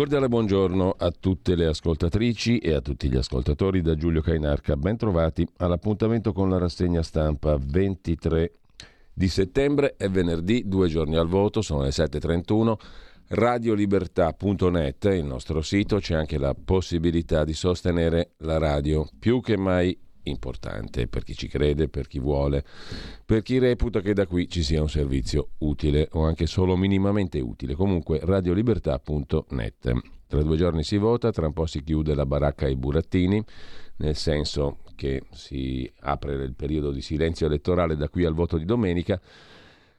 Cordiale buongiorno a tutte le ascoltatrici e a tutti gli ascoltatori da Giulio Cainarca. Bentrovati all'appuntamento con la rassegna stampa 23 di settembre. È venerdì, due giorni al voto, sono le 7.31. Radiolibertà.net, il nostro sito, c'è anche la possibilità di sostenere la radio più che mai importante per chi ci crede, per chi vuole, per chi reputa che da qui ci sia un servizio utile o anche solo minimamente utile. Comunque radiolibertà.net. Tra due giorni si vota, tra un po' si chiude la baracca ai burattini, nel senso che si apre il periodo di silenzio elettorale da qui al voto di domenica.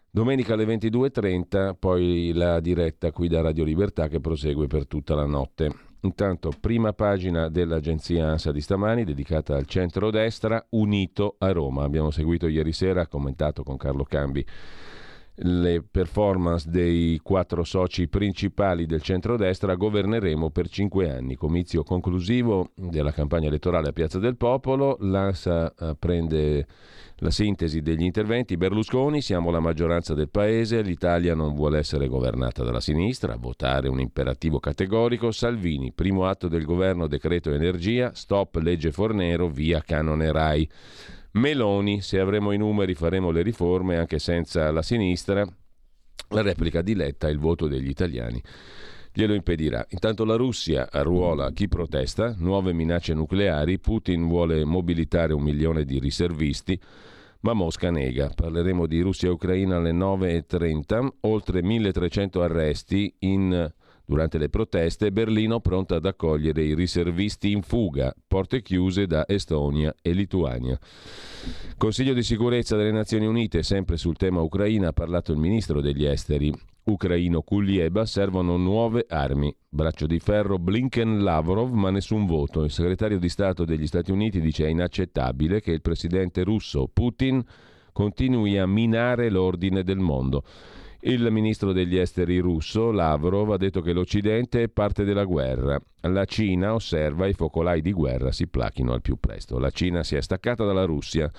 Domenica alle 22.30, poi la diretta qui da Radio Libertà che prosegue per tutta la notte. Intanto, prima pagina dell'agenzia ANSA di stamani dedicata al centro-destra unito a Roma. Abbiamo seguito ieri sera, commentato con Carlo Cambi, le performance dei quattro soci principali del centrodestra, governeremo per cinque anni. Comizio conclusivo della campagna elettorale a Piazza del Popolo. L'ANSA eh, prende la sintesi degli interventi. Berlusconi, siamo la maggioranza del paese, l'Italia non vuole essere governata dalla sinistra, votare un imperativo categorico. Salvini, primo atto del governo, decreto energia, stop legge Fornero, via canone Rai. Meloni, se avremo i numeri faremo le riforme anche senza la sinistra. La replica di Letta e il voto degli italiani glielo impedirà. Intanto la Russia arruola chi protesta, nuove minacce nucleari, Putin vuole mobilitare un milione di riservisti, ma Mosca nega. Parleremo di Russia e Ucraina alle 9.30, oltre 1300 arresti in Durante le proteste, Berlino pronta ad accogliere i riservisti in fuga, porte chiuse da Estonia e Lituania. Consiglio di sicurezza delle Nazioni Unite, sempre sul tema Ucraina, ha parlato il ministro degli esteri ucraino Kulieba, servono nuove armi. Braccio di ferro Blinken-Lavrov, ma nessun voto. Il segretario di Stato degli Stati Uniti dice è inaccettabile che il presidente russo Putin continui a minare l'ordine del mondo. Il ministro degli esteri russo, Lavrov, ha detto che l'Occidente è parte della guerra. La Cina osserva i focolai di guerra si plachino al più presto. La Cina si è staccata dalla Russia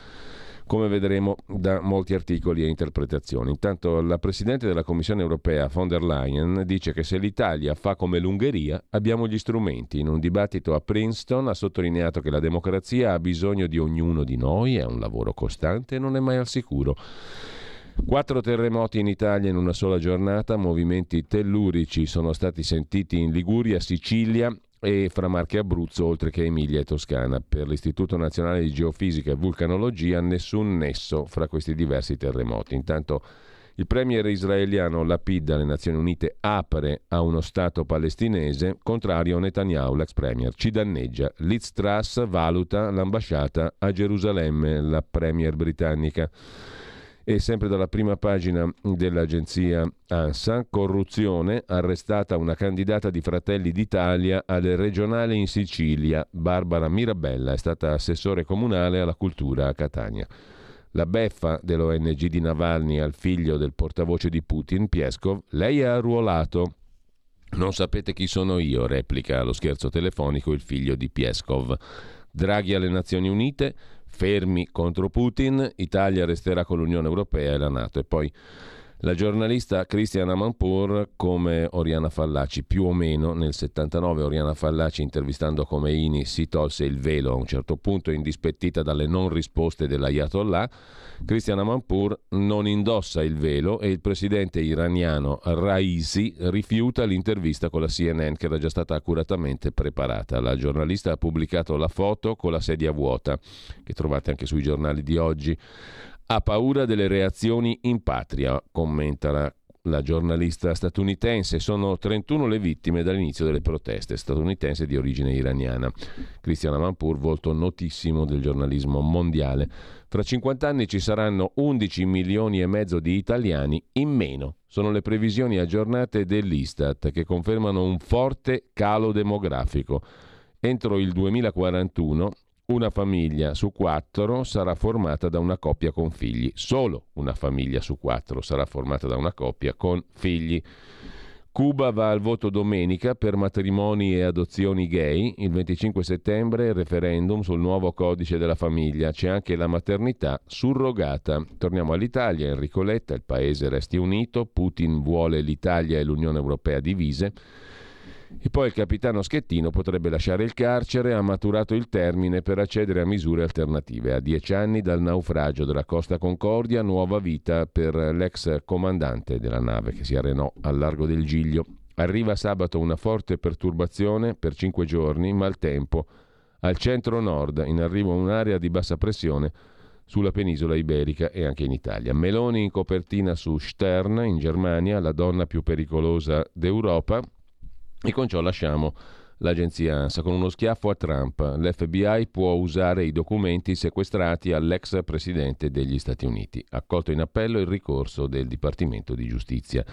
come vedremo da molti articoli e interpretazioni. Intanto la Presidente della Commissione europea, von der Leyen, dice che se l'Italia fa come l'Ungheria, abbiamo gli strumenti. In un dibattito a Princeton ha sottolineato che la democrazia ha bisogno di ognuno di noi, è un lavoro costante e non è mai al sicuro. Quattro terremoti in Italia in una sola giornata, movimenti tellurici sono stati sentiti in Liguria, Sicilia e fra Marche e Abruzzo, oltre che Emilia e Toscana. Per l'Istituto Nazionale di Geofisica e Vulcanologia nessun nesso fra questi diversi terremoti. Intanto il premier israeliano Lapid alle Nazioni Unite apre a uno Stato palestinese, contrario a Netanyahu, l'ex premier, ci danneggia. Liz valuta l'ambasciata a Gerusalemme, la premier britannica. E sempre dalla prima pagina dell'agenzia ANSA, corruzione, arrestata una candidata di Fratelli d'Italia alle regionali in Sicilia. Barbara Mirabella è stata assessore comunale alla cultura a Catania. La beffa dell'ONG di Navalny al figlio del portavoce di Putin, Pieskov, lei è arruolato. Non sapete chi sono io, replica allo scherzo telefonico il figlio di Pieskov. Draghi alle Nazioni Unite, fermi contro Putin, Italia resterà con l'Unione Europea e la Nato. E poi la giornalista Christian Amanpour come Oriana Fallaci, più o meno nel 79 Oriana Fallaci intervistando Khomeini si tolse il velo a un certo punto indispettita dalle non risposte dell'Ayatollah. Christian Amanpour non indossa il velo e il presidente iraniano Raisi rifiuta l'intervista con la CNN che era già stata accuratamente preparata. La giornalista ha pubblicato la foto con la sedia vuota che trovate anche sui giornali di oggi ha paura delle reazioni in patria, commenta la, la giornalista statunitense. Sono 31 le vittime dall'inizio delle proteste statunitense di origine iraniana. Cristiana Manpur, volto notissimo del giornalismo mondiale. Tra 50 anni ci saranno 11 milioni e mezzo di italiani in meno. Sono le previsioni aggiornate dell'Istat che confermano un forte calo demografico. Entro il 2041 una famiglia su quattro sarà formata da una coppia con figli. Solo una famiglia su quattro sarà formata da una coppia con figli. Cuba va al voto domenica per matrimoni e adozioni gay. Il 25 settembre referendum sul nuovo codice della famiglia. C'è anche la maternità surrogata. Torniamo all'Italia. Enrico Letta, il paese resti unito. Putin vuole l'Italia e l'Unione Europea divise. E poi il capitano Schettino potrebbe lasciare il carcere, ha maturato il termine per accedere a misure alternative. A dieci anni dal naufragio della Costa Concordia, nuova vita per l'ex comandante della nave che si arenò al largo del Giglio. Arriva sabato una forte perturbazione per cinque giorni, maltempo, al centro-nord, in arrivo un'area di bassa pressione sulla penisola iberica e anche in Italia. Meloni in copertina su Stern, in Germania, la donna più pericolosa d'Europa, e con ciò lasciamo l'agenzia ANSA con uno schiaffo a Trump. L'FBI può usare i documenti sequestrati all'ex presidente degli Stati Uniti. Accolto in appello il ricorso del Dipartimento di Giustizia.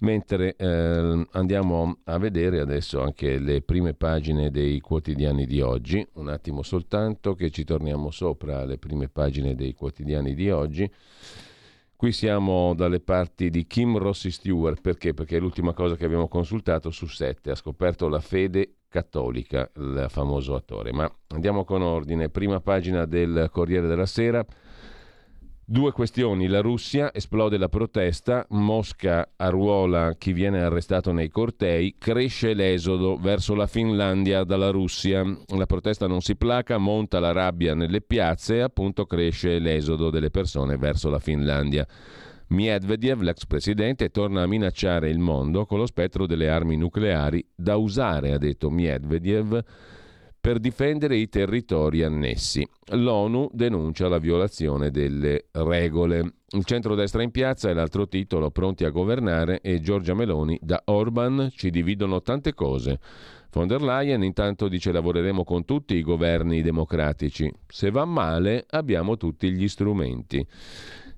Mentre eh, andiamo a vedere adesso anche le prime pagine dei quotidiani di oggi, un attimo soltanto che ci torniamo sopra le prime pagine dei quotidiani di oggi. Qui siamo dalle parti di Kim Rossi Stewart, perché? Perché è l'ultima cosa che abbiamo consultato su 7, ha scoperto la fede cattolica, il famoso attore. Ma andiamo con ordine, prima pagina del Corriere della Sera. Due questioni, la Russia, esplode la protesta, Mosca arruola chi viene arrestato nei cortei, cresce l'esodo verso la Finlandia dalla Russia, la protesta non si placa, monta la rabbia nelle piazze e appunto cresce l'esodo delle persone verso la Finlandia. Medvedev, l'ex presidente, torna a minacciare il mondo con lo spettro delle armi nucleari da usare, ha detto Medvedev per difendere i territori annessi. L'ONU denuncia la violazione delle regole. Il centrodestra in piazza è l'altro titolo, pronti a governare, e Giorgia Meloni da Orban ci dividono tante cose. Von der Leyen intanto dice lavoreremo con tutti i governi democratici. Se va male abbiamo tutti gli strumenti.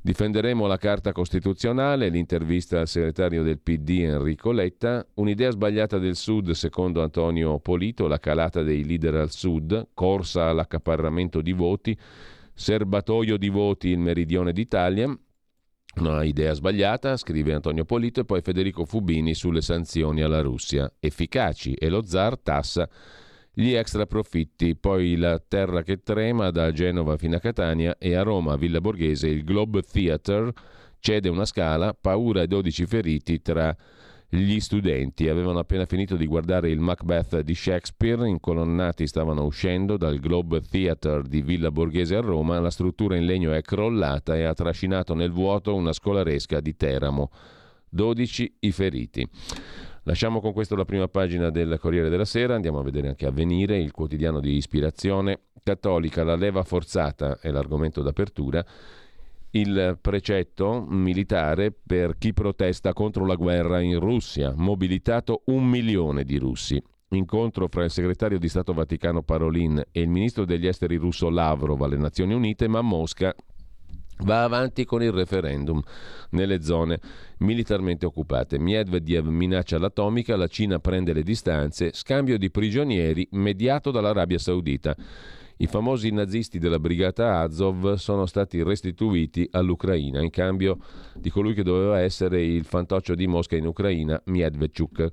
Difenderemo la Carta Costituzionale, l'intervista al segretario del PD Enrico Letta, un'idea sbagliata del Sud secondo Antonio Polito, la calata dei leader al Sud, corsa all'accaparramento di voti, serbatoio di voti il meridione d'Italia, una idea sbagliata, scrive Antonio Polito, e poi Federico Fubini sulle sanzioni alla Russia, efficaci e lo zar tassa gli extra profitti, poi la terra che trema da Genova fino a Catania e a Roma, Villa Borghese, il Globe Theatre cede una scala, paura e 12 feriti tra gli studenti. Avevano appena finito di guardare il Macbeth di Shakespeare, incolonnati stavano uscendo dal Globe Theatre di Villa Borghese a Roma, la struttura in legno è crollata e ha trascinato nel vuoto una scolaresca di Teramo. 12 i feriti. Lasciamo con questo la prima pagina del Corriere della Sera, andiamo a vedere anche Avvenire, il quotidiano di ispirazione. Cattolica, la leva forzata è l'argomento d'apertura, il precetto militare per chi protesta contro la guerra in Russia, mobilitato un milione di russi. Incontro fra il segretario di Stato Vaticano Parolin e il ministro degli esteri russo Lavrov alle Nazioni Unite, ma Mosca va avanti con il referendum nelle zone militarmente occupate. Medvedev minaccia l'atomica, la Cina prende le distanze, scambio di prigionieri mediato dall'Arabia Saudita. I famosi nazisti della brigata Azov sono stati restituiti all'Ucraina in cambio di colui che doveva essere il fantoccio di Mosca in Ucraina, Medvedchuk,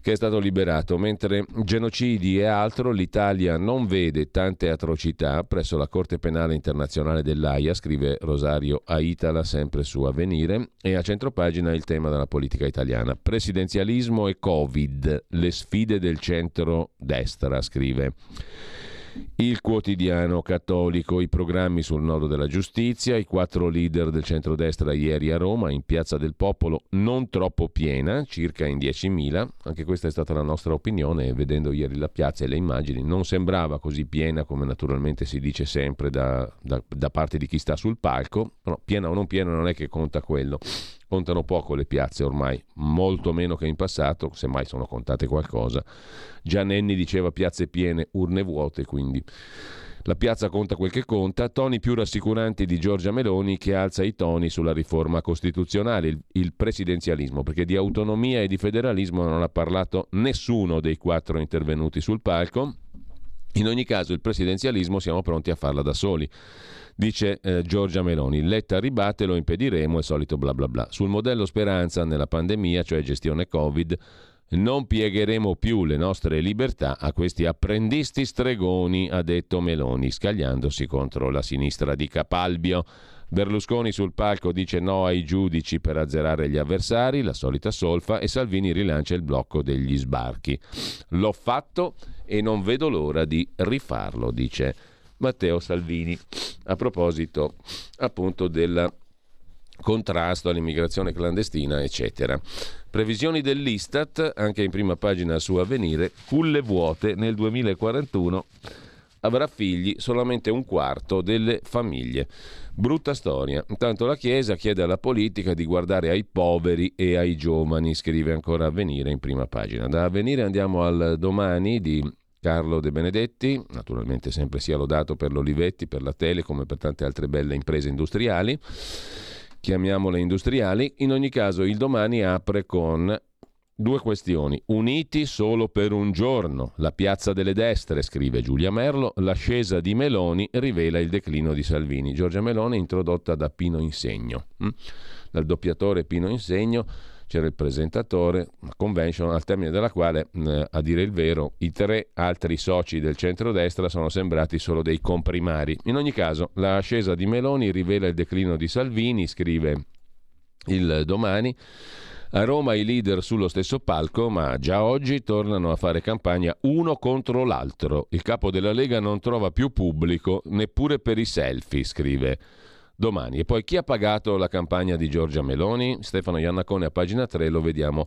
che è stato liberato. Mentre genocidi e altro, l'Italia non vede tante atrocità presso la Corte Penale Internazionale dell'AIA, scrive Rosario Aitala, sempre su Avvenire, e a centropagina il tema della politica italiana. Presidenzialismo e Covid, le sfide del centro-destra, scrive. Il quotidiano cattolico, i programmi sul nodo della giustizia, i quattro leader del centrodestra ieri a Roma, in Piazza del Popolo, non troppo piena, circa in 10.000. Anche questa è stata la nostra opinione, vedendo ieri la piazza e le immagini, non sembrava così piena come naturalmente si dice sempre da, da, da parte di chi sta sul palco, però piena o non piena non è che conta quello. Contano poco le piazze ormai, molto meno che in passato, semmai sono contate qualcosa. Già Nenni diceva piazze piene, urne vuote, quindi la piazza conta quel che conta, toni più rassicuranti di Giorgia Meloni che alza i toni sulla riforma costituzionale, il, il, presidenzialismo, perché di autonomia e di federalismo non ha parlato nessuno dei quattro intervenuti sul palco. In ogni caso il presidenzialismo siamo pronti a farla da soli dice eh, Giorgia Meloni. Letta ribatte, lo impediremo, il solito bla bla bla. Sul modello speranza nella pandemia, cioè gestione Covid, non piegheremo più le nostre libertà a questi apprendisti stregoni, ha detto Meloni, scagliandosi contro la sinistra di Capalbio. Berlusconi sul palco dice no ai giudici per azzerare gli avversari, la solita solfa, e Salvini rilancia il blocco degli sbarchi. L'ho fatto e non vedo l'ora di rifarlo, dice Matteo Salvini. A proposito appunto del contrasto all'immigrazione clandestina, eccetera. Previsioni dell'Istat, anche in prima pagina su Avvenire, culle vuote nel 2041 avrà figli solamente un quarto delle famiglie. Brutta storia. Intanto la Chiesa chiede alla politica di guardare ai poveri e ai giovani, scrive ancora Avvenire in prima pagina. Da Avvenire andiamo al domani di Carlo De Benedetti, naturalmente sempre sia lodato per l'Olivetti, per la Telecom e per tante altre belle imprese industriali, chiamiamole industriali. In ogni caso il domani apre con Due questioni. Uniti solo per un giorno. La piazza delle destre, scrive Giulia Merlo. L'ascesa di Meloni rivela il declino di Salvini. Giorgia Meloni introdotta da Pino Insegno. Hm? Dal doppiatore Pino Insegno c'era il presentatore, una convention al termine della quale, a dire il vero, i tre altri soci del centrodestra sono sembrati solo dei comprimari. In ogni caso, l'ascesa di Meloni rivela il declino di Salvini, scrive il domani. A Roma i leader sullo stesso palco, ma già oggi tornano a fare campagna uno contro l'altro. Il capo della Lega non trova più pubblico neppure per i selfie, scrive domani. E poi chi ha pagato la campagna di Giorgia Meloni? Stefano Iannacone a pagina 3, lo vediamo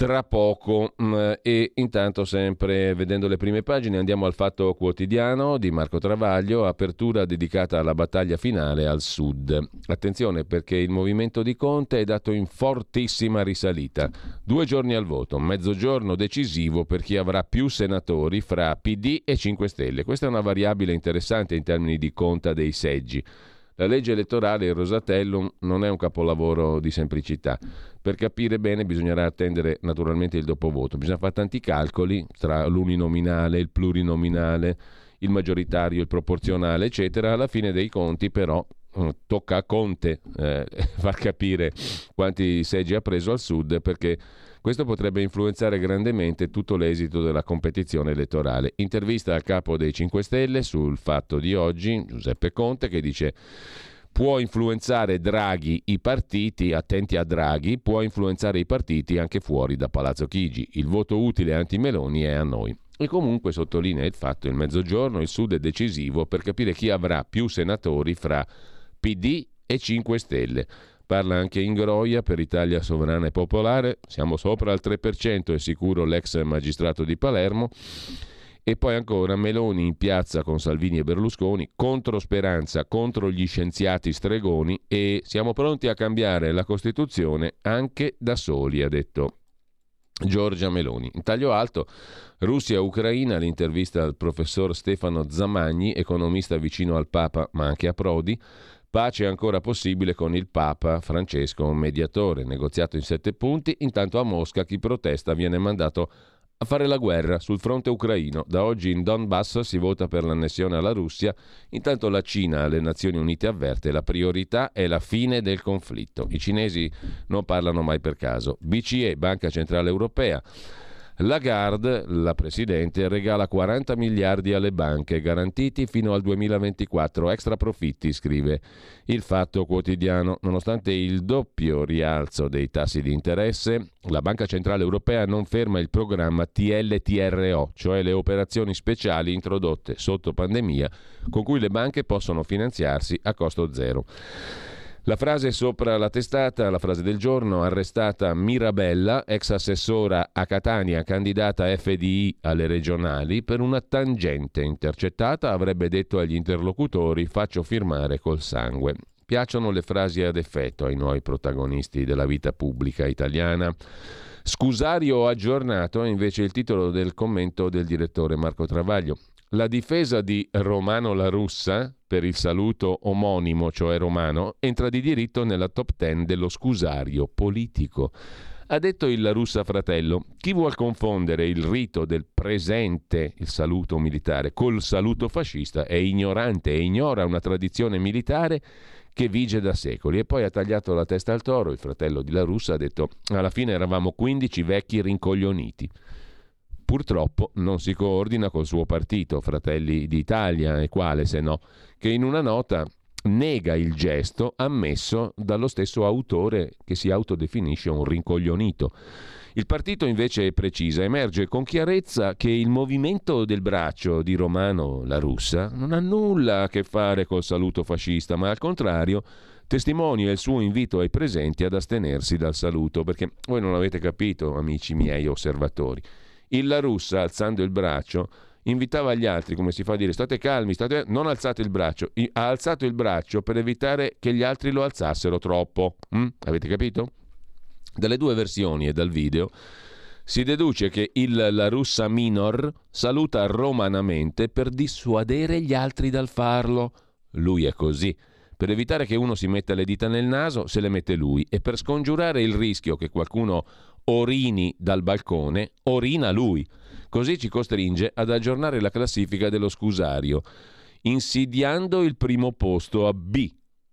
tra poco mm, e intanto sempre vedendo le prime pagine andiamo al fatto quotidiano di Marco Travaglio, apertura dedicata alla battaglia finale al sud. Attenzione perché il movimento di Conte è dato in fortissima risalita. Due giorni al voto, mezzogiorno decisivo per chi avrà più senatori fra PD e 5 Stelle. Questa è una variabile interessante in termini di conta dei seggi. La legge elettorale, il Rosatellum, non è un capolavoro di semplicità. Per capire bene bisognerà attendere naturalmente il dopovoto. Bisogna fare tanti calcoli tra l'uninominale, il plurinominale, il maggioritario, il proporzionale, eccetera. Alla fine dei conti, però, eh, tocca a Conte eh, far capire quanti seggi ha preso al sud perché questo potrebbe influenzare grandemente tutto l'esito della competizione elettorale. Intervista al capo dei 5 Stelle sul fatto di oggi, Giuseppe Conte, che dice può influenzare Draghi i partiti, attenti a Draghi, può influenzare i partiti anche fuori da Palazzo Chigi. Il voto utile anti-Meloni è a noi. E comunque sottolinea il fatto il mezzogiorno il Sud è decisivo per capire chi avrà più senatori fra PD e 5 Stelle. Parla anche in Groia per Italia Sovrana e Popolare, siamo sopra il 3%, è sicuro l'ex magistrato di Palermo. E poi ancora Meloni in piazza con Salvini e Berlusconi, contro Speranza, contro gli scienziati stregoni e siamo pronti a cambiare la Costituzione anche da soli, ha detto Giorgia Meloni. In taglio alto, Russia-Ucraina, l'intervista al professor Stefano Zamagni, economista vicino al Papa ma anche a Prodi. Pace ancora possibile con il Papa Francesco, mediatore, negoziato in sette punti. Intanto a Mosca chi protesta viene mandato a fare la guerra sul fronte ucraino. Da oggi in Donbass si vota per l'annessione alla Russia, intanto la Cina alle Nazioni Unite avverte la priorità è la fine del conflitto. I cinesi non parlano mai per caso. BCE, Banca Centrale Europea, Lagarde, la Presidente, regala 40 miliardi alle banche, garantiti fino al 2024, extra profitti, scrive il Fatto Quotidiano. Nonostante il doppio rialzo dei tassi di interesse, la Banca Centrale Europea non ferma il programma TLTRO, cioè le operazioni speciali introdotte sotto pandemia con cui le banche possono finanziarsi a costo zero. La frase sopra la testata, la frase del giorno, arrestata Mirabella, ex assessora a Catania, candidata FDI alle regionali, per una tangente intercettata avrebbe detto agli interlocutori faccio firmare col sangue. Piacciono le frasi ad effetto ai nuovi protagonisti della vita pubblica italiana. Scusario aggiornato è invece il titolo del commento del direttore Marco Travaglio. La difesa di Romano La Russa, per il saluto omonimo, cioè romano, entra di diritto nella top ten dello scusario politico. Ha detto il La Russa fratello, chi vuol confondere il rito del presente, il saluto militare, col saluto fascista è ignorante e ignora una tradizione militare che vige da secoli. E poi ha tagliato la testa al toro, il fratello di La Russa ha detto, alla fine eravamo 15 vecchi rincoglioniti purtroppo non si coordina col suo partito, Fratelli d'Italia, e quale se no, che in una nota nega il gesto ammesso dallo stesso autore che si autodefinisce un rincoglionito. Il partito invece precisa, emerge con chiarezza che il movimento del braccio di Romano la russa non ha nulla a che fare col saluto fascista, ma al contrario testimonia il suo invito ai presenti ad astenersi dal saluto, perché voi non l'avete capito, amici miei osservatori. Il La Russa, alzando il braccio, invitava gli altri, come si fa a dire, state calmi, state... non alzate il braccio. Ha alzato il braccio per evitare che gli altri lo alzassero troppo. Mm? Avete capito? Dalle due versioni e dal video si deduce che il La Russa Minor saluta romanamente per dissuadere gli altri dal farlo. Lui è così. Per evitare che uno si metta le dita nel naso, se le mette lui e per scongiurare il rischio che qualcuno orini dal balcone, orina lui. Così ci costringe ad aggiornare la classifica dello scusario, insidiando il primo posto a B.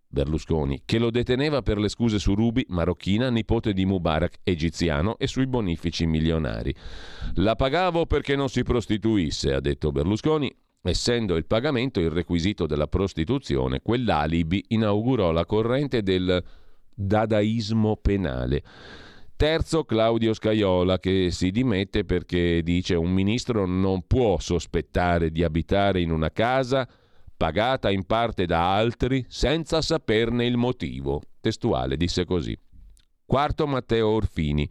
Berlusconi, che lo deteneva per le scuse su Rubi, marocchina, nipote di Mubarak, egiziano, e sui bonifici milionari. La pagavo perché non si prostituisse, ha detto Berlusconi, essendo il pagamento il requisito della prostituzione, quell'alibi inaugurò la corrente del dadaismo penale. Terzo Claudio Scaiola che si dimette perché dice un ministro non può sospettare di abitare in una casa pagata in parte da altri senza saperne il motivo. Testuale disse così. Quarto Matteo Orfini,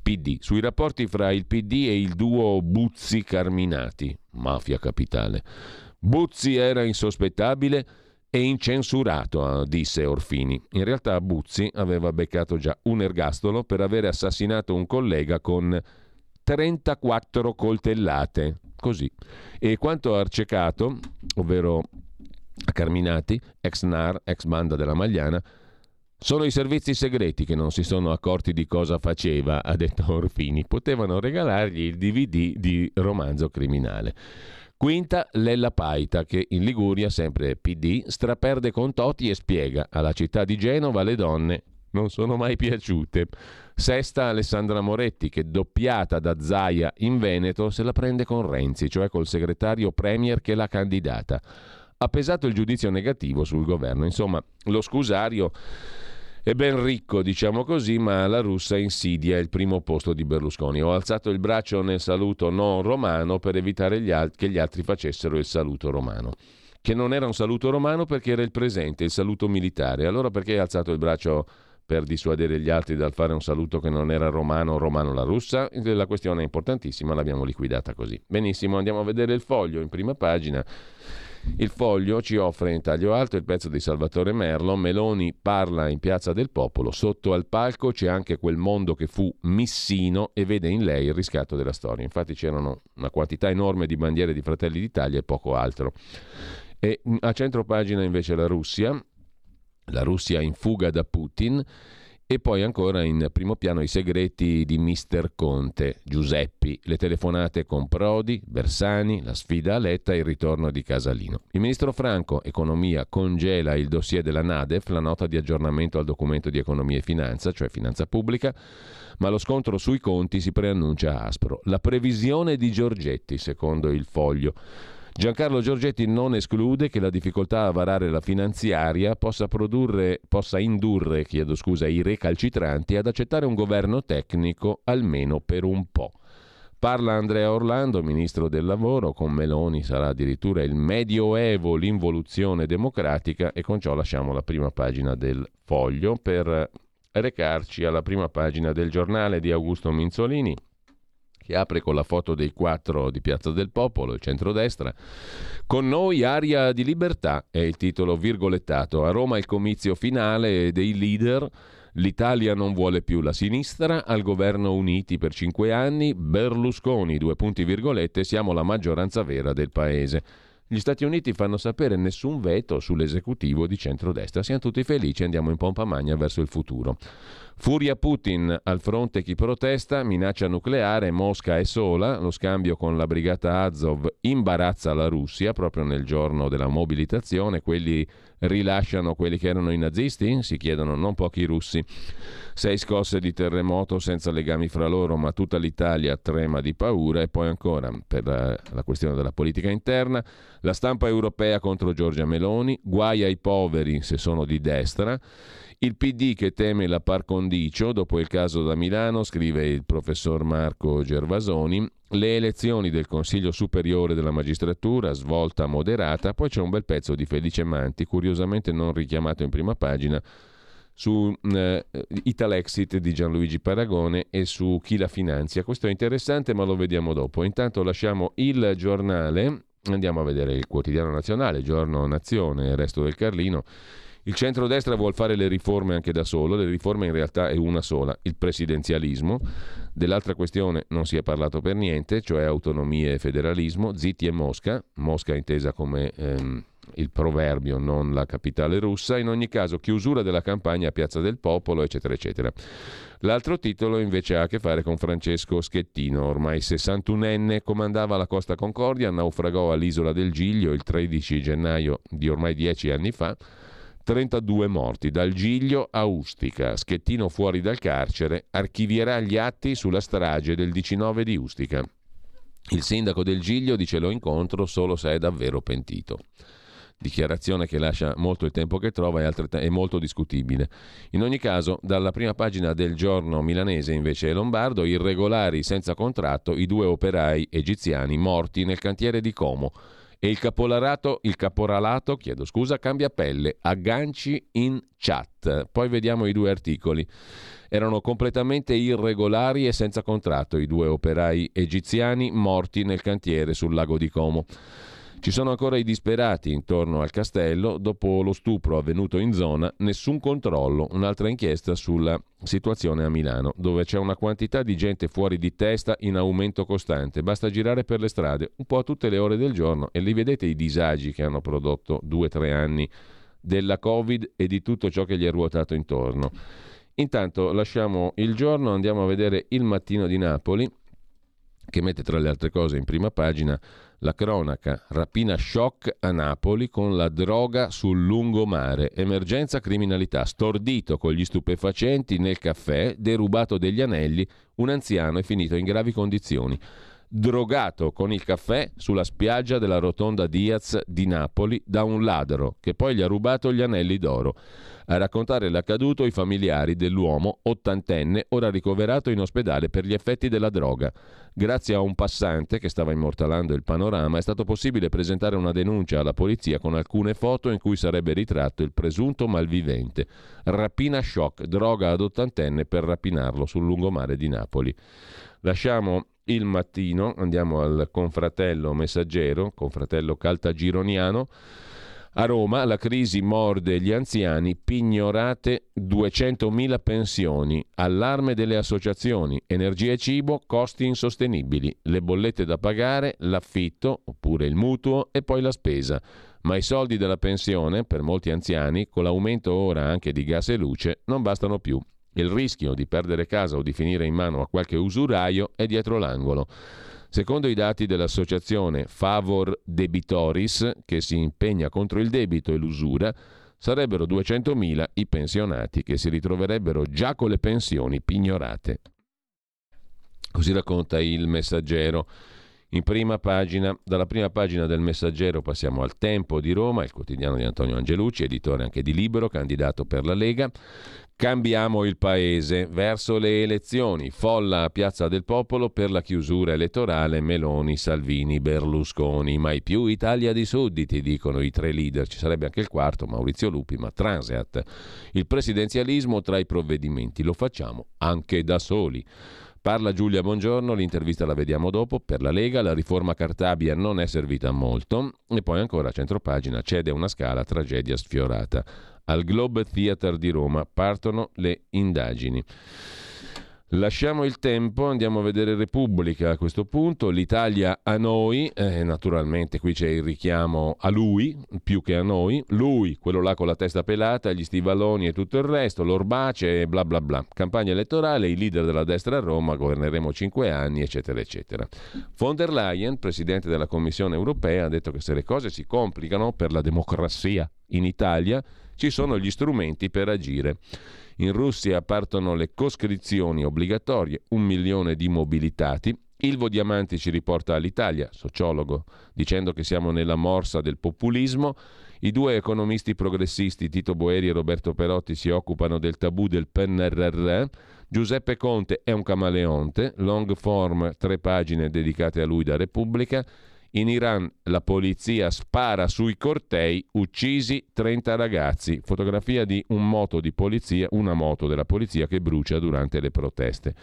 PD, sui rapporti fra il PD e il duo Buzzi Carminati, mafia capitale. Buzzi era insospettabile e incensurato, disse Orfini. In realtà Buzzi aveva beccato già un ergastolo per aver assassinato un collega con 34 coltellate. Così. E quanto a Arcecato, ovvero a Carminati, ex NAR, ex banda della Magliana, sono i servizi segreti che non si sono accorti di cosa faceva, ha detto Orfini. Potevano regalargli il DVD di romanzo criminale. Quinta, Lella Paita, che in Liguria, sempre PD, straperde con Toti e spiega alla città di Genova le donne non sono mai piaciute. Sesta, Alessandra Moretti, che doppiata da Zaia in Veneto se la prende con Renzi, cioè col segretario Premier che l'ha candidata. Ha pesato il giudizio negativo sul governo. Insomma, lo scusario è ben ricco, diciamo così, ma la russa insidia il primo posto di Berlusconi. Ho alzato il braccio nel saluto non romano per evitare gli alt- che gli altri facessero il saluto romano. Che non era un saluto romano perché era il presente, il saluto militare. Allora perché hai alzato il braccio per dissuadere gli altri dal fare un saluto che non era romano romano la russa? La questione è importantissima, l'abbiamo liquidata così. Benissimo, andiamo a vedere il foglio in prima pagina. Il foglio ci offre in taglio alto il pezzo di Salvatore Merlo. Meloni parla in Piazza del Popolo. Sotto al palco c'è anche quel mondo che fu Missino e vede in lei il riscatto della storia. Infatti c'erano una quantità enorme di bandiere di Fratelli d'Italia e poco altro. E a centro pagina invece la Russia, la Russia in fuga da Putin E poi ancora in primo piano i segreti di Mister Conte, Giuseppi, le telefonate con Prodi, Bersani, la sfida a Letta e il ritorno di Casalino. Il ministro Franco, Economia, congela il dossier della Nadef, la nota di aggiornamento al documento di economia e finanza, cioè finanza pubblica, ma lo scontro sui conti si preannuncia aspro. La previsione di Giorgetti, secondo il foglio. Giancarlo Giorgetti non esclude che la difficoltà a varare la finanziaria possa, produrre, possa indurre scusa, i recalcitranti ad accettare un governo tecnico almeno per un po'. Parla Andrea Orlando, ministro del lavoro, con Meloni sarà addirittura il medioevo, l'involuzione democratica e con ciò lasciamo la prima pagina del foglio per recarci alla prima pagina del giornale di Augusto Minzolini che apre con la foto dei quattro di Piazza del Popolo, il centrodestra. Con noi aria di libertà è il titolo virgolettato. A Roma il comizio finale dei leader. L'Italia non vuole più la sinistra, al governo uniti per cinque anni, Berlusconi, due punti virgolette, siamo la maggioranza vera del paese. Gli Stati Uniti fanno sapere nessun veto sull'esecutivo di centrodestra. Siamo tutti felici, andiamo in pompa magna verso il futuro. Furia Putin al fronte chi protesta, minaccia nucleare, Mosca è sola, lo scambio con la brigata Azov imbarazza la Russia proprio nel giorno della mobilitazione, quelli rilasciano quelli che erano i nazisti? Si chiedono non pochi russi. Sei scosse di terremoto senza legami fra loro, ma tutta l'Italia trema di paura e poi ancora per la, questione della politica interna, la stampa europea contro Giorgia Meloni, guai ai poveri se sono di destra. Il PD che teme la par condicio, dopo il caso da Milano, scrive il professor Marco Gervasoni, le elezioni del Consiglio Superiore della Magistratura, svolta moderata, poi c'è un bel pezzo di Felice Manti, curiosamente non richiamato in prima pagina, su eh, Italexit di Gianluigi Paragone e su chi la finanzia. Questo è interessante, ma lo vediamo dopo. Intanto lasciamo il giornale, andiamo a vedere il quotidiano nazionale, Giorno Nazione, il resto del Carlino. Il centrodestra vuole fare le riforme anche da solo, le riforme in realtà è una sola, il presidenzialismo. Dell'altra questione non si è parlato per niente, cioè autonomia e federalismo, zitti e Mosca, Mosca intesa come ehm, il proverbio, non la capitale russa, in ogni caso chiusura della campagna a Piazza del Popolo, eccetera, eccetera. L'altro titolo invece ha a che fare con Francesco Schettino, ormai 61enne, comandava la Costa Concordia, naufragò all'isola del Giglio il 13 gennaio di ormai dieci anni fa 32 morti, dal Giglio a Ustica. Schettino fuori dal carcere archivierà gli atti sulla strage del 19 di Ustica. Il sindaco del Giglio dice lo incontro solo se è davvero pentito. Dichiarazione che lascia molto il tempo che trova e altret- è molto discutibile. In ogni caso, dalla prima pagina del giorno milanese invece è Lombardo, irregolari senza contratto i due operai egiziani morti nel cantiere di Como e il il caporalato chiedo scusa, cambia pelle, agganci in chat. Poi vediamo i due articoli. Erano completamente irregolari e senza contratto i due operai egiziani morti nel cantiere sul lago di Como. Ci sono ancora i disperati intorno al castello. Dopo lo stupro avvenuto in zona, nessun controllo. Un'altra inchiesta sulla situazione a Milano, dove c'è una quantità di gente fuori di testa in aumento costante. Basta girare per le strade un po' a tutte le ore del giorno e li vedete i disagi che hanno prodotto due o tre anni della Covid e di tutto ciò che gli è ruotato intorno. Intanto lasciamo il giorno, andiamo a vedere il mattino di Napoli, che mette tra le altre cose in prima pagina la cronaca, rapina shock a Napoli con la droga sul lungomare, emergenza criminalità, stordito con gli stupefacenti nel caffè, derubato degli anelli, un anziano è finito in gravi condizioni. Drogato con il caffè sulla spiaggia della rotonda Diaz di Napoli da un ladro che poi gli ha rubato gli anelli d'oro. A raccontare l'accaduto i familiari dell'uomo ottantenne ora ricoverato in ospedale per gli effetti della droga. Grazie a un passante che stava immortalando il panorama è stato possibile presentare una denuncia alla polizia con alcune foto in cui sarebbe ritratto il presunto malvivente. Rapina shock, droga ad ottantenne per rapinarlo sul lungomare di Napoli. Lasciamo il mattino, andiamo al confratello messaggero, confratello caltagironiano. A Roma la crisi morde gli anziani, pignorate 200.000 pensioni, allarme delle associazioni, energia e cibo, costi insostenibili, le bollette da pagare, l'affitto oppure il mutuo e poi la spesa. Ma i soldi della pensione, per molti anziani, con l'aumento ora anche di gas e luce, non bastano più. Il rischio di perdere casa o di finire in mano a qualche usuraio è dietro l'angolo. Secondo i dati dell'associazione Favor Debitoris, che si impegna contro il debito e l'usura, sarebbero 200.000 i pensionati che si ritroverebbero già con le pensioni pignorate. Così racconta il messaggero. In prima pagina, dalla prima pagina del Messaggero passiamo al Tempo di Roma, il quotidiano di Antonio Angelucci, editore anche di Libero, candidato per la Lega. Cambiamo il paese verso le elezioni. Folla a Piazza del Popolo per la chiusura elettorale Meloni, Salvini, Berlusconi. Mai più Italia di sudditi, dicono i tre leader. Ci sarebbe anche il quarto, Maurizio Lupi, ma Transeat. Il presidenzialismo tra i provvedimenti. Lo facciamo anche da soli. Parla Giulia Buongiorno, l'intervista la vediamo dopo. Per la Lega la riforma Cartabia non è servita molto. E poi ancora a centropagina cede una scala, tragedia sfiorata. Al Globe Theatre di Roma partono le indagini. Lasciamo il tempo, andiamo a vedere Repubblica a questo punto, l'Italia a noi, eh, naturalmente qui c'è il richiamo a lui più che a noi, lui, quello là con la testa pelata, gli stivaloni e tutto il resto, l'orbace e bla bla bla. Campagna elettorale, i leader della destra a Roma, governeremo cinque anni, eccetera, eccetera. Von der Leyen, presidente della Commissione europea, ha detto che se le cose si complicano per la democrazia in Italia, ci sono gli strumenti per agire. In Russia partono le coscrizioni obbligatorie, un milione di mobilitati. Ilvo Diamanti ci riporta all'Italia, sociologo, dicendo che siamo nella morsa del populismo. I due economisti progressisti, Tito Boeri e Roberto Perotti, si occupano del tabù del PNRR. Giuseppe Conte è un camaleonte, long form, tre pagine dedicate a lui da Repubblica. In Iran la polizia spara sui cortei, uccisi 30 ragazzi. Fotografia di un moto di polizia, una moto della polizia che brucia durante le proteste.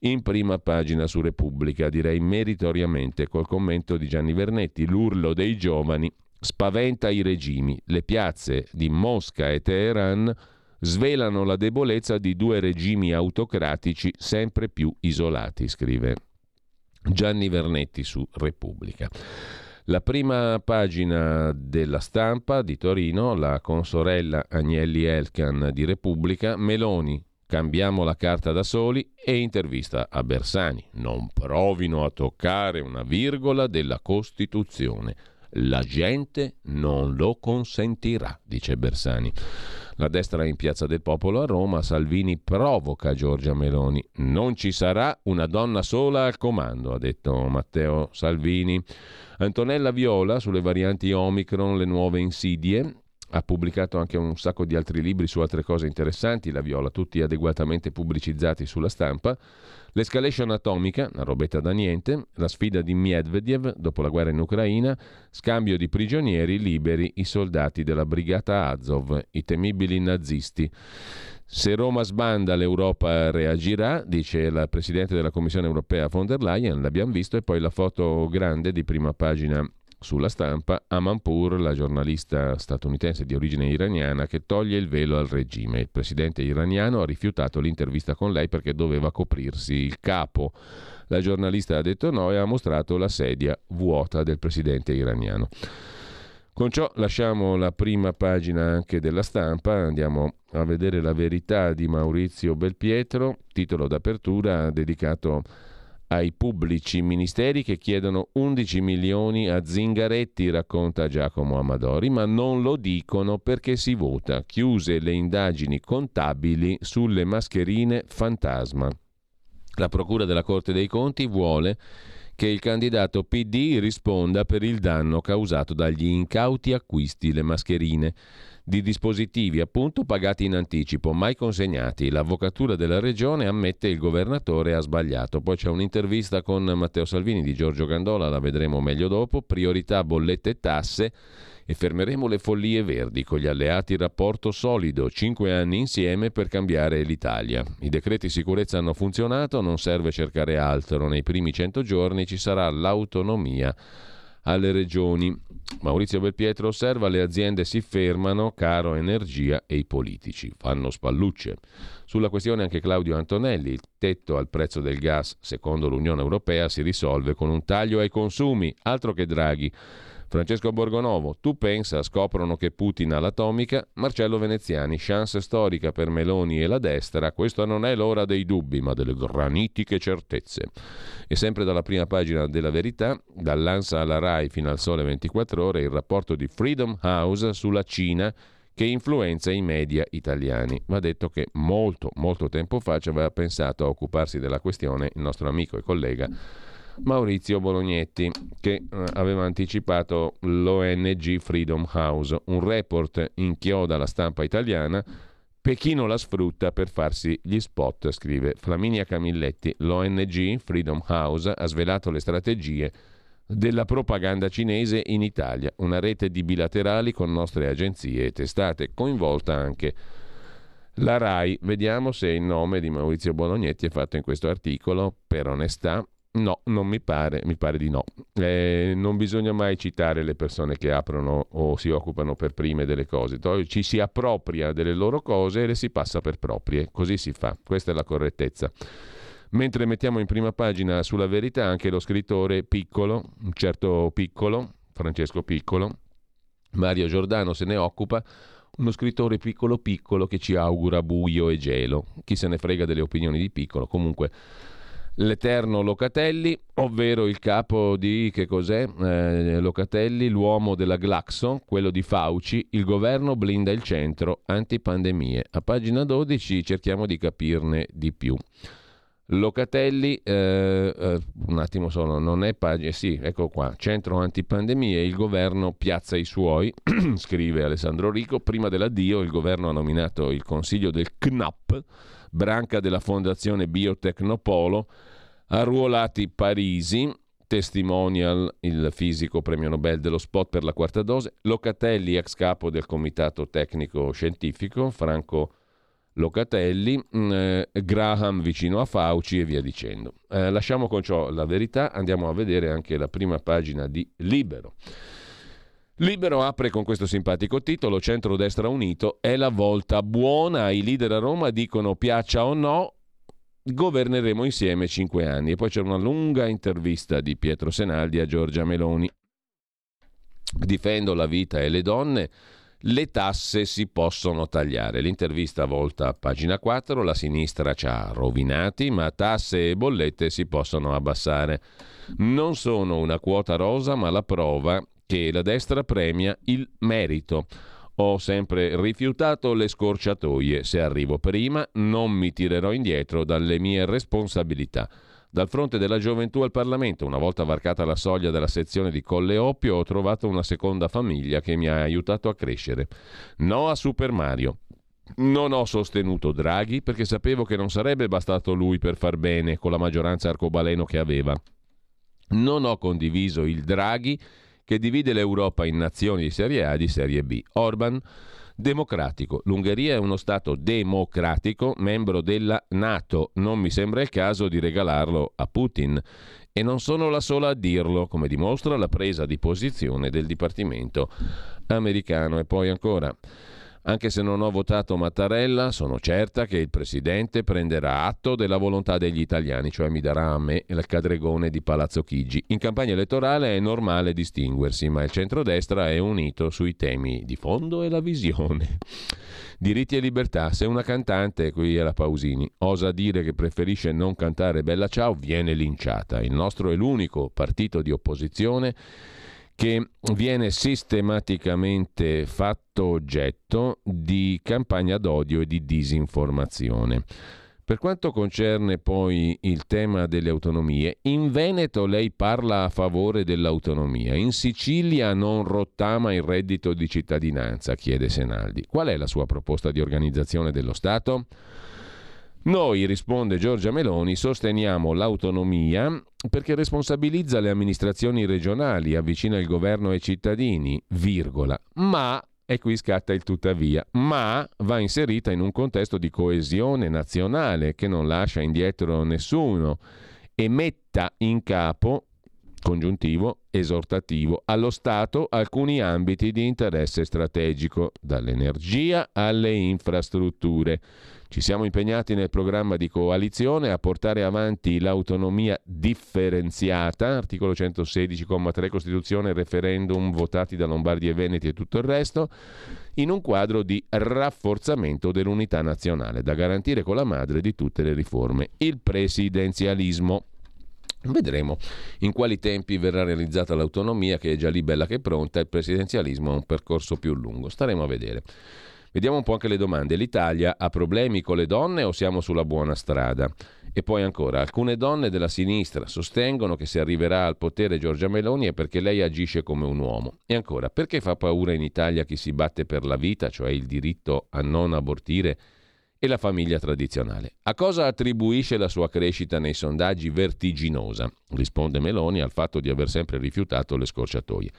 In prima pagina su Repubblica, direi meritoriamente, col commento di Gianni Vernetti, l'urlo dei giovani spaventa i regimi. Le piazze di Mosca e Teheran svelano la debolezza di due regimi autocratici sempre più isolati, scrive Gianni Vernetti su Repubblica. La prima pagina della stampa di Torino, la consorella Agnelli Elkan di Repubblica, Meloni, cambiamo la carta da soli e intervista a Bersani. Non provino a toccare una virgola della Costituzione. La gente non lo consentirà, dice Bersani. La destra è in Piazza del Popolo a Roma, Salvini provoca Giorgia Meloni. Non ci sarà una donna sola al comando, ha detto Matteo Salvini. Antonella Viola sulle varianti Omicron, le nuove insidie, ha pubblicato anche un sacco di altri libri su altre cose interessanti, la Viola, tutti adeguatamente pubblicizzati sulla stampa. L'escalation atomica, una robetta da niente, la sfida di Medvedev dopo la guerra in Ucraina, scambio di prigionieri liberi i soldati della brigata Azov, i temibili nazisti. Se Roma sbanda l'Europa reagirà, dice il Presidente della Commissione europea von der Leyen, l'abbiamo visto, e poi la foto grande di prima pagina sulla stampa Amanpour, la giornalista statunitense di origine iraniana che toglie il velo al regime. Il presidente iraniano ha rifiutato l'intervista con lei perché doveva coprirsi il capo. La giornalista ha detto no e ha mostrato la sedia vuota del presidente iraniano. Con ciò lasciamo la prima pagina anche della stampa, andiamo a vedere la verità di Maurizio Belpietro, titolo d'apertura dedicato a ai pubblici ministeri che chiedono 11 milioni a Zingaretti, racconta Giacomo Amadori, ma non lo dicono perché si vota. Chiuse le indagini contabili sulle mascherine fantasma. La Procura della Corte dei Conti vuole che il candidato PD risponda per il danno causato dagli incauti acquisti le mascherine di dispositivi appunto pagati in anticipo, mai consegnati. L'avvocatura della regione ammette il governatore ha sbagliato. Poi c'è un'intervista con Matteo Salvini di Giorgio Gandola, la vedremo meglio dopo. Priorità bollette e tasse e fermeremo le follie verdi con gli alleati rapporto solido, cinque anni insieme per cambiare l'Italia. I decreti sicurezza hanno funzionato, non serve cercare altro, nei primi cento giorni ci sarà l'autonomia alle regioni. Maurizio Belpietro osserva le aziende si fermano, caro energia e i politici fanno spallucce. Sulla questione anche Claudio Antonelli, il tetto al prezzo del gas secondo l'Unione Europea si risolve con un taglio ai consumi, altro che Draghi. Francesco Borgonovo, tu pensa, scoprono che Putin ha l'atomica, Marcello Veneziani, chance storica per Meloni e la destra, questa non è l'ora dei dubbi, ma delle granitiche certezze. E sempre dalla prima pagina della verità, dall'Ansa alla RAI fino al Sole 24 ore, il rapporto di Freedom House sulla Cina che influenza i media italiani. Va detto che molto, molto tempo fa ci aveva pensato a occuparsi della questione il nostro amico e collega Maurizio Bolognetti, che eh, aveva anticipato l'ONG Freedom House. Un report inchioda la stampa italiana. Pechino la sfrutta per farsi gli spot, scrive Flaminia Camilletti. L'ONG Freedom House ha svelato le strategie della propaganda cinese in Italia, una rete di bilaterali con nostre agenzie e testate, coinvolta anche la RAI. Vediamo se il nome di Maurizio Bolognetti è fatto in questo articolo, per onestà. No, non mi pare, mi pare di no. Eh, non bisogna mai citare le persone che aprono o si occupano per prime delle cose. Ci si appropria delle loro cose e le si passa per proprie. Così si fa. Questa è la correttezza. Mentre mettiamo in prima pagina sulla verità anche lo scrittore piccolo, un certo piccolo, Francesco Piccolo, Mario Giordano se ne occupa, uno scrittore piccolo piccolo che ci augura buio e gelo. Chi se ne frega delle opinioni di piccolo, comunque l'eterno Locatelli, ovvero il capo di che cos'è? Eh, Locatelli, l'uomo della Glaxo, quello di Fauci, il governo blinda il centro, antipandemie. A pagina 12 cerchiamo di capirne di più. Locatelli, eh, eh, un attimo solo, non è pagina, sì, ecco qua, centro antipandemie, il governo piazza i suoi, scrive Alessandro Rico, prima dell'addio il governo ha nominato il consiglio del CNAP, branca della fondazione Biotecnopolo, arruolati Parisi, testimonial il fisico premio Nobel dello spot per la quarta dose, Locatelli ex capo del comitato tecnico scientifico, Franco Locatelli, mm, eh, Graham vicino a Fauci e via dicendo. Eh, lasciamo con ciò la verità, andiamo a vedere anche la prima pagina di Libero. Libero apre con questo simpatico titolo, Centro-destra unito, è la volta buona, i leader a Roma dicono piaccia o no, governeremo insieme cinque anni. E poi c'è una lunga intervista di Pietro Senaldi a Giorgia Meloni. Difendo la vita e le donne, le tasse si possono tagliare. L'intervista volta a pagina 4, la sinistra ci ha rovinati, ma tasse e bollette si possono abbassare. Non sono una quota rosa, ma la prova che la destra premia il merito. Ho sempre rifiutato le scorciatoie. Se arrivo prima, non mi tirerò indietro dalle mie responsabilità. Dal fronte della gioventù al Parlamento, una volta varcata la soglia della sezione di Colle Oppio, ho trovato una seconda famiglia che mi ha aiutato a crescere. No a Super Mario. Non ho sostenuto Draghi perché sapevo che non sarebbe bastato lui per far bene con la maggioranza arcobaleno che aveva. Non ho condiviso il Draghi che divide l'Europa in nazioni di serie A e di serie B. Orban democratico. L'Ungheria è uno Stato democratico, membro della Nato. Non mi sembra il caso di regalarlo a Putin. E non sono la sola a dirlo, come dimostra la presa di posizione del Dipartimento americano. E poi ancora. Anche se non ho votato Mattarella, sono certa che il Presidente prenderà atto della volontà degli italiani, cioè mi darà a me il cadregone di Palazzo Chigi. In campagna elettorale è normale distinguersi, ma il centrodestra è unito sui temi di fondo e la visione. Diritti e libertà. Se una cantante, qui è la Pausini, osa dire che preferisce non cantare Bella Ciao, viene linciata. Il nostro è l'unico partito di opposizione che viene sistematicamente fatto oggetto di campagna d'odio e di disinformazione. Per quanto concerne poi il tema delle autonomie, in Veneto lei parla a favore dell'autonomia, in Sicilia non rottama il reddito di cittadinanza, chiede Senaldi. Qual è la sua proposta di organizzazione dello Stato? Noi, risponde Giorgia Meloni, sosteniamo l'autonomia perché responsabilizza le amministrazioni regionali, avvicina il governo ai cittadini, virgola, ma, e qui scatta il tuttavia, ma va inserita in un contesto di coesione nazionale che non lascia indietro nessuno e metta in capo congiuntivo esortativo allo Stato alcuni ambiti di interesse strategico, dall'energia alle infrastrutture. Ci siamo impegnati nel programma di coalizione a portare avanti l'autonomia differenziata, articolo 116,3 Costituzione, referendum votati da Lombardi e Veneti e tutto il resto, in un quadro di rafforzamento dell'unità nazionale, da garantire con la madre di tutte le riforme, il presidenzialismo. Vedremo in quali tempi verrà realizzata l'autonomia, che è già lì bella che pronta, il presidenzialismo è un percorso più lungo. Staremo a vedere. Vediamo un po' anche le domande. L'Italia ha problemi con le donne o siamo sulla buona strada? E poi ancora, alcune donne della sinistra sostengono che se arriverà al potere Giorgia Meloni è perché lei agisce come un uomo. E ancora, perché fa paura in Italia chi si batte per la vita, cioè il diritto a non abortire? E la famiglia tradizionale. A cosa attribuisce la sua crescita nei sondaggi vertiginosa? Risponde Meloni al fatto di aver sempre rifiutato le scorciatoie.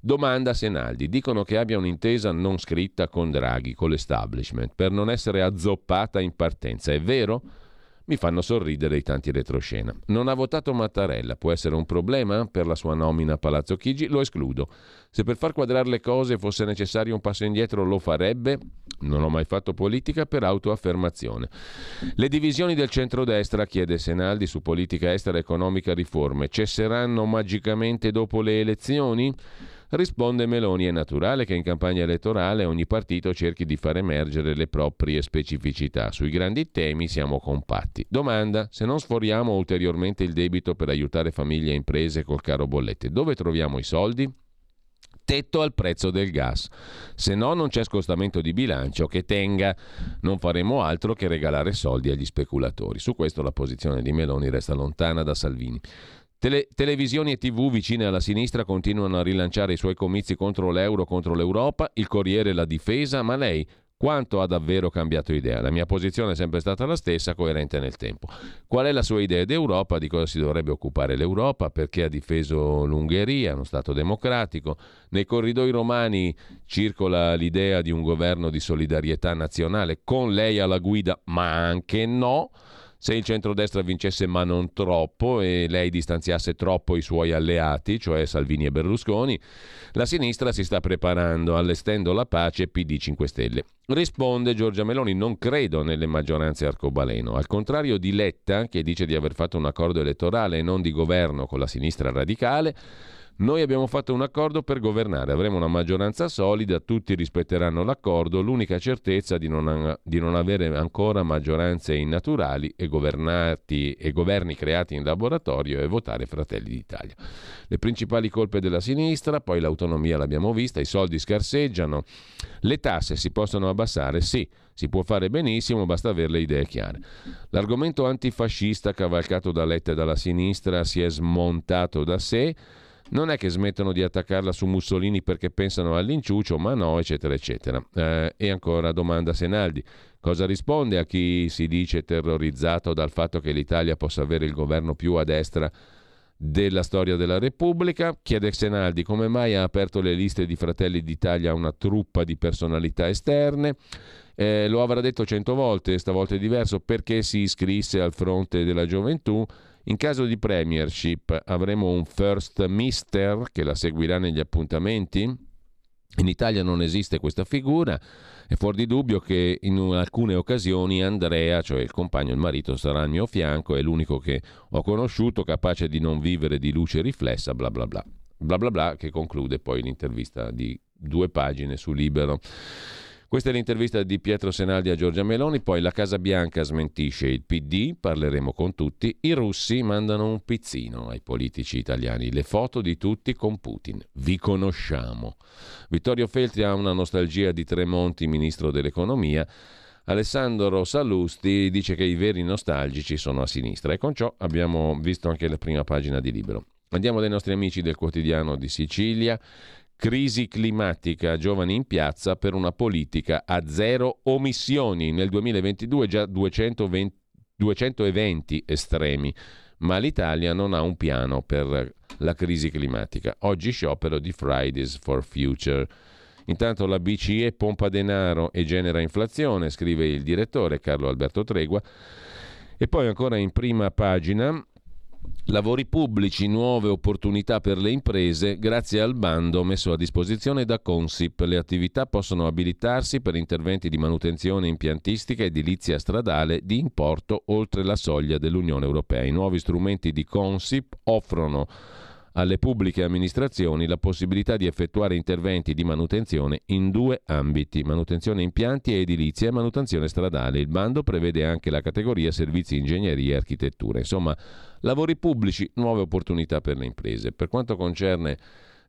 Domanda Senaldi. Dicono che abbia un'intesa non scritta con Draghi, con l'establishment, per non essere azzoppata in partenza. È vero? Mi fanno sorridere i tanti retroscena. Non ha votato Mattarella, può essere un problema per la sua nomina a Palazzo Chigi? Lo escludo. Se per far quadrare le cose fosse necessario un passo indietro lo farebbe? Non ho mai fatto politica per autoaffermazione. Le divisioni del centrodestra, chiede Senaldi, su politica estera economica riforme, cesseranno magicamente dopo le elezioni? Risponde Meloni, è naturale che in campagna elettorale ogni partito cerchi di far emergere le proprie specificità. Sui grandi temi siamo compatti. Domanda, se non sforiamo ulteriormente il debito per aiutare famiglie e imprese col caro bollette, dove troviamo i soldi? tetto al prezzo del gas. Se no non c'è scostamento di bilancio che tenga. Non faremo altro che regalare soldi agli speculatori. Su questo la posizione di Meloni resta lontana da Salvini. Tele- televisioni e tv vicine alla sinistra continuano a rilanciare i suoi comizi contro l'euro, contro l'Europa, il Corriere la difesa, ma lei quanto ha davvero cambiato idea? La mia posizione è sempre stata la stessa, coerente nel tempo. Qual è la sua idea d'Europa? Di cosa si dovrebbe occupare l'Europa? Perché ha difeso l'Ungheria, uno Stato democratico? Nei corridoi romani circola l'idea di un governo di solidarietà nazionale con lei alla guida, ma anche no se il centrodestra vincesse ma non troppo e lei distanziasse troppo i suoi alleati, cioè Salvini e Berlusconi, la sinistra si sta preparando allestendo la pace PD 5 Stelle. Risponde Giorgia Meloni, non credo nelle maggioranze arcobaleno, al contrario di Letta che dice di aver fatto un accordo elettorale e non di governo con la sinistra radicale, noi abbiamo fatto un accordo per governare, avremo una maggioranza solida, tutti rispetteranno l'accordo, l'unica certezza di non, di non avere ancora maggioranze innaturali e, e governi creati in laboratorio è votare Fratelli d'Italia. Le principali colpe della sinistra, poi l'autonomia l'abbiamo vista, i soldi scarseggiano, le tasse si possono abbassare, sì, si può fare benissimo, basta avere le idee chiare. L'argomento antifascista cavalcato da Letta e dalla sinistra si è smontato da sé non è che smettono di attaccarla su Mussolini perché pensano all'inciucio, ma no, eccetera, eccetera. Eh, e ancora domanda Senaldi. Cosa risponde a chi si dice terrorizzato dal fatto che l'Italia possa avere il governo più a destra della storia della Repubblica? Chiede Senaldi come mai ha aperto le liste di Fratelli d'Italia a una truppa di personalità esterne. Eh, lo avrà detto cento volte, stavolta è diverso, perché si iscrisse al fronte della gioventù in caso di Premiership avremo un First Mister che la seguirà negli appuntamenti? In Italia non esiste questa figura, è fuori di dubbio che in alcune occasioni Andrea, cioè il compagno, il marito, sarà al mio fianco, è l'unico che ho conosciuto capace di non vivere di luce riflessa, bla bla bla. Bla bla bla che conclude poi l'intervista di due pagine su Libero. Questa è l'intervista di Pietro Senaldi a Giorgia Meloni, poi la Casa Bianca smentisce il PD, parleremo con tutti, i russi mandano un pizzino ai politici italiani, le foto di tutti con Putin, vi conosciamo. Vittorio Feltri ha una nostalgia di Tremonti, ministro dell'economia, Alessandro Sallusti dice che i veri nostalgici sono a sinistra e con ciò abbiamo visto anche la prima pagina di Libero. Andiamo dai nostri amici del quotidiano di Sicilia Crisi climatica, giovani in piazza per una politica a zero omissioni. Nel 2022 già 220, 200 eventi estremi, ma l'Italia non ha un piano per la crisi climatica. Oggi sciopero di Fridays for Future. Intanto la BCE pompa denaro e genera inflazione, scrive il direttore Carlo Alberto Tregua. E poi ancora in prima pagina Lavori pubblici, nuove opportunità per le imprese grazie al bando messo a disposizione da Consip. Le attività possono abilitarsi per interventi di manutenzione impiantistica e edilizia stradale di importo oltre la soglia dell'Unione Europea. I nuovi strumenti di Consip offrono alle pubbliche amministrazioni la possibilità di effettuare interventi di manutenzione in due ambiti, manutenzione impianti e edilizia e manutenzione stradale. Il bando prevede anche la categoria servizi ingegneria e architettura. Insomma, lavori pubblici, nuove opportunità per le imprese. Per quanto concerne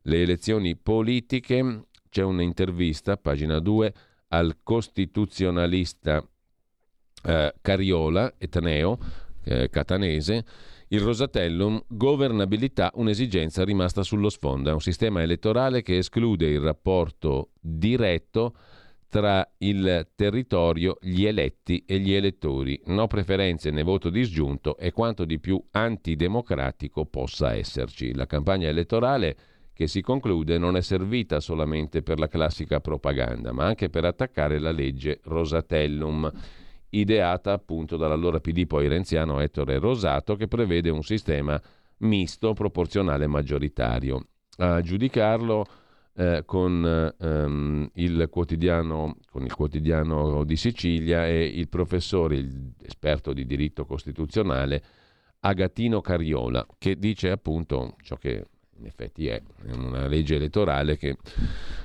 le elezioni politiche, c'è un'intervista, pagina 2, al costituzionalista eh, Cariola, etneo, eh, catanese, il Rosatellum, governabilità, un'esigenza rimasta sullo sfondo. È un sistema elettorale che esclude il rapporto diretto tra il territorio, gli eletti e gli elettori. No preferenze né voto disgiunto è quanto di più antidemocratico possa esserci. La campagna elettorale che si conclude non è servita solamente per la classica propaganda, ma anche per attaccare la legge Rosatellum ideata appunto dall'allora PD poi renziano Ettore Rosato che prevede un sistema misto proporzionale maggioritario. A giudicarlo eh, con, ehm, il quotidiano, con il quotidiano di Sicilia e il professore, esperto di diritto costituzionale Agatino Cariola, che dice appunto ciò che in effetti è, una legge elettorale che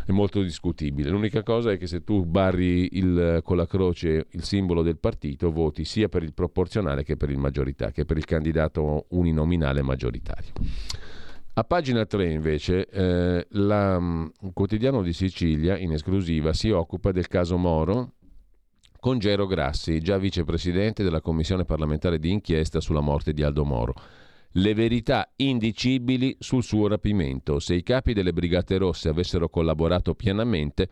è molto discutibile. L'unica cosa è che se tu barri il, con la croce il simbolo del partito, voti sia per il proporzionale che per il maggioritario, che per il candidato uninominale maggioritario. A pagina 3 invece eh, la, il quotidiano di Sicilia in esclusiva si occupa del caso Moro con Gero Grassi, già vicepresidente della commissione parlamentare di inchiesta sulla morte di Aldo Moro le verità indicibili sul suo rapimento. Se i capi delle Brigate Rosse avessero collaborato pienamente,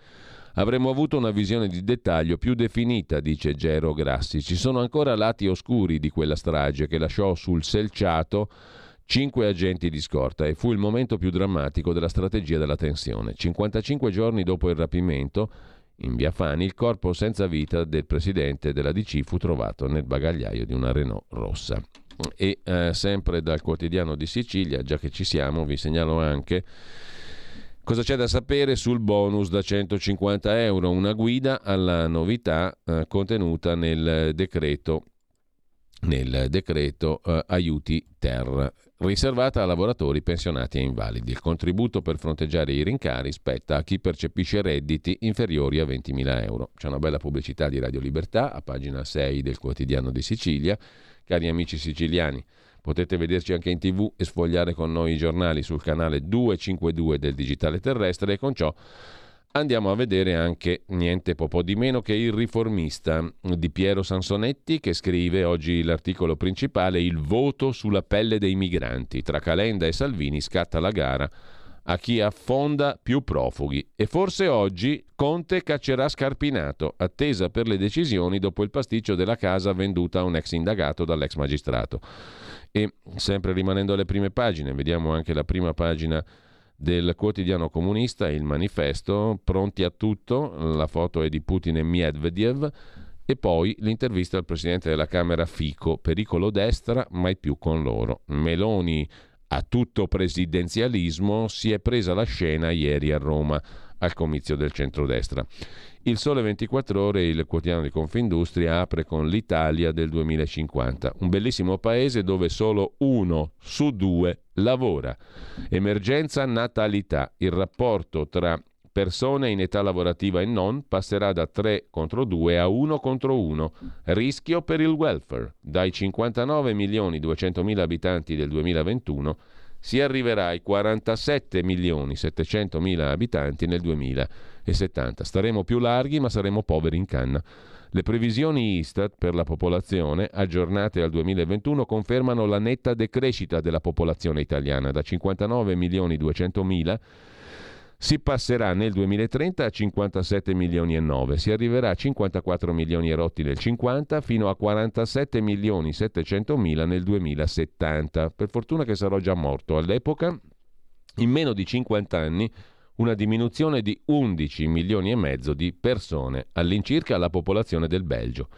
avremmo avuto una visione di dettaglio più definita, dice Gero Grassi. Ci sono ancora lati oscuri di quella strage che lasciò sul selciato cinque agenti di scorta e fu il momento più drammatico della strategia della tensione. 55 giorni dopo il rapimento, in via Fani, il corpo senza vita del presidente della DC fu trovato nel bagagliaio di una Renault rossa. E eh, sempre dal quotidiano di Sicilia, già che ci siamo, vi segnalo anche cosa c'è da sapere sul bonus da 150 euro, una guida alla novità eh, contenuta nel decreto, nel decreto eh, aiuti ter riservata a lavoratori pensionati e invalidi. Il contributo per fronteggiare i rincari spetta a chi percepisce redditi inferiori a 20.000 euro. C'è una bella pubblicità di Radio Libertà a pagina 6 del quotidiano di Sicilia cari amici siciliani. Potete vederci anche in tv e sfogliare con noi i giornali sul canale 252 del Digitale Terrestre e con ciò andiamo a vedere anche niente po' di meno che il riformista di Piero Sansonetti che scrive oggi l'articolo principale Il voto sulla pelle dei migranti. Tra Calenda e Salvini scatta la gara a chi affonda più profughi. E forse oggi Conte caccerà Scarpinato, attesa per le decisioni dopo il pasticcio della casa venduta a un ex indagato dall'ex magistrato. E sempre rimanendo alle prime pagine, vediamo anche la prima pagina del quotidiano comunista, il manifesto, pronti a tutto, la foto è di Putin e Medvedev, e poi l'intervista al presidente della Camera Fico, pericolo destra, mai più con loro. Meloni a tutto presidenzialismo si è presa la scena ieri a Roma al comizio del centrodestra. Il Sole 24 Ore, il quotidiano di Confindustria, apre con l'Italia del 2050, un bellissimo paese dove solo uno su due lavora. Emergenza natalità, il rapporto tra persone in età lavorativa e non passerà da 3 contro 2 a 1 contro 1. Rischio per il welfare. Dai 59 milioni 200 mila abitanti del 2021 si arriverà ai 47 milioni 700 mila abitanti nel 2070. Staremo più larghi ma saremo poveri in canna. Le previsioni Istat per la popolazione, aggiornate al 2021, confermano la netta decrescita della popolazione italiana da 59 milioni 200 mila si passerà nel 2030 a 57 milioni e 9, si arriverà a 54 milioni e rotti nel 50 fino a 47 milioni 700 mila nel 2070. Per fortuna che sarò già morto all'epoca, in meno di 50 anni una diminuzione di 11 milioni e mezzo di persone, all'incirca la popolazione del Belgio.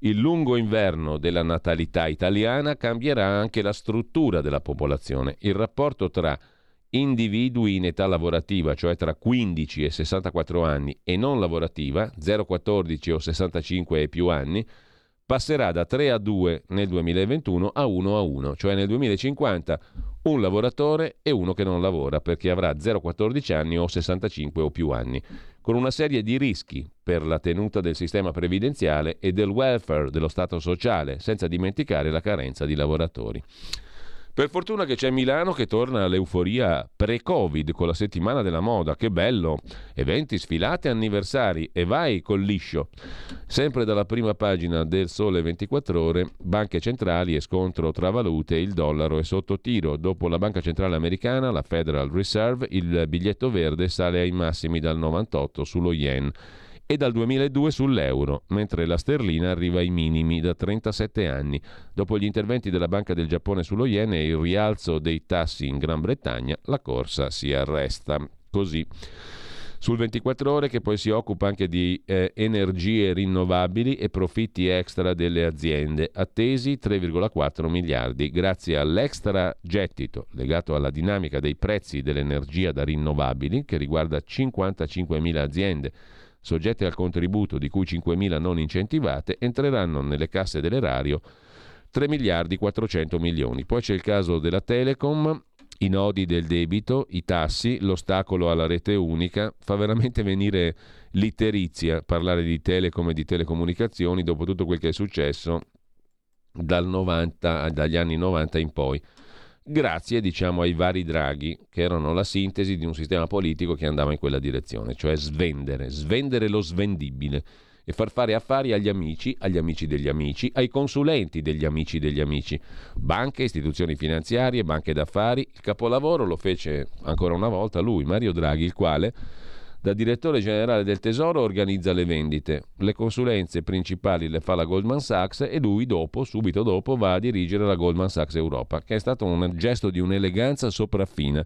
Il lungo inverno della natalità italiana cambierà anche la struttura della popolazione. Il rapporto tra individui in età lavorativa, cioè tra 15 e 64 anni, e non lavorativa, 0,14 o 65 e più anni, passerà da 3 a 2 nel 2021 a 1 a 1, cioè nel 2050 un lavoratore e uno che non lavora perché avrà 0,14 anni o 65 o più anni, con una serie di rischi per la tenuta del sistema previdenziale e del welfare dello Stato sociale, senza dimenticare la carenza di lavoratori. Per fortuna che c'è Milano che torna all'euforia pre-Covid con la settimana della moda, che bello! Eventi, sfilate, anniversari e vai col liscio. Sempre dalla prima pagina del Sole 24 Ore, banche centrali e scontro tra valute, il dollaro è sotto tiro. Dopo la banca centrale americana, la Federal Reserve, il biglietto verde sale ai massimi dal 98 sullo yen e dal 2002 sull'euro, mentre la sterlina arriva ai minimi da 37 anni. Dopo gli interventi della Banca del Giappone sullo yen e il rialzo dei tassi in Gran Bretagna, la corsa si arresta. Così sul 24 ore che poi si occupa anche di eh, energie rinnovabili e profitti extra delle aziende, attesi 3,4 miliardi, grazie all'extra gettito legato alla dinamica dei prezzi dell'energia da rinnovabili che riguarda 55 mila aziende soggette al contributo di cui 5.000 non incentivate, entreranno nelle casse dell'erario 3 miliardi 400 milioni. Poi c'è il caso della Telecom, i nodi del debito, i tassi, l'ostacolo alla rete unica, fa veramente venire l'itterizia parlare di Telecom e di telecomunicazioni dopo tutto quel che è successo dal 90, dagli anni 90 in poi grazie diciamo ai vari draghi che erano la sintesi di un sistema politico che andava in quella direzione, cioè svendere, svendere lo svendibile e far fare affari agli amici, agli amici degli amici, ai consulenti degli amici degli amici, banche, istituzioni finanziarie, banche d'affari. Il capolavoro lo fece ancora una volta lui, Mario Draghi, il quale da direttore generale del Tesoro organizza le vendite, le consulenze principali le fa la Goldman Sachs e lui dopo, subito dopo, va a dirigere la Goldman Sachs Europa, che è stato un gesto di un'eleganza sopraffina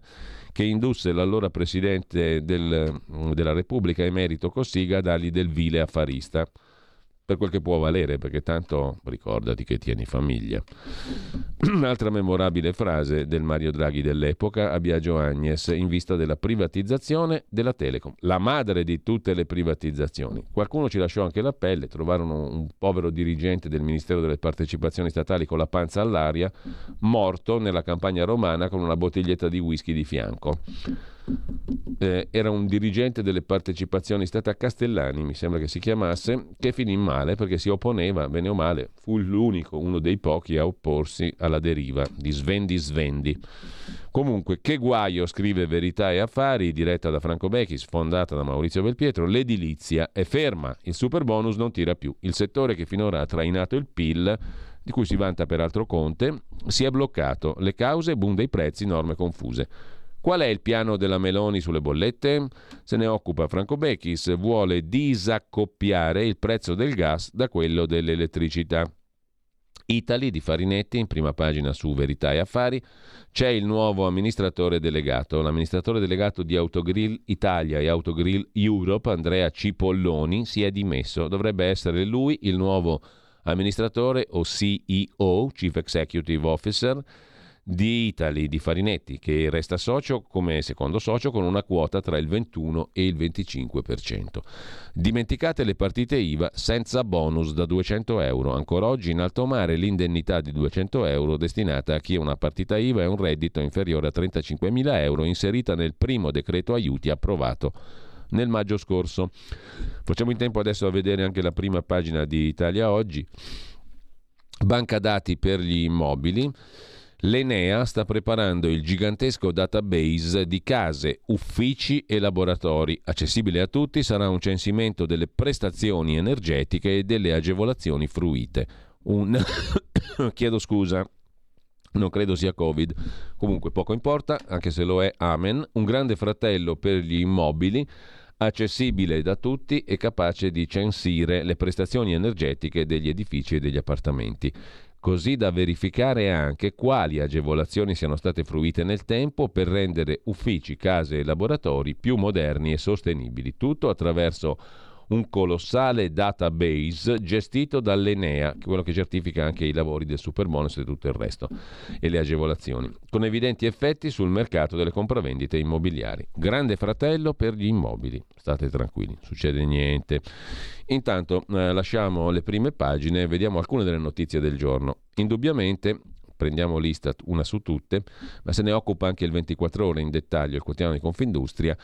che indusse l'allora presidente del, della Repubblica emerito Cossiga a dargli del vile affarista per quel che può valere, perché tanto ricordati che tieni famiglia. Un'altra memorabile frase del Mario Draghi dell'epoca a Biagio Agnes in vista della privatizzazione della Telecom, la madre di tutte le privatizzazioni. Qualcuno ci lasciò anche la pelle, trovarono un povero dirigente del Ministero delle Partecipazioni Statali con la panza all'aria, morto nella campagna romana con una bottiglietta di whisky di fianco eh, era un dirigente delle partecipazioni state a Castellani, mi sembra che si chiamasse, che finì male perché si opponeva, bene o male, fu l'unico, uno dei pochi a opporsi alla deriva di Svendi Svendi. Comunque, che guaio, scrive Verità e Affari, diretta da Franco Becchi, sfondata da Maurizio Belpietro, l'edilizia è ferma, il super bonus non tira più. Il settore che finora ha trainato il PIL di cui si vanta peraltro Conte, si è bloccato. Le cause, boom dei prezzi, norme confuse. Qual è il piano della Meloni sulle bollette? Se ne occupa Franco Bechis, vuole disaccoppiare il prezzo del gas da quello dell'elettricità. Italy di Farinetti, in prima pagina su Verità e Affari, c'è il nuovo amministratore delegato. L'amministratore delegato di Autogrill Italia e Autogrill Europe, Andrea Cipolloni, si è dimesso. Dovrebbe essere lui il nuovo amministratore o CEO, Chief Executive Officer, di Italy di Farinetti, che resta socio come secondo socio con una quota tra il 21 e il 25%. Dimenticate le partite IVA senza bonus da 200 euro. Ancora oggi in alto mare l'indennità di 200 euro destinata a chi una partita IVA e un reddito inferiore a 35.000 euro inserita nel primo decreto aiuti approvato nel maggio scorso. Facciamo in tempo adesso a vedere anche la prima pagina di Italia Oggi. Banca dati per gli immobili. L'Enea sta preparando il gigantesco database di case, uffici e laboratori. Accessibile a tutti sarà un censimento delle prestazioni energetiche e delle agevolazioni fruite. Un... Chiedo scusa, non credo sia Covid. Comunque poco importa, anche se lo è, amen. Un grande fratello per gli immobili, accessibile da tutti e capace di censire le prestazioni energetiche degli edifici e degli appartamenti così da verificare anche quali agevolazioni siano state fruite nel tempo per rendere uffici, case e laboratori più moderni e sostenibili. Tutto attraverso un colossale database gestito dall'Enea, quello che certifica anche i lavori del superbonus e tutto il resto, e le agevolazioni, con evidenti effetti sul mercato delle compravendite immobiliari. Grande fratello per gli immobili, state tranquilli, succede niente. Intanto eh, lasciamo le prime pagine e vediamo alcune delle notizie del giorno. Indubbiamente prendiamo l'Istat una su tutte, ma se ne occupa anche il 24 ore in dettaglio il quotidiano di Confindustria.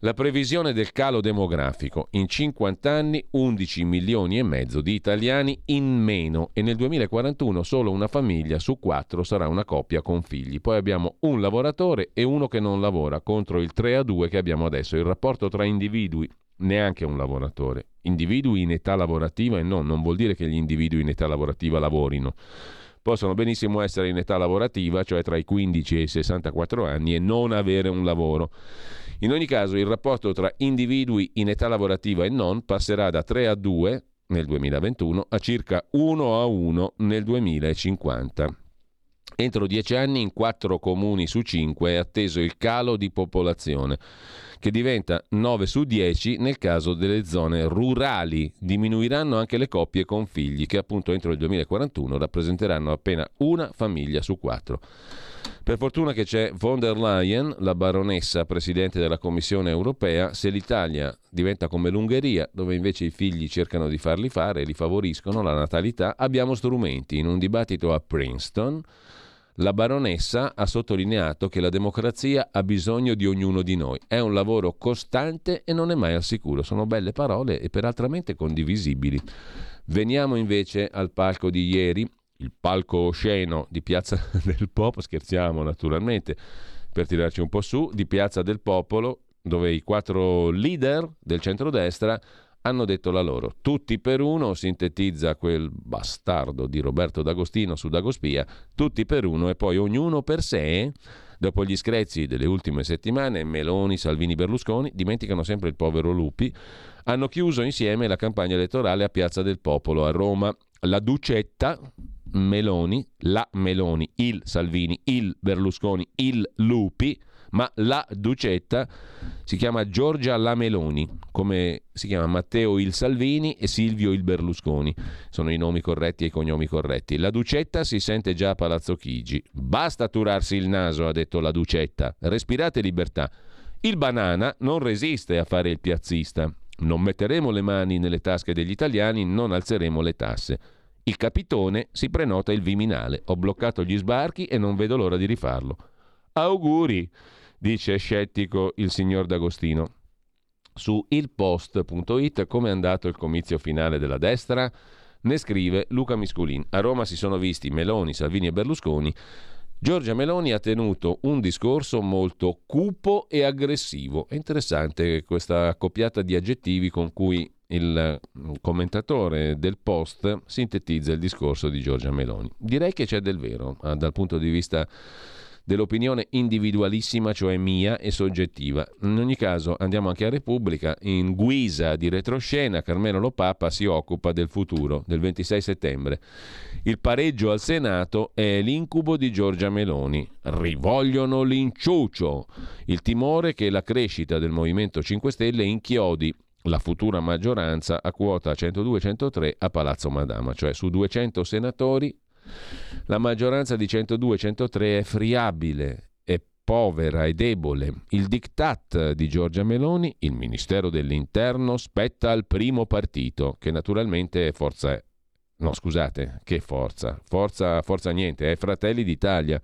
La previsione del calo demografico. In 50 anni 11 milioni e mezzo di italiani in meno e nel 2041 solo una famiglia su quattro sarà una coppia con figli. Poi abbiamo un lavoratore e uno che non lavora contro il 3 a 2 che abbiamo adesso. Il rapporto tra individui, neanche un lavoratore. Individui in età lavorativa e no, non vuol dire che gli individui in età lavorativa lavorino possono benissimo essere in età lavorativa, cioè tra i 15 e i 64 anni, e non avere un lavoro. In ogni caso il rapporto tra individui in età lavorativa e non passerà da 3 a 2 nel 2021 a circa 1 a 1 nel 2050. Entro dieci anni in quattro comuni su cinque è atteso il calo di popolazione che diventa 9 su 10 nel caso delle zone rurali. Diminuiranno anche le coppie con figli, che appunto entro il 2041 rappresenteranno appena una famiglia su quattro. Per fortuna che c'è von der Leyen, la baronessa presidente della Commissione europea, se l'Italia diventa come l'Ungheria, dove invece i figli cercano di farli fare e li favoriscono la natalità, abbiamo strumenti. In un dibattito a Princeton, la baronessa ha sottolineato che la democrazia ha bisogno di ognuno di noi. È un lavoro costante e non è mai al sicuro. Sono belle parole e peraltramente condivisibili. Veniamo invece al palco di ieri, il palco sceno di Piazza del Popolo, scherziamo naturalmente per tirarci un po' su, di Piazza del Popolo, dove i quattro leader del centrodestra hanno detto la loro. Tutti per uno, sintetizza quel bastardo di Roberto D'Agostino su Dagospia, tutti per uno e poi ognuno per sé. Dopo gli screzi delle ultime settimane, Meloni, Salvini, Berlusconi dimenticano sempre il povero Lupi, hanno chiuso insieme la campagna elettorale a Piazza del Popolo a Roma. La Ducetta, Meloni, la Meloni, il Salvini, il Berlusconi, il Lupi ma la Ducetta si chiama Giorgia Lameloni, come si chiama Matteo il Salvini e Silvio il Berlusconi. Sono i nomi corretti e i cognomi corretti. La Ducetta si sente già a Palazzo Chigi. Basta turarsi il naso, ha detto la Ducetta. Respirate libertà. Il banana non resiste a fare il piazzista. Non metteremo le mani nelle tasche degli italiani, non alzeremo le tasse. Il capitone si prenota il Viminale. Ho bloccato gli sbarchi e non vedo l'ora di rifarlo. Auguri! Dice scettico il signor D'Agostino. Su ilpost.it come è andato il comizio finale della destra? Ne scrive Luca Misculin. A Roma si sono visti Meloni, Salvini e Berlusconi. Giorgia Meloni ha tenuto un discorso molto cupo e aggressivo. È interessante questa accoppiata di aggettivi con cui il commentatore del Post sintetizza il discorso di Giorgia Meloni. Direi che c'è del vero ah, dal punto di vista dell'opinione individualissima, cioè mia e soggettiva. In ogni caso andiamo anche a Repubblica, in guisa di retroscena Carmelo Lopappa si occupa del futuro, del 26 settembre. Il pareggio al Senato è l'incubo di Giorgia Meloni. Rivogliono l'inciucio. Il timore che la crescita del Movimento 5 Stelle inchiodi la futura maggioranza a quota 102-103 a Palazzo Madama, cioè su 200 senatori la maggioranza di 102-103 è friabile, è povera e debole. Il diktat di Giorgia Meloni, il Ministero dell'Interno, spetta al primo partito, che naturalmente è Forza No, scusate, che forza? Forza, forza niente, è Fratelli d'Italia.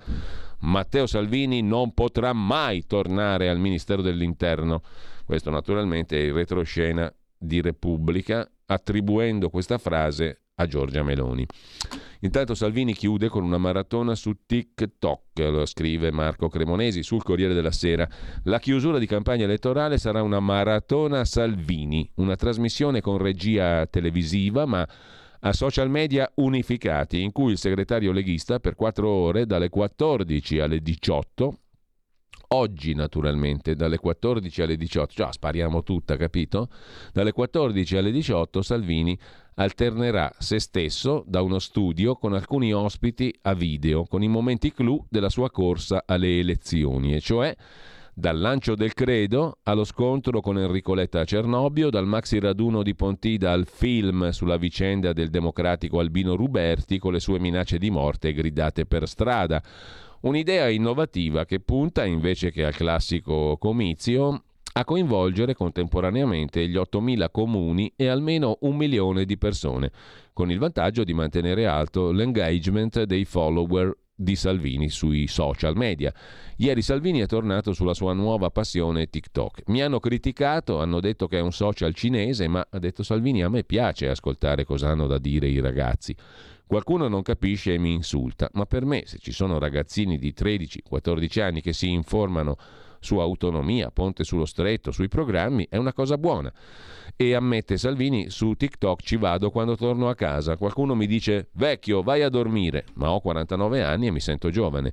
Matteo Salvini non potrà mai tornare al Ministero dell'Interno. Questo naturalmente è il retroscena di Repubblica, attribuendo questa frase a Giorgia Meloni. Intanto Salvini chiude con una maratona su TikTok, lo scrive Marco Cremonesi sul Corriere della Sera. La chiusura di campagna elettorale sarà una maratona Salvini, una trasmissione con regia televisiva ma a social media unificati in cui il segretario leghista per quattro ore dalle 14 alle 18 oggi naturalmente dalle 14 alle 18, cioè spariamo tutta, capito? Dalle 14 alle 18 Salvini alternerà se stesso da uno studio con alcuni ospiti a video, con i momenti clou della sua corsa alle elezioni, e cioè Dal lancio del credo allo scontro con Enrico Letta a Cernobbio, dal maxi raduno di Pontida al film sulla vicenda del democratico Albino Ruberti con le sue minacce di morte gridate per strada. Un'idea innovativa che punta, invece che al classico comizio, a coinvolgere contemporaneamente gli 8.000 comuni e almeno un milione di persone, con il vantaggio di mantenere alto l'engagement dei follower di Salvini sui social media. Ieri Salvini è tornato sulla sua nuova passione TikTok. Mi hanno criticato, hanno detto che è un social cinese, ma ha detto Salvini a me piace ascoltare cosa hanno da dire i ragazzi. Qualcuno non capisce e mi insulta, ma per me se ci sono ragazzini di 13-14 anni che si informano su autonomia, ponte sullo stretto, sui programmi, è una cosa buona. E ammette Salvini, su TikTok ci vado quando torno a casa. Qualcuno mi dice, vecchio, vai a dormire, ma ho 49 anni e mi sento giovane.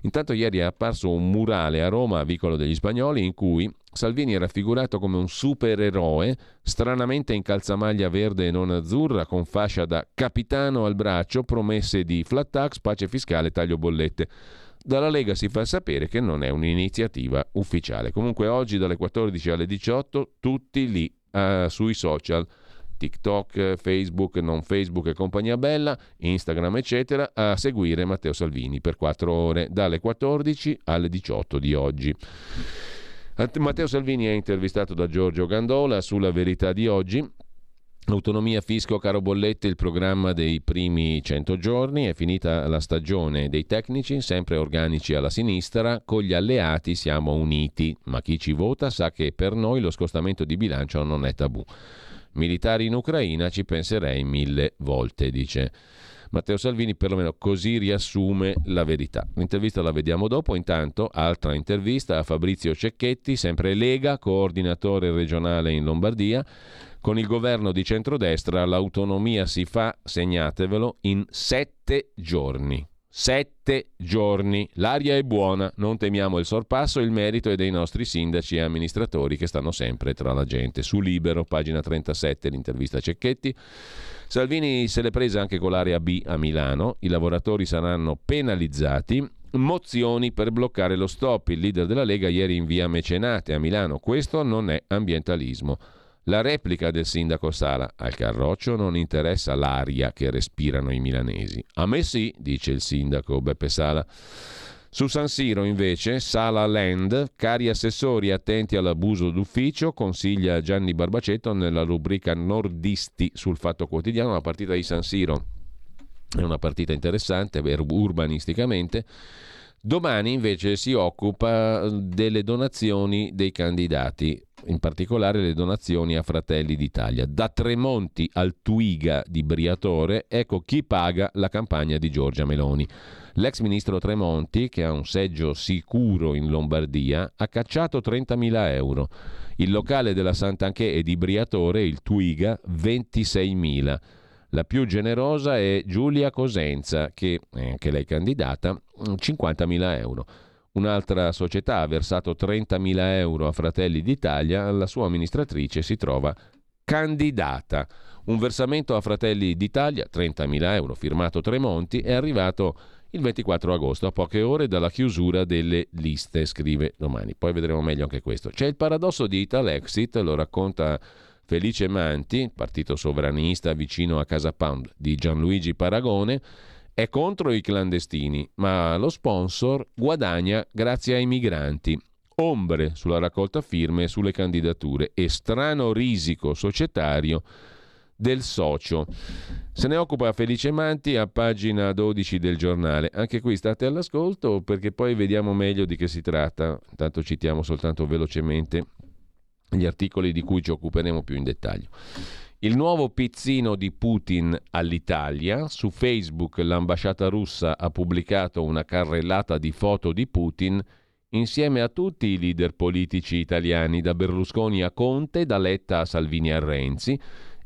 Intanto ieri è apparso un murale a Roma, a Vicolo degli Spagnoli, in cui Salvini è raffigurato come un supereroe, stranamente in calzamaglia verde e non azzurra, con fascia da capitano al braccio, promesse di flat tax, pace fiscale, taglio bollette. Dalla Lega si fa sapere che non è un'iniziativa ufficiale. Comunque oggi dalle 14 alle 18 tutti lì uh, sui social. TikTok, Facebook, non Facebook e compagnia bella, Instagram eccetera, a seguire Matteo Salvini per 4 ore dalle 14 alle 18 di oggi. Matteo Salvini è intervistato da Giorgio Gandola sulla verità di oggi Autonomia, fisco, caro bollette, il programma dei primi 100 giorni, è finita la stagione dei tecnici, sempre organici alla sinistra, con gli alleati siamo uniti, ma chi ci vota sa che per noi lo scostamento di bilancio non è tabù. Militari in Ucraina ci penserei mille volte, dice Matteo Salvini perlomeno così riassume la verità. L'intervista la vediamo dopo, intanto altra intervista a Fabrizio Cecchetti, sempre Lega, coordinatore regionale in Lombardia. Con il governo di centrodestra l'autonomia si fa, segnatevelo, in sette giorni. Sette giorni. L'aria è buona, non temiamo il sorpasso, il merito è dei nostri sindaci e amministratori che stanno sempre tra la gente. Su Libero, pagina 37, l'intervista a Cecchetti. Salvini se l'è presa anche con l'area B a Milano, i lavoratori saranno penalizzati, mozioni per bloccare lo stop. Il leader della Lega ieri in via Mecenate a Milano. Questo non è ambientalismo. La replica del sindaco Sala al Carroccio non interessa l'aria che respirano i milanesi. A me sì, dice il sindaco Beppe Sala. Su San Siro invece, Sala Land, cari assessori attenti all'abuso d'ufficio, consiglia Gianni Barbacetto nella rubrica Nordisti sul Fatto Quotidiano, la partita di San Siro è una partita interessante urbanisticamente. Domani invece si occupa delle donazioni dei candidati in particolare le donazioni a Fratelli d'Italia. Da Tremonti al Twiga di Briatore, ecco chi paga la campagna di Giorgia Meloni. L'ex ministro Tremonti, che ha un seggio sicuro in Lombardia, ha cacciato 30.000 euro. Il locale della Sant'Anché e di Briatore, il Twiga, 26.000. La più generosa è Giulia Cosenza, che è anche lei candidata, 50.000 euro. Un'altra società ha versato 30.000 euro a Fratelli d'Italia, la sua amministratrice si trova candidata. Un versamento a Fratelli d'Italia, 30.000 euro, firmato Tremonti, è arrivato il 24 agosto, a poche ore dalla chiusura delle liste, scrive domani. Poi vedremo meglio anche questo. C'è il paradosso di Italexit, lo racconta Felice Manti, partito sovranista vicino a Casa Pound di Gianluigi Paragone, è contro i clandestini, ma lo sponsor guadagna grazie ai migranti. Ombre sulla raccolta firme e sulle candidature e strano risico societario del socio. Se ne occupa Felice Manti a pagina 12 del giornale. Anche qui state all'ascolto perché poi vediamo meglio di che si tratta. Intanto citiamo soltanto velocemente gli articoli di cui ci occuperemo più in dettaglio. Il nuovo pizzino di Putin all'Italia. Su Facebook l'ambasciata russa ha pubblicato una carrellata di foto di Putin insieme a tutti i leader politici italiani, da Berlusconi a Conte, da Letta a Salvini a Renzi,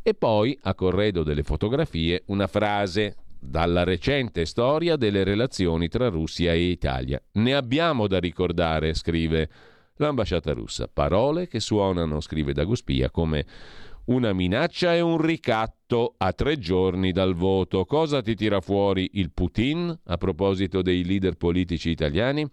e poi, a corredo delle fotografie, una frase dalla recente storia delle relazioni tra Russia e Italia. Ne abbiamo da ricordare, scrive l'ambasciata russa. Parole che suonano, scrive Daguspia, come una minaccia e un ricatto 8 a tre giorni dal voto. Cosa ti tira fuori il Putin a proposito dei leader politici italiani?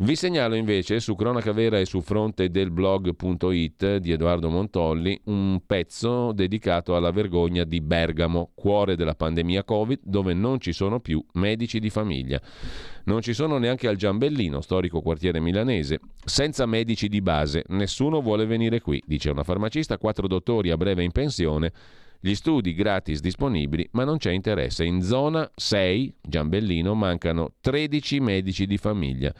Vi segnalo invece su Cronaca Vera e su fronte del blog.it di Edoardo Montolli un pezzo dedicato alla vergogna di Bergamo, cuore della pandemia Covid, dove non ci sono più medici di famiglia. Non ci sono neanche al Giambellino, storico quartiere milanese, senza medici di base. Nessuno vuole venire qui, dice una farmacista, quattro dottori a breve in pensione. Gli studi gratis disponibili, ma non c'è interesse. In zona 6, Giambellino, mancano 13 medici di famiglia.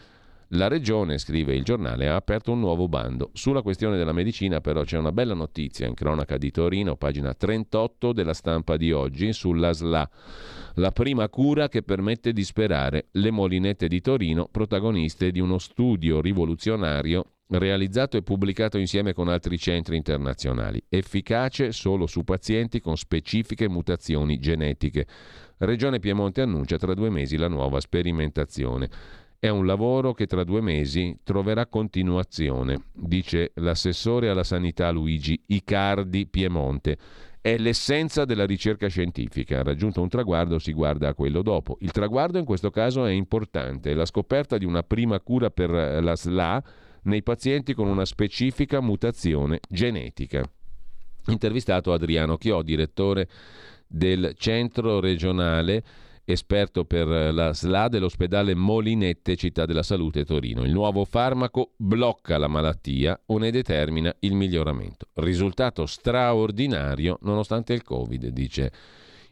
La regione, scrive il giornale, ha aperto un nuovo bando. Sulla questione della medicina però c'è una bella notizia in cronaca di Torino, pagina 38 della stampa di oggi, sulla SLA, la prima cura che permette di sperare. Le molinette di Torino, protagoniste di uno studio rivoluzionario realizzato e pubblicato insieme con altri centri internazionali, efficace solo su pazienti con specifiche mutazioni genetiche. Regione Piemonte annuncia tra due mesi la nuova sperimentazione. È un lavoro che tra due mesi troverà continuazione, dice l'assessore alla sanità Luigi Icardi Piemonte. È l'essenza della ricerca scientifica. Raggiunto un traguardo si guarda a quello dopo. Il traguardo in questo caso è importante, la scoperta di una prima cura per la SLA nei pazienti con una specifica mutazione genetica. Intervistato Adriano Chiò, direttore del centro regionale esperto per la SLA dell'ospedale Molinette Città della Salute Torino. Il nuovo farmaco blocca la malattia o ne determina il miglioramento. Risultato straordinario nonostante il Covid, dice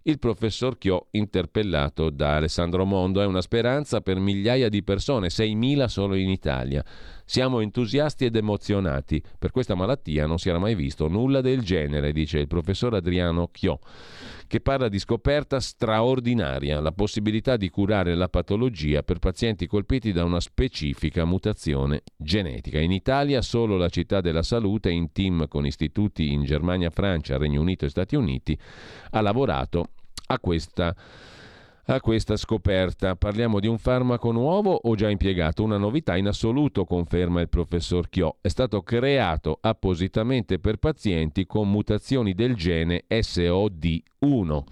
il professor Chiò, interpellato da Alessandro Mondo, è una speranza per migliaia di persone, 6.000 solo in Italia. Siamo entusiasti ed emozionati. Per questa malattia non si era mai visto nulla del genere, dice il professor Adriano Chiò che parla di scoperta straordinaria, la possibilità di curare la patologia per pazienti colpiti da una specifica mutazione genetica. In Italia solo la città della salute, in team con istituti in Germania, Francia, Regno Unito e Stati Uniti, ha lavorato a questa a questa scoperta. Parliamo di un farmaco nuovo o già impiegato? Una novità in assoluto, conferma il professor Chiò. È stato creato appositamente per pazienti con mutazioni del gene SOD1.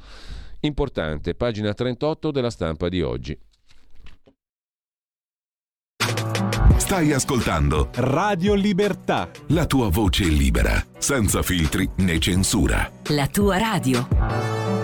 Importante, pagina 38 della stampa di oggi. Stai ascoltando Radio Libertà. La tua voce libera, senza filtri né censura. La tua radio.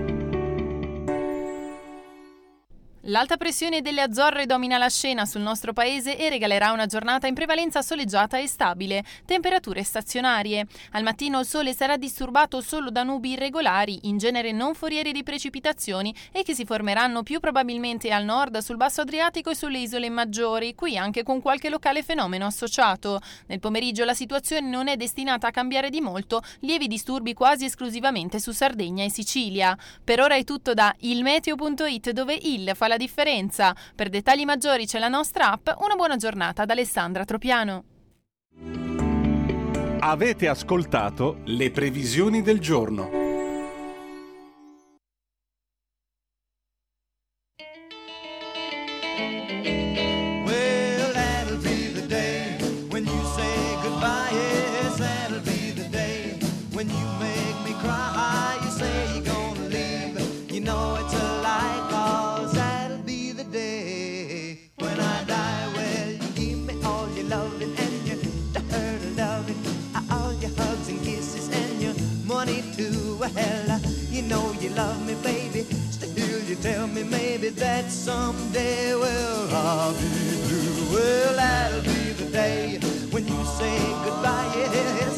L'alta pressione delle Azzorre domina la scena sul nostro paese e regalerà una giornata in prevalenza soleggiata e stabile, temperature stazionarie. Al mattino il sole sarà disturbato solo da nubi irregolari, in genere non foriere di precipitazioni e che si formeranno più probabilmente al nord, sul basso Adriatico e sulle isole maggiori, qui anche con qualche locale fenomeno associato. Nel pomeriggio la situazione non è destinata a cambiare di molto, lievi disturbi quasi esclusivamente su Sardegna e Sicilia. Per ora è tutto da ilmeteo.it dove il fa la differenza. Per dettagli maggiori c'è la nostra app. Una buona giornata da Alessandra Tropiano. Avete ascoltato le previsioni del giorno. love me, baby. Still, you tell me maybe that someday, well, I'll be blue. Well, that'll be the day when you say goodbye. Yeah, yeah,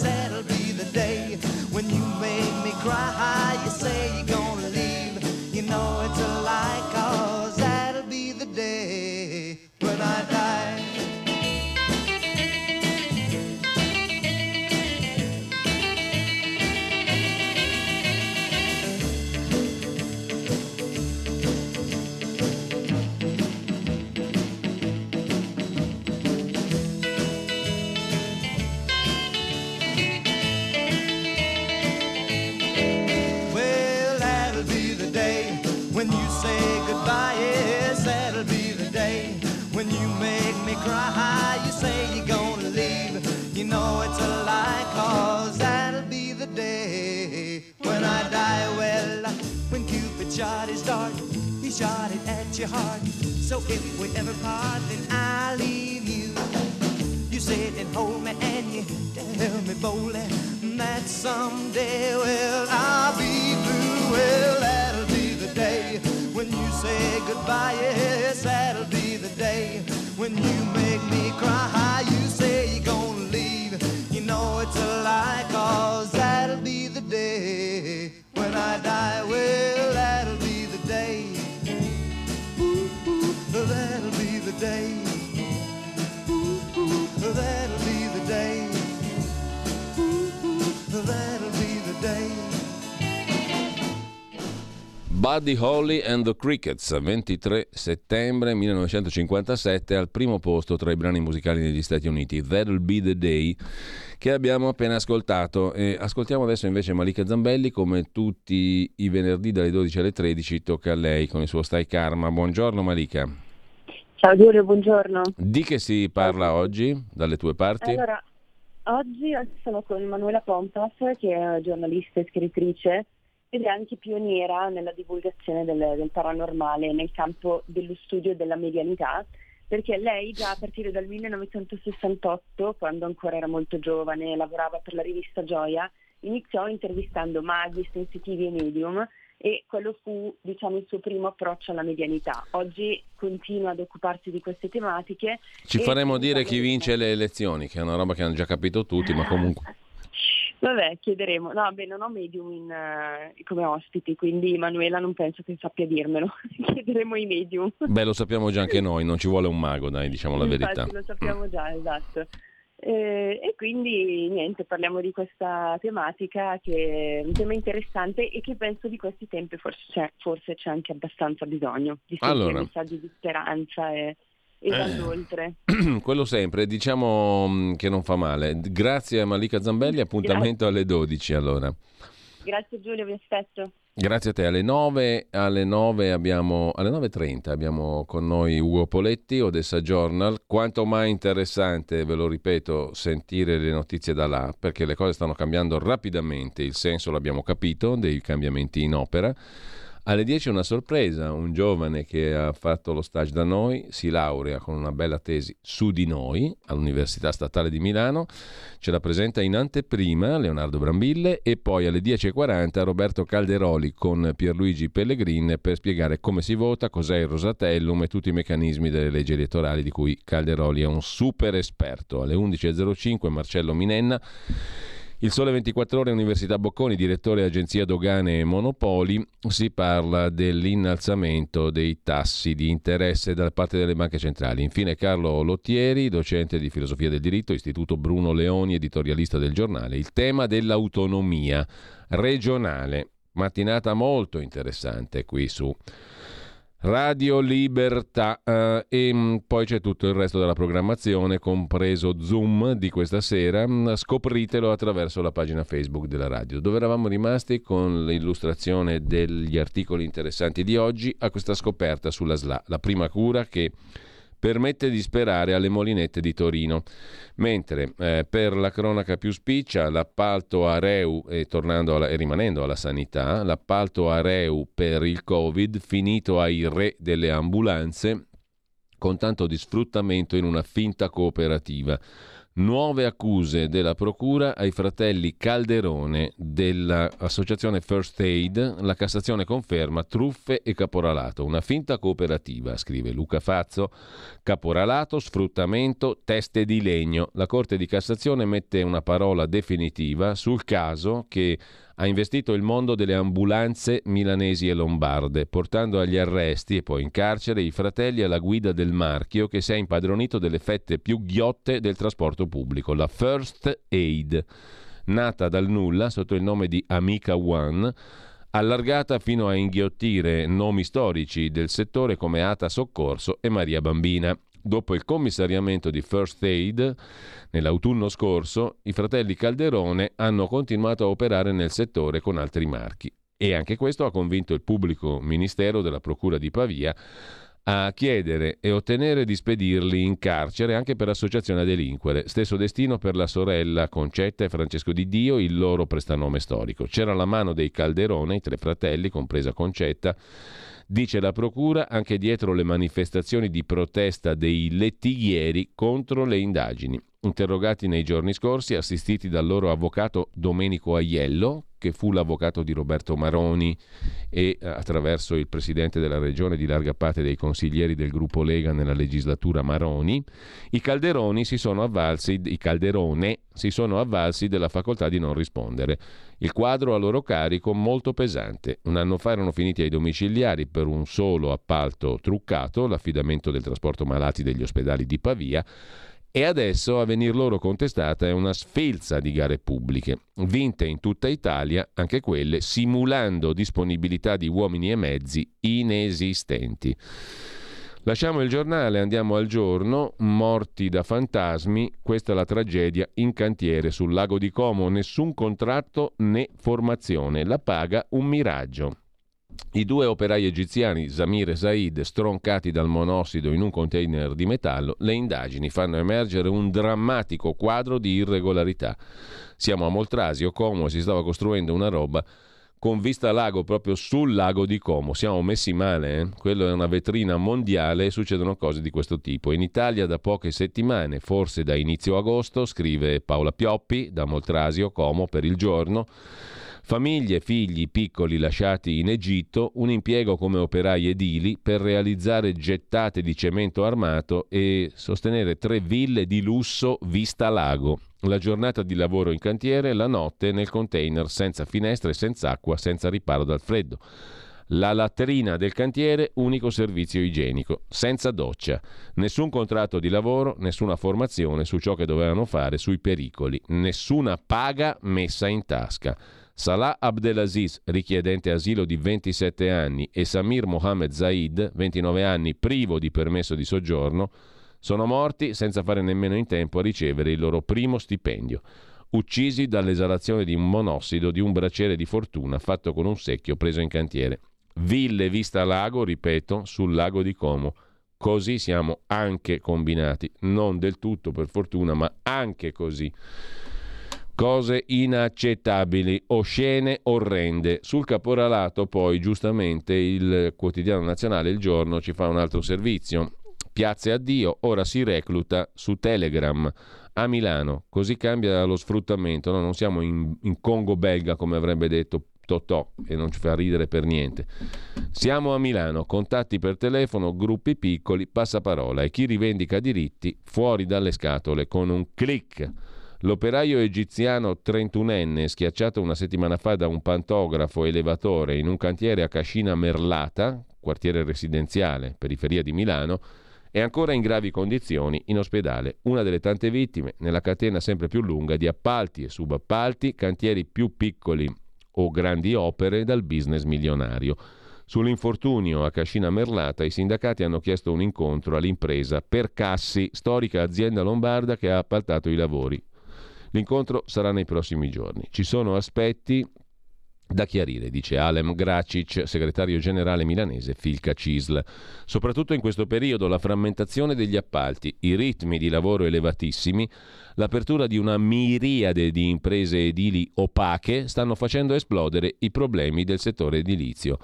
shot it at your heart. So if we ever part, then I'll leave you. You sit and hold me and you tell me boldly that someday, well, I'll be blue. Well, that'll be the day when you say goodbye. Yes, that'll be the day when you make me cry. You say you're gonna leave. You know it's a lie, cause that'll be the day when I die. Well, that'll that'll be the day. Ooh, ooh, that'll be the day. Ooh, that'll be the day. Buddy Holly and the Crickets, 23 settembre 1957, al primo posto tra i brani musicali negli Stati Uniti, That'll Be the Day, che abbiamo appena ascoltato. E ascoltiamo adesso invece Malika Zambelli, come tutti i venerdì dalle 12 alle 13, tocca a lei con il suo Stai Karma. Buongiorno Malika. Ciao Giulio, buongiorno. Di che si parla oggi dalle tue parti? Allora, oggi sono con Manuela Pompas, che è giornalista e scrittrice ed è anche pioniera nella divulgazione del, del paranormale nel campo dello studio della medianità, perché lei già a partire dal 1968, quando ancora era molto giovane lavorava per la rivista Gioia, iniziò intervistando maghi, sensitivi e medium e quello fu diciamo, il suo primo approccio alla medianità. Oggi continua ad occuparsi di queste tematiche. Ci faremo dire chi vince le elezioni, che è una roba che hanno già capito tutti, ma comunque... Vabbè, chiederemo. No, beh, non ho medium in, eh, come ospiti, quindi Manuela non penso che sappia dirmelo. chiederemo i medium. Beh, lo sappiamo già anche noi, non ci vuole un mago, dai, diciamo la Infatti, verità. Lo sappiamo già, esatto. Eh, e quindi niente, parliamo di questa tematica che è un tema interessante e che penso di questi tempi forse c'è, forse c'è anche abbastanza bisogno di Allora. messaggi di speranza e, e vanno oltre. Quello sempre, diciamo mh, che non fa male. Grazie a Malika Zambelli, appuntamento alle 12 allora. Grazie Giulio, vi aspetto. Grazie a te. Alle 9, alle 9 abbiamo, alle 9.30 abbiamo con noi Ugo Poletti, Odessa Journal. Quanto mai interessante, ve lo ripeto, sentire le notizie da là, perché le cose stanno cambiando rapidamente, il senso l'abbiamo capito, dei cambiamenti in opera. Alle 10 una sorpresa, un giovane che ha fatto lo stage da noi, si laurea con una bella tesi su di noi all'Università Statale di Milano, ce la presenta in anteprima Leonardo Brambille e poi alle 10.40 Roberto Calderoli con Pierluigi Pellegrin per spiegare come si vota, cos'è il Rosatellum e tutti i meccanismi delle leggi elettorali di cui Calderoli è un super esperto. Alle 11.05 Marcello Minenna il Sole 24 Ore Università Bocconi, direttore Agenzia Dogane e Monopoli, si parla dell'innalzamento dei tassi di interesse da parte delle banche centrali. Infine Carlo Lottieri, docente di filosofia del diritto, Istituto Bruno Leoni, editorialista del giornale. Il tema dell'autonomia regionale. Mattinata molto interessante qui su Radio Libertà eh, e mh, poi c'è tutto il resto della programmazione, compreso Zoom di questa sera. Mh, Scopritelo attraverso la pagina Facebook della radio. Dove eravamo rimasti con l'illustrazione degli articoli interessanti di oggi a questa scoperta sulla SLA, la prima cura che permette di sperare alle molinette di Torino. Mentre eh, per la cronaca più spiccia, l'appalto Areu, e, tornando alla, e rimanendo alla sanità, l'appalto Areu per il Covid, finito ai re delle ambulanze, con tanto di sfruttamento in una finta cooperativa. Nuove accuse della Procura ai fratelli Calderone dell'associazione First Aid. La Cassazione conferma truffe e caporalato. Una finta cooperativa, scrive Luca Fazzo. Caporalato, sfruttamento, teste di legno. La Corte di Cassazione mette una parola definitiva sul caso che ha investito il mondo delle ambulanze milanesi e lombarde, portando agli arresti e poi in carcere i fratelli alla guida del marchio che si è impadronito delle fette più ghiotte del trasporto pubblico, la First Aid, nata dal nulla sotto il nome di Amica One, allargata fino a inghiottire nomi storici del settore come Ata Soccorso e Maria Bambina. Dopo il commissariamento di First Aid nell'autunno scorso, i fratelli Calderone hanno continuato a operare nel settore con altri marchi. E anche questo ha convinto il pubblico ministero della Procura di Pavia a chiedere e ottenere di spedirli in carcere anche per associazione a delinquere. Stesso destino per la sorella Concetta e Francesco Di Dio, il loro prestanome storico. C'era la mano dei Calderone, i tre fratelli, compresa Concetta, dice la Procura, anche dietro le manifestazioni di protesta dei lettighieri contro le indagini. Interrogati nei giorni scorsi, assistiti dal loro avvocato Domenico Aiello, che fu l'avvocato di Roberto Maroni e eh, attraverso il presidente della regione di larga parte dei consiglieri del gruppo Lega nella legislatura Maroni, i Calderoni si sono avvalsi, i Calderone si sono avvalsi della facoltà di non rispondere. Il quadro a loro carico molto pesante. Un anno fa erano finiti ai domiciliari per un solo appalto truccato, l'affidamento del trasporto malati degli ospedali di Pavia, e adesso a venir loro contestata è una sfilza di gare pubbliche, vinte in tutta Italia, anche quelle simulando disponibilità di uomini e mezzi inesistenti. Lasciamo il giornale, andiamo al giorno, morti da fantasmi, questa è la tragedia in cantiere sul lago di Como, nessun contratto né formazione, la paga un miraggio. I due operai egiziani, Zamir e Said, stroncati dal monossido in un container di metallo, le indagini fanno emergere un drammatico quadro di irregolarità. Siamo a Moltrasio, Como, si stava costruendo una roba con vista lago proprio sul lago di Como. Siamo messi male, eh? quello è una vetrina mondiale e succedono cose di questo tipo. In Italia da poche settimane, forse da inizio agosto, scrive Paola Pioppi da Moltrasio, Como per il giorno. Famiglie, figli piccoli lasciati in Egitto, un impiego come operai edili per realizzare gettate di cemento armato e sostenere tre ville di lusso vista lago. La giornata di lavoro in cantiere, la notte nel container senza finestre, senza acqua, senza riparo dal freddo. La latrina del cantiere, unico servizio igienico, senza doccia. Nessun contratto di lavoro, nessuna formazione su ciò che dovevano fare, sui pericoli. Nessuna paga messa in tasca. Salah Abdelaziz, richiedente asilo di 27 anni, e Samir Mohamed Zaid, 29 anni, privo di permesso di soggiorno, sono morti senza fare nemmeno in tempo a ricevere il loro primo stipendio, uccisi dall'esalazione di un monossido di un braciere di fortuna fatto con un secchio preso in cantiere. Ville vista lago, ripeto, sul lago di Como. Così siamo anche combinati, non del tutto per fortuna, ma anche così cose inaccettabili, oscene, orrende. Sul caporalato poi giustamente il quotidiano nazionale Il Giorno ci fa un altro servizio. Piazze addio, ora si recluta su Telegram a Milano, così cambia lo sfruttamento, no? non siamo in, in Congo belga come avrebbe detto Totò e non ci fa ridere per niente. Siamo a Milano, contatti per telefono, gruppi piccoli, passaparola e chi rivendica diritti fuori dalle scatole con un clic. L'operaio egiziano 31enne, schiacciato una settimana fa da un pantografo elevatore in un cantiere a Cascina Merlata, quartiere residenziale, periferia di Milano, è ancora in gravi condizioni in ospedale. Una delle tante vittime nella catena sempre più lunga di appalti e subappalti, cantieri più piccoli o grandi opere dal business milionario. Sull'infortunio a Cascina Merlata i sindacati hanno chiesto un incontro all'impresa Percassi, storica azienda lombarda che ha appaltato i lavori. L'incontro sarà nei prossimi giorni. Ci sono aspetti da chiarire, dice Alem Gracic, segretario generale milanese Filca Cisl. Soprattutto in questo periodo la frammentazione degli appalti, i ritmi di lavoro elevatissimi, l'apertura di una miriade di imprese edili opache stanno facendo esplodere i problemi del settore edilizio.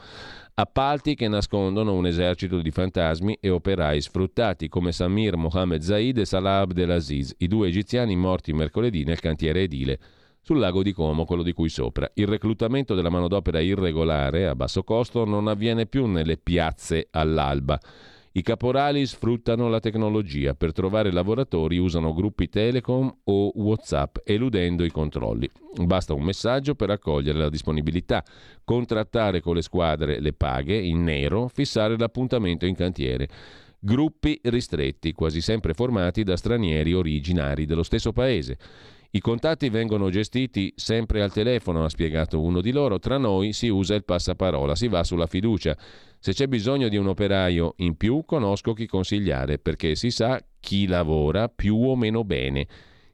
Appalti che nascondono un esercito di fantasmi e operai sfruttati come Samir Mohamed Zaid e Salah Abdelaziz, i due egiziani morti mercoledì nel cantiere edile sul lago di Como, quello di cui sopra. Il reclutamento della manodopera irregolare a basso costo non avviene più nelle piazze all'alba. I caporali sfruttano la tecnologia. Per trovare lavoratori usano gruppi Telecom o WhatsApp, eludendo i controlli. Basta un messaggio per accogliere la disponibilità, contrattare con le squadre le paghe in nero, fissare l'appuntamento in cantiere. Gruppi ristretti, quasi sempre formati da stranieri originari dello stesso paese. I contatti vengono gestiti sempre al telefono, ha spiegato uno di loro. Tra noi si usa il passaparola, si va sulla fiducia. Se c'è bisogno di un operaio in più, conosco chi consigliare, perché si sa chi lavora più o meno bene.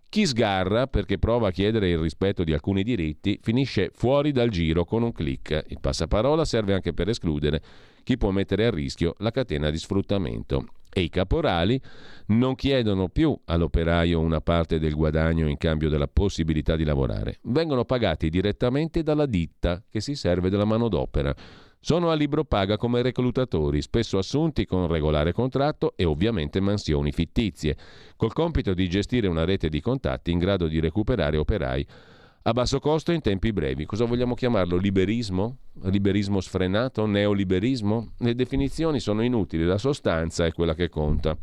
Chi sgarra perché prova a chiedere il rispetto di alcuni diritti finisce fuori dal giro con un clic. Il passaparola serve anche per escludere chi può mettere a rischio la catena di sfruttamento e i caporali non chiedono più all'operaio una parte del guadagno in cambio della possibilità di lavorare, vengono pagati direttamente dalla ditta che si serve della manodopera. Sono a libro paga come reclutatori, spesso assunti con regolare contratto e ovviamente mansioni fittizie, col compito di gestire una rete di contatti in grado di recuperare operai a basso costo in tempi brevi. Cosa vogliamo chiamarlo? Liberismo? Liberismo sfrenato? Neoliberismo? Le definizioni sono inutili, la sostanza è quella che conta.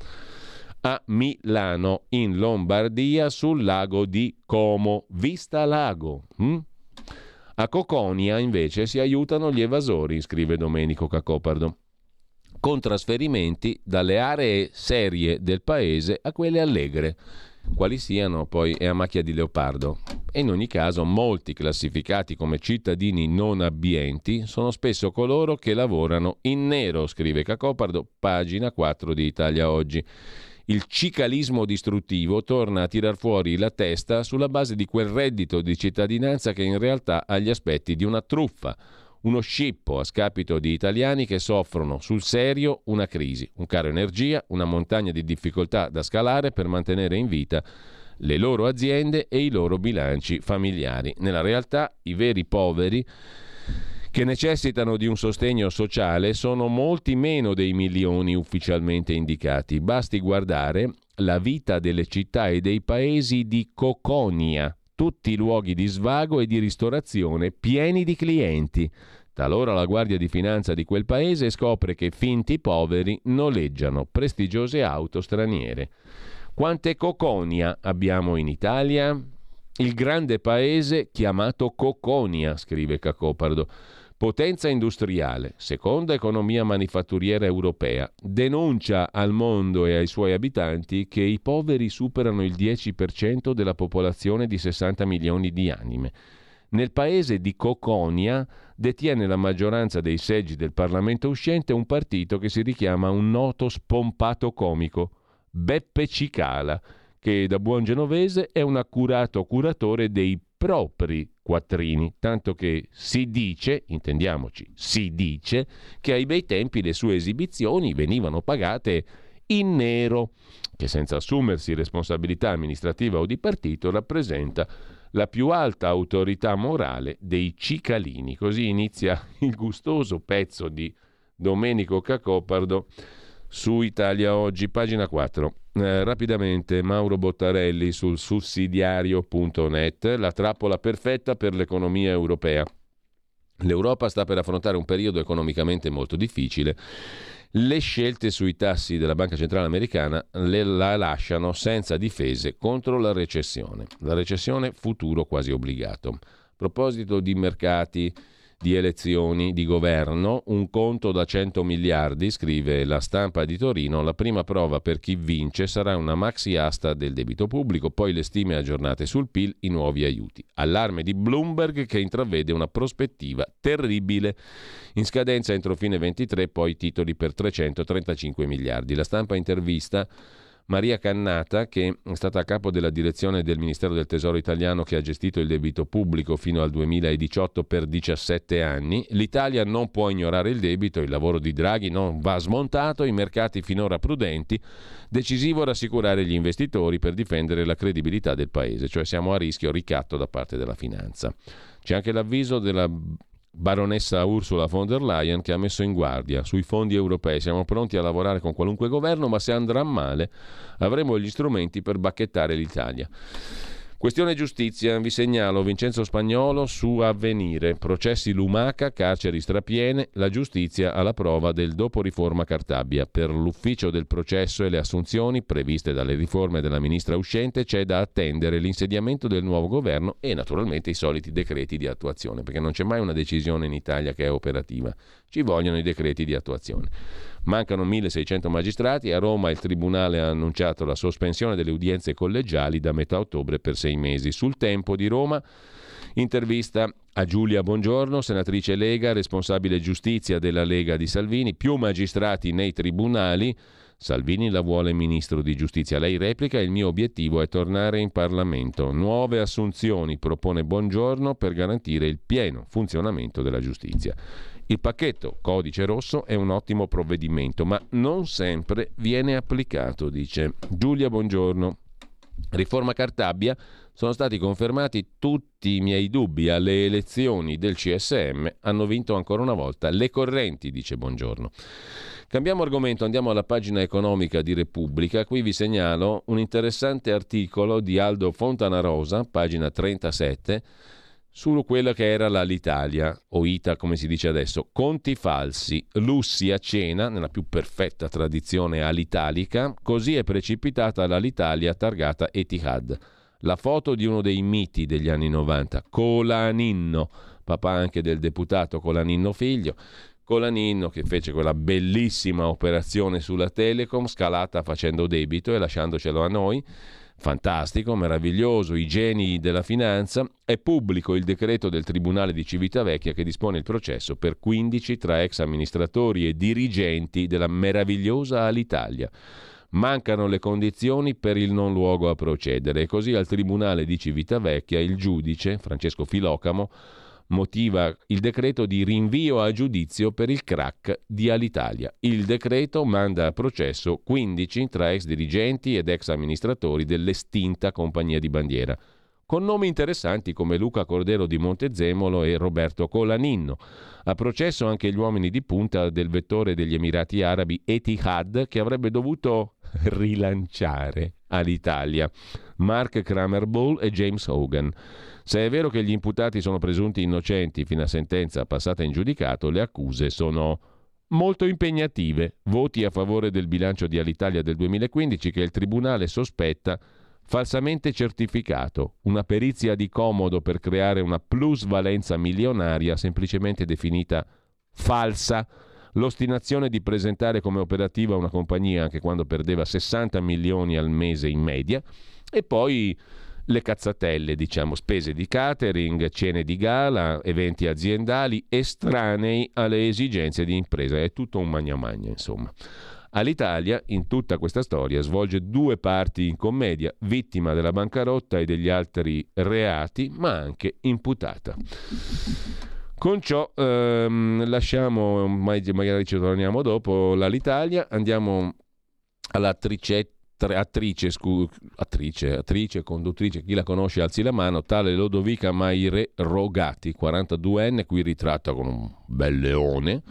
A Milano, in Lombardia, sul lago di Como, Vista Lago. Hm? A Coconia, invece, si aiutano gli evasori, scrive Domenico Cacopardo, con trasferimenti dalle aree serie del paese a quelle allegre quali siano poi è a macchia di leopardo. E in ogni caso molti classificati come cittadini non abbienti sono spesso coloro che lavorano in nero, scrive Cacopardo, pagina 4 di Italia Oggi. Il cicalismo distruttivo torna a tirar fuori la testa sulla base di quel reddito di cittadinanza che in realtà ha gli aspetti di una truffa uno scippo a scapito di italiani che soffrono sul serio una crisi, un caro energia, una montagna di difficoltà da scalare per mantenere in vita le loro aziende e i loro bilanci familiari. Nella realtà i veri poveri che necessitano di un sostegno sociale sono molti meno dei milioni ufficialmente indicati. Basti guardare la vita delle città e dei paesi di Coconia, tutti luoghi di svago e di ristorazione pieni di clienti. Talora la Guardia di Finanza di quel paese scopre che finti poveri noleggiano prestigiose auto straniere. Quante Coconia abbiamo in Italia? Il grande paese chiamato Coconia, scrive Cacopardo. Potenza industriale, seconda economia manifatturiera europea, denuncia al mondo e ai suoi abitanti che i poveri superano il 10% della popolazione di 60 milioni di anime. Nel paese di Coconia detiene la maggioranza dei seggi del Parlamento uscente un partito che si richiama un noto spompato comico, Beppe Cicala, che da buon genovese è un accurato curatore dei propri quattrini, tanto che si dice, intendiamoci, si dice che ai bei tempi le sue esibizioni venivano pagate in nero, che senza assumersi responsabilità amministrativa o di partito rappresenta la più alta autorità morale dei cicalini. Così inizia il gustoso pezzo di Domenico Cacopardo su Italia Oggi, pagina 4. Eh, rapidamente Mauro Bottarelli sul sussidiario.net, la trappola perfetta per l'economia europea. L'Europa sta per affrontare un periodo economicamente molto difficile. Le scelte sui tassi della Banca Centrale Americana le, la lasciano senza difese contro la recessione. La recessione futuro quasi obbligato. A proposito di mercati, di elezioni di governo, un conto da 100 miliardi, scrive la stampa di Torino, la prima prova per chi vince sarà una maxi asta del debito pubblico, poi le stime aggiornate sul PIL, i nuovi aiuti. Allarme di Bloomberg che intravede una prospettiva terribile. In scadenza entro fine 23 poi titoli per 335 miliardi. La stampa intervista Maria Cannata, che è stata a capo della direzione del Ministero del Tesoro italiano che ha gestito il debito pubblico fino al 2018 per 17 anni. L'Italia non può ignorare il debito, il lavoro di Draghi non va smontato, i mercati finora prudenti. Decisivo rassicurare gli investitori per difendere la credibilità del Paese, cioè siamo a rischio ricatto da parte della finanza. C'è anche l'avviso della baronessa Ursula von der Leyen che ha messo in guardia sui fondi europei. Siamo pronti a lavorare con qualunque governo, ma se andrà male avremo gli strumenti per bacchettare l'Italia. Questione giustizia, vi segnalo Vincenzo Spagnolo su Avvenire, processi Lumaca, carceri strapiene, la giustizia alla prova del dopo riforma Cartabia. Per l'ufficio del processo e le assunzioni previste dalle riforme della ministra uscente c'è da attendere l'insediamento del nuovo governo e naturalmente i soliti decreti di attuazione, perché non c'è mai una decisione in Italia che è operativa, ci vogliono i decreti di attuazione. Mancano 1600 magistrati a Roma il Tribunale ha annunciato la sospensione delle udienze collegiali da metà ottobre per sei mesi. Sul tempo di Roma, intervista a Giulia Bongiorno, senatrice Lega, responsabile giustizia della Lega di Salvini, più magistrati nei tribunali. Salvini la vuole ministro di giustizia. Lei replica: Il mio obiettivo è tornare in Parlamento. Nuove assunzioni propone Buongiorno per garantire il pieno funzionamento della giustizia. Il pacchetto codice rosso è un ottimo provvedimento, ma non sempre viene applicato, dice Giulia Buongiorno. Riforma Cartabia, sono stati confermati tutti i miei dubbi alle elezioni del CSM, hanno vinto ancora una volta le correnti, dice Buongiorno. Cambiamo argomento, andiamo alla pagina economica di Repubblica. Qui vi segnalo un interessante articolo di Aldo Fontanarosa, pagina 37 su quella che era l'Alitalia, o ITA come si dice adesso, conti falsi, lussi a cena, nella più perfetta tradizione all'italica, così è precipitata l'Alitalia targata Etihad. La foto di uno dei miti degli anni 90, Colaninno, papà anche del deputato Colaninno figlio, Colaninno che fece quella bellissima operazione sulla Telecom, scalata facendo debito e lasciandocelo a noi, fantastico, meraviglioso, i geni della finanza, è pubblico il decreto del Tribunale di Civitavecchia che dispone il processo per 15 tra ex amministratori e dirigenti della meravigliosa Alitalia. Mancano le condizioni per il non luogo a procedere e così al Tribunale di Civitavecchia il giudice, Francesco Filocamo, motiva il decreto di rinvio a giudizio per il crack di Alitalia. Il decreto manda a processo 15 tra ex dirigenti ed ex amministratori dell'estinta compagnia di bandiera, con nomi interessanti come Luca Cordero di Montezemolo e Roberto Colaninno. A processo anche gli uomini di punta del vettore degli Emirati Arabi Etihad che avrebbe dovuto rilanciare all'Italia, Mark Kramer Bull e James Hogan. Se è vero che gli imputati sono presunti innocenti fino a sentenza passata in giudicato, le accuse sono molto impegnative. Voti a favore del bilancio di Alitalia del 2015 che il Tribunale sospetta falsamente certificato, una perizia di comodo per creare una plusvalenza milionaria semplicemente definita falsa, l'ostinazione di presentare come operativa una compagnia anche quando perdeva 60 milioni al mese in media. E poi le cazzatelle, diciamo, spese di catering, cene di gala, eventi aziendali estranei alle esigenze di impresa. È tutto un magna magna, insomma. All'Italia, in tutta questa storia, svolge due parti in commedia, vittima della bancarotta e degli altri reati, ma anche imputata. Con ciò ehm, lasciamo, magari ci torniamo dopo, l'Alitalia, andiamo all'attricetta attrice, scu, attrice, attrice, conduttrice, chi la conosce alzi la mano, tale Lodovica Maire Rogati, 42enne, qui ritratta con un bel leone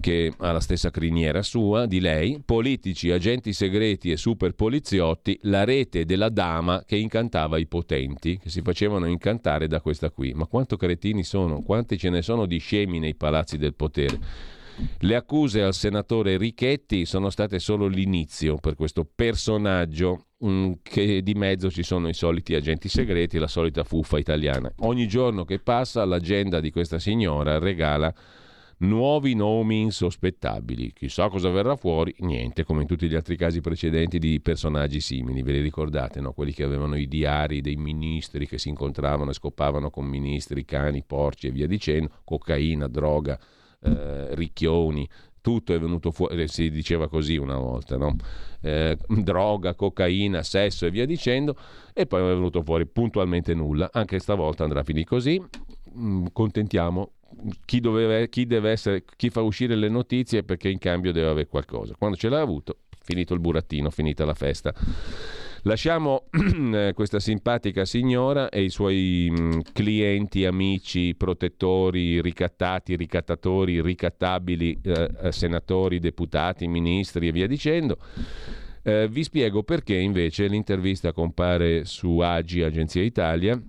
che ha la stessa criniera sua di lei, politici, agenti segreti e super poliziotti, la rete della dama che incantava i potenti, che si facevano incantare da questa qui. Ma quanto cretini sono, quanti ce ne sono di scemi nei palazzi del potere? Le accuse al senatore Richetti sono state solo l'inizio per questo personaggio mm, che di mezzo ci sono i soliti agenti segreti, la solita fuffa italiana. Ogni giorno che passa l'agenda di questa signora regala nuovi nomi insospettabili. Chissà cosa verrà fuori, niente, come in tutti gli altri casi precedenti di personaggi simili, ve li ricordate, no? quelli che avevano i diari dei ministri che si incontravano e scopavano con ministri, cani, porci e via dicendo, cocaina, droga eh, ricchioni, tutto è venuto fuori, eh, si diceva così una volta, no? eh, droga, cocaina, sesso e via dicendo, e poi è venuto fuori puntualmente nulla. Anche stavolta andrà a finire così. Mm, contentiamo chi, doveva, chi, deve essere, chi fa uscire le notizie perché in cambio deve avere qualcosa. Quando ce l'ha avuto, finito il burattino, finita la festa. Lasciamo eh, questa simpatica signora e i suoi mm, clienti, amici, protettori, ricattati, ricattatori, ricattabili, eh, eh, senatori, deputati, ministri e via dicendo. Eh, vi spiego perché invece l'intervista compare su Agi, Agenzia Italia.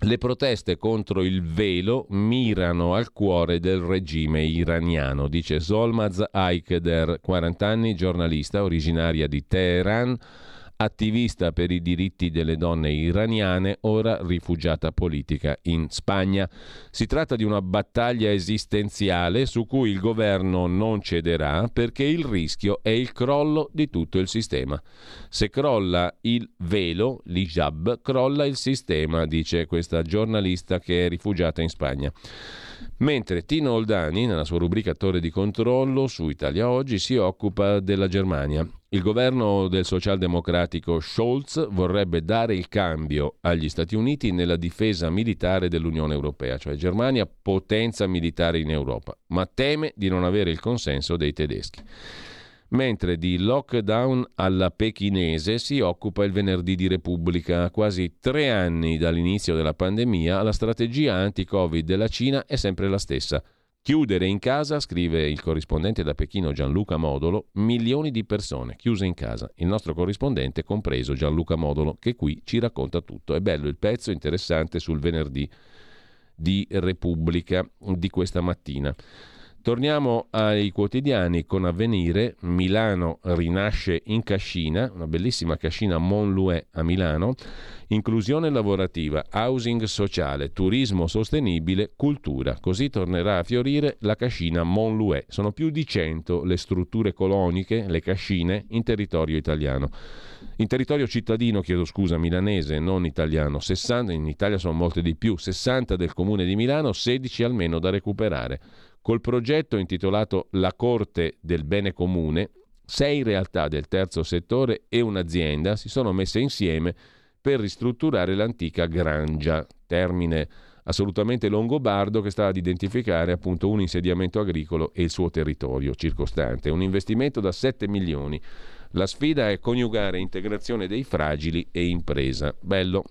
Le proteste contro il velo mirano al cuore del regime iraniano, dice Solmaz Aikder, 40 anni, giornalista originaria di Teheran attivista per i diritti delle donne iraniane, ora rifugiata politica in Spagna. Si tratta di una battaglia esistenziale su cui il governo non cederà perché il rischio è il crollo di tutto il sistema. Se crolla il velo, l'hijab, crolla il sistema, dice questa giornalista che è rifugiata in Spagna. Mentre Tino Oldani, nella sua rubrica Torre di controllo su Italia Oggi, si occupa della Germania. Il governo del socialdemocratico Scholz vorrebbe dare il cambio agli Stati Uniti nella difesa militare dell'Unione Europea, cioè Germania potenza militare in Europa, ma teme di non avere il consenso dei tedeschi. Mentre di lockdown alla pechinese si occupa il venerdì di Repubblica. A quasi tre anni dall'inizio della pandemia, la strategia anti-Covid della Cina è sempre la stessa – Chiudere in casa, scrive il corrispondente da Pechino Gianluca Modolo, milioni di persone chiuse in casa. Il nostro corrispondente, compreso Gianluca Modolo, che qui ci racconta tutto. È bello il pezzo interessante sul venerdì di Repubblica di questa mattina. Torniamo ai quotidiani con avvenire. Milano rinasce in cascina, una bellissima cascina Montlouet a Milano. Inclusione lavorativa, housing sociale, turismo sostenibile, cultura. Così tornerà a fiorire la cascina Montlouet. Sono più di 100 le strutture coloniche, le cascine, in territorio italiano. In territorio cittadino, chiedo scusa, milanese, non italiano, 60, in Italia sono molte di più, 60 del comune di Milano, 16 almeno da recuperare. Col progetto intitolato La Corte del Bene Comune, sei realtà del terzo settore e un'azienda si sono messe insieme per ristrutturare l'antica grangia, termine assolutamente longobardo che sta ad identificare appunto un insediamento agricolo e il suo territorio circostante. Un investimento da 7 milioni. La sfida è coniugare integrazione dei fragili e impresa. Bello,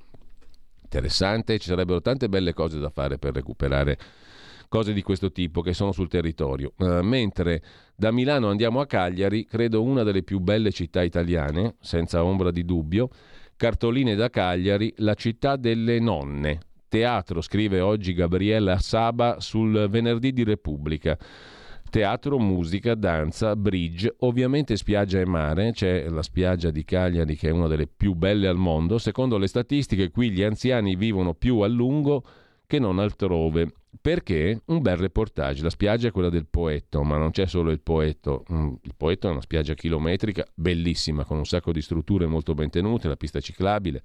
interessante, ci sarebbero tante belle cose da fare per recuperare cose di questo tipo che sono sul territorio. Uh, mentre da Milano andiamo a Cagliari, credo una delle più belle città italiane, senza ombra di dubbio, cartoline da Cagliari, la città delle nonne. Teatro, scrive oggi Gabriella Saba sul venerdì di Repubblica. Teatro, musica, danza, bridge, ovviamente spiaggia e mare, c'è la spiaggia di Cagliari che è una delle più belle al mondo, secondo le statistiche qui gli anziani vivono più a lungo che non altrove. Perché? Un bel reportage. La spiaggia è quella del Poetto, ma non c'è solo il Poetto. Mm, il Poetto è una spiaggia chilometrica, bellissima, con un sacco di strutture molto ben tenute, la pista ciclabile,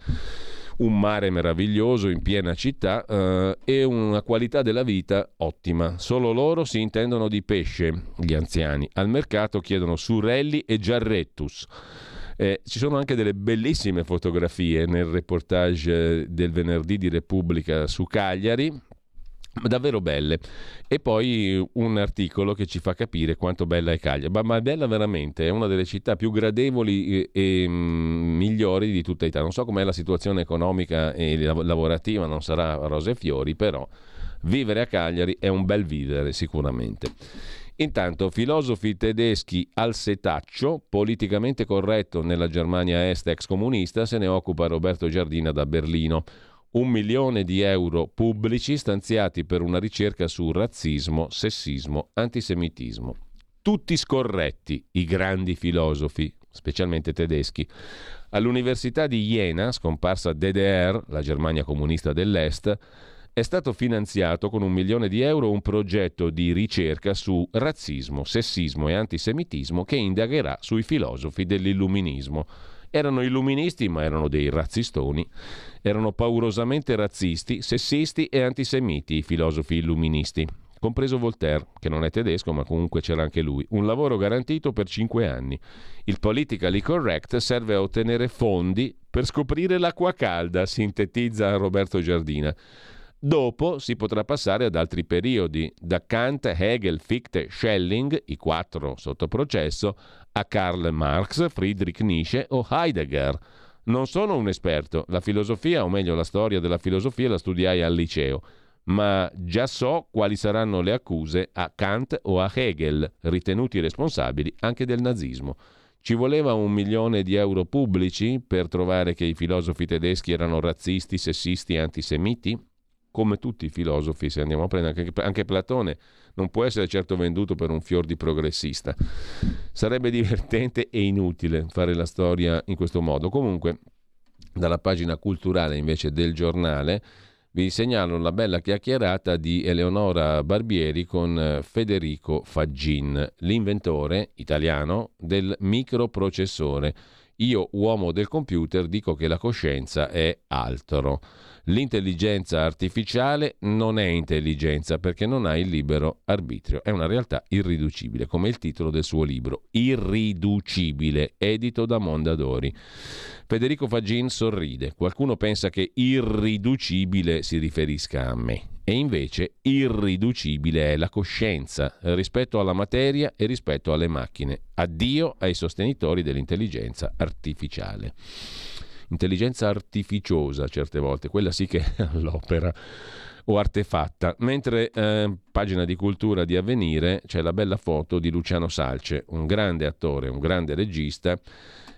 un mare meraviglioso in piena città eh, e una qualità della vita ottima. Solo loro si intendono di pesce, gli anziani. Al mercato chiedono surelli e giarrettus. Eh, ci sono anche delle bellissime fotografie nel reportage del venerdì di Repubblica su Cagliari, davvero belle. E poi un articolo che ci fa capire quanto bella è Cagliari. Ma, ma è bella veramente, è una delle città più gradevoli e, e mm, migliori di tutta Italia. Non so com'è la situazione economica e lavorativa, non sarà rose e fiori, però vivere a Cagliari è un bel vivere sicuramente. Intanto, filosofi tedeschi al setaccio, politicamente corretto nella Germania est ex comunista, se ne occupa Roberto Giardina da Berlino. Un milione di euro pubblici stanziati per una ricerca su razzismo, sessismo, antisemitismo. Tutti scorretti, i grandi filosofi, specialmente tedeschi. All'Università di Jena, scomparsa DDR, la Germania comunista dell'Est, è stato finanziato con un milione di euro un progetto di ricerca su razzismo, sessismo e antisemitismo che indagherà sui filosofi dell'illuminismo. Erano illuministi, ma erano dei razzistoni. Erano paurosamente razzisti, sessisti e antisemiti i filosofi illuministi, compreso Voltaire, che non è tedesco, ma comunque c'era anche lui. Un lavoro garantito per cinque anni. Il politically correct serve a ottenere fondi per scoprire l'acqua calda, sintetizza Roberto Giardina. Dopo si potrà passare ad altri periodi, da Kant, Hegel, Fichte, Schelling, i quattro sotto processo, a Karl Marx, Friedrich Nietzsche o Heidegger. Non sono un esperto, la filosofia, o meglio la storia della filosofia, la studiai al liceo, ma già so quali saranno le accuse a Kant o a Hegel, ritenuti responsabili anche del nazismo. Ci voleva un milione di euro pubblici per trovare che i filosofi tedeschi erano razzisti, sessisti antisemiti? Come tutti i filosofi, se andiamo a prendere anche, anche Platone, non può essere certo venduto per un fior di progressista. Sarebbe divertente e inutile fare la storia in questo modo. Comunque, dalla pagina culturale invece del giornale vi segnalo la bella chiacchierata di Eleonora Barbieri con eh, Federico Faggin, l'inventore italiano del microprocessore. Io, uomo del computer, dico che la coscienza è altro. L'intelligenza artificiale non è intelligenza perché non ha il libero arbitrio, è una realtà irriducibile, come il titolo del suo libro, Irriducibile, edito da Mondadori. Federico Fagin sorride, qualcuno pensa che irriducibile si riferisca a me. E invece irriducibile è la coscienza rispetto alla materia e rispetto alle macchine. Addio ai sostenitori dell'intelligenza artificiale intelligenza artificiosa certe volte, quella sì che è all'opera o artefatta. Mentre eh, pagina di cultura di avvenire c'è la bella foto di Luciano Salce, un grande attore, un grande regista,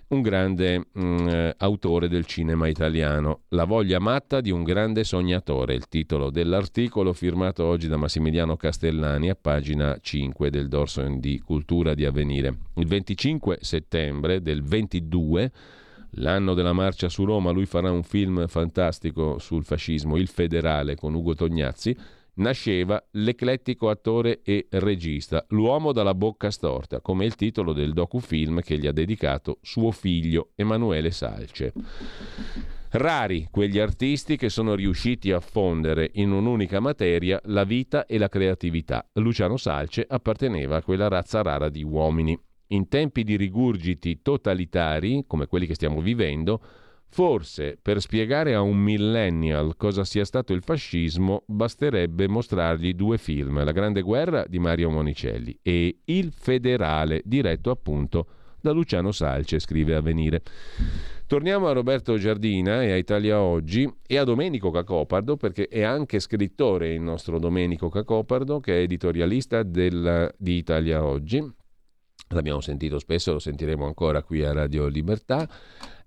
un grande mh, mm, autore del cinema italiano. La voglia matta di un grande sognatore, il titolo dell'articolo firmato oggi da Massimiliano Castellani a pagina 5 del dorso di cultura di avvenire. Il 25 settembre del 22 L'anno della marcia su Roma, lui farà un film fantastico sul fascismo, Il Federale, con Ugo Tognazzi. Nasceva l'eclettico attore e regista, l'uomo dalla bocca storta, come il titolo del docufilm che gli ha dedicato suo figlio Emanuele Salce. Rari quegli artisti che sono riusciti a fondere in un'unica materia la vita e la creatività. Luciano Salce apparteneva a quella razza rara di uomini in tempi di rigurgiti totalitari, come quelli che stiamo vivendo, forse per spiegare a un millennial cosa sia stato il fascismo basterebbe mostrargli due film, La Grande Guerra di Mario Monicelli e Il Federale, diretto appunto da Luciano Salce, scrive Avvenire. Torniamo a Roberto Giardina e a Italia Oggi e a Domenico Cacopardo, perché è anche scrittore il nostro Domenico Cacopardo, che è editorialista del, di Italia Oggi, l'abbiamo sentito spesso, lo sentiremo ancora qui a Radio Libertà.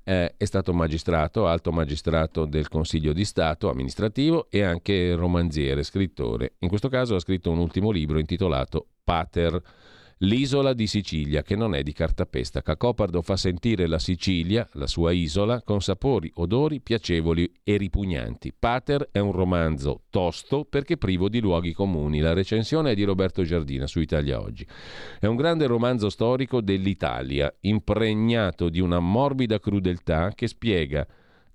Eh, è stato magistrato, alto magistrato del Consiglio di Stato amministrativo e anche romanziere, scrittore. In questo caso ha scritto un ultimo libro intitolato Pater L'isola di Sicilia, che non è di cartapesta. Cacopardo fa sentire la Sicilia, la sua isola, con sapori, odori piacevoli e ripugnanti. Pater è un romanzo tosto perché privo di luoghi comuni. La recensione è di Roberto Giardina su Italia Oggi. È un grande romanzo storico dell'Italia, impregnato di una morbida crudeltà che spiega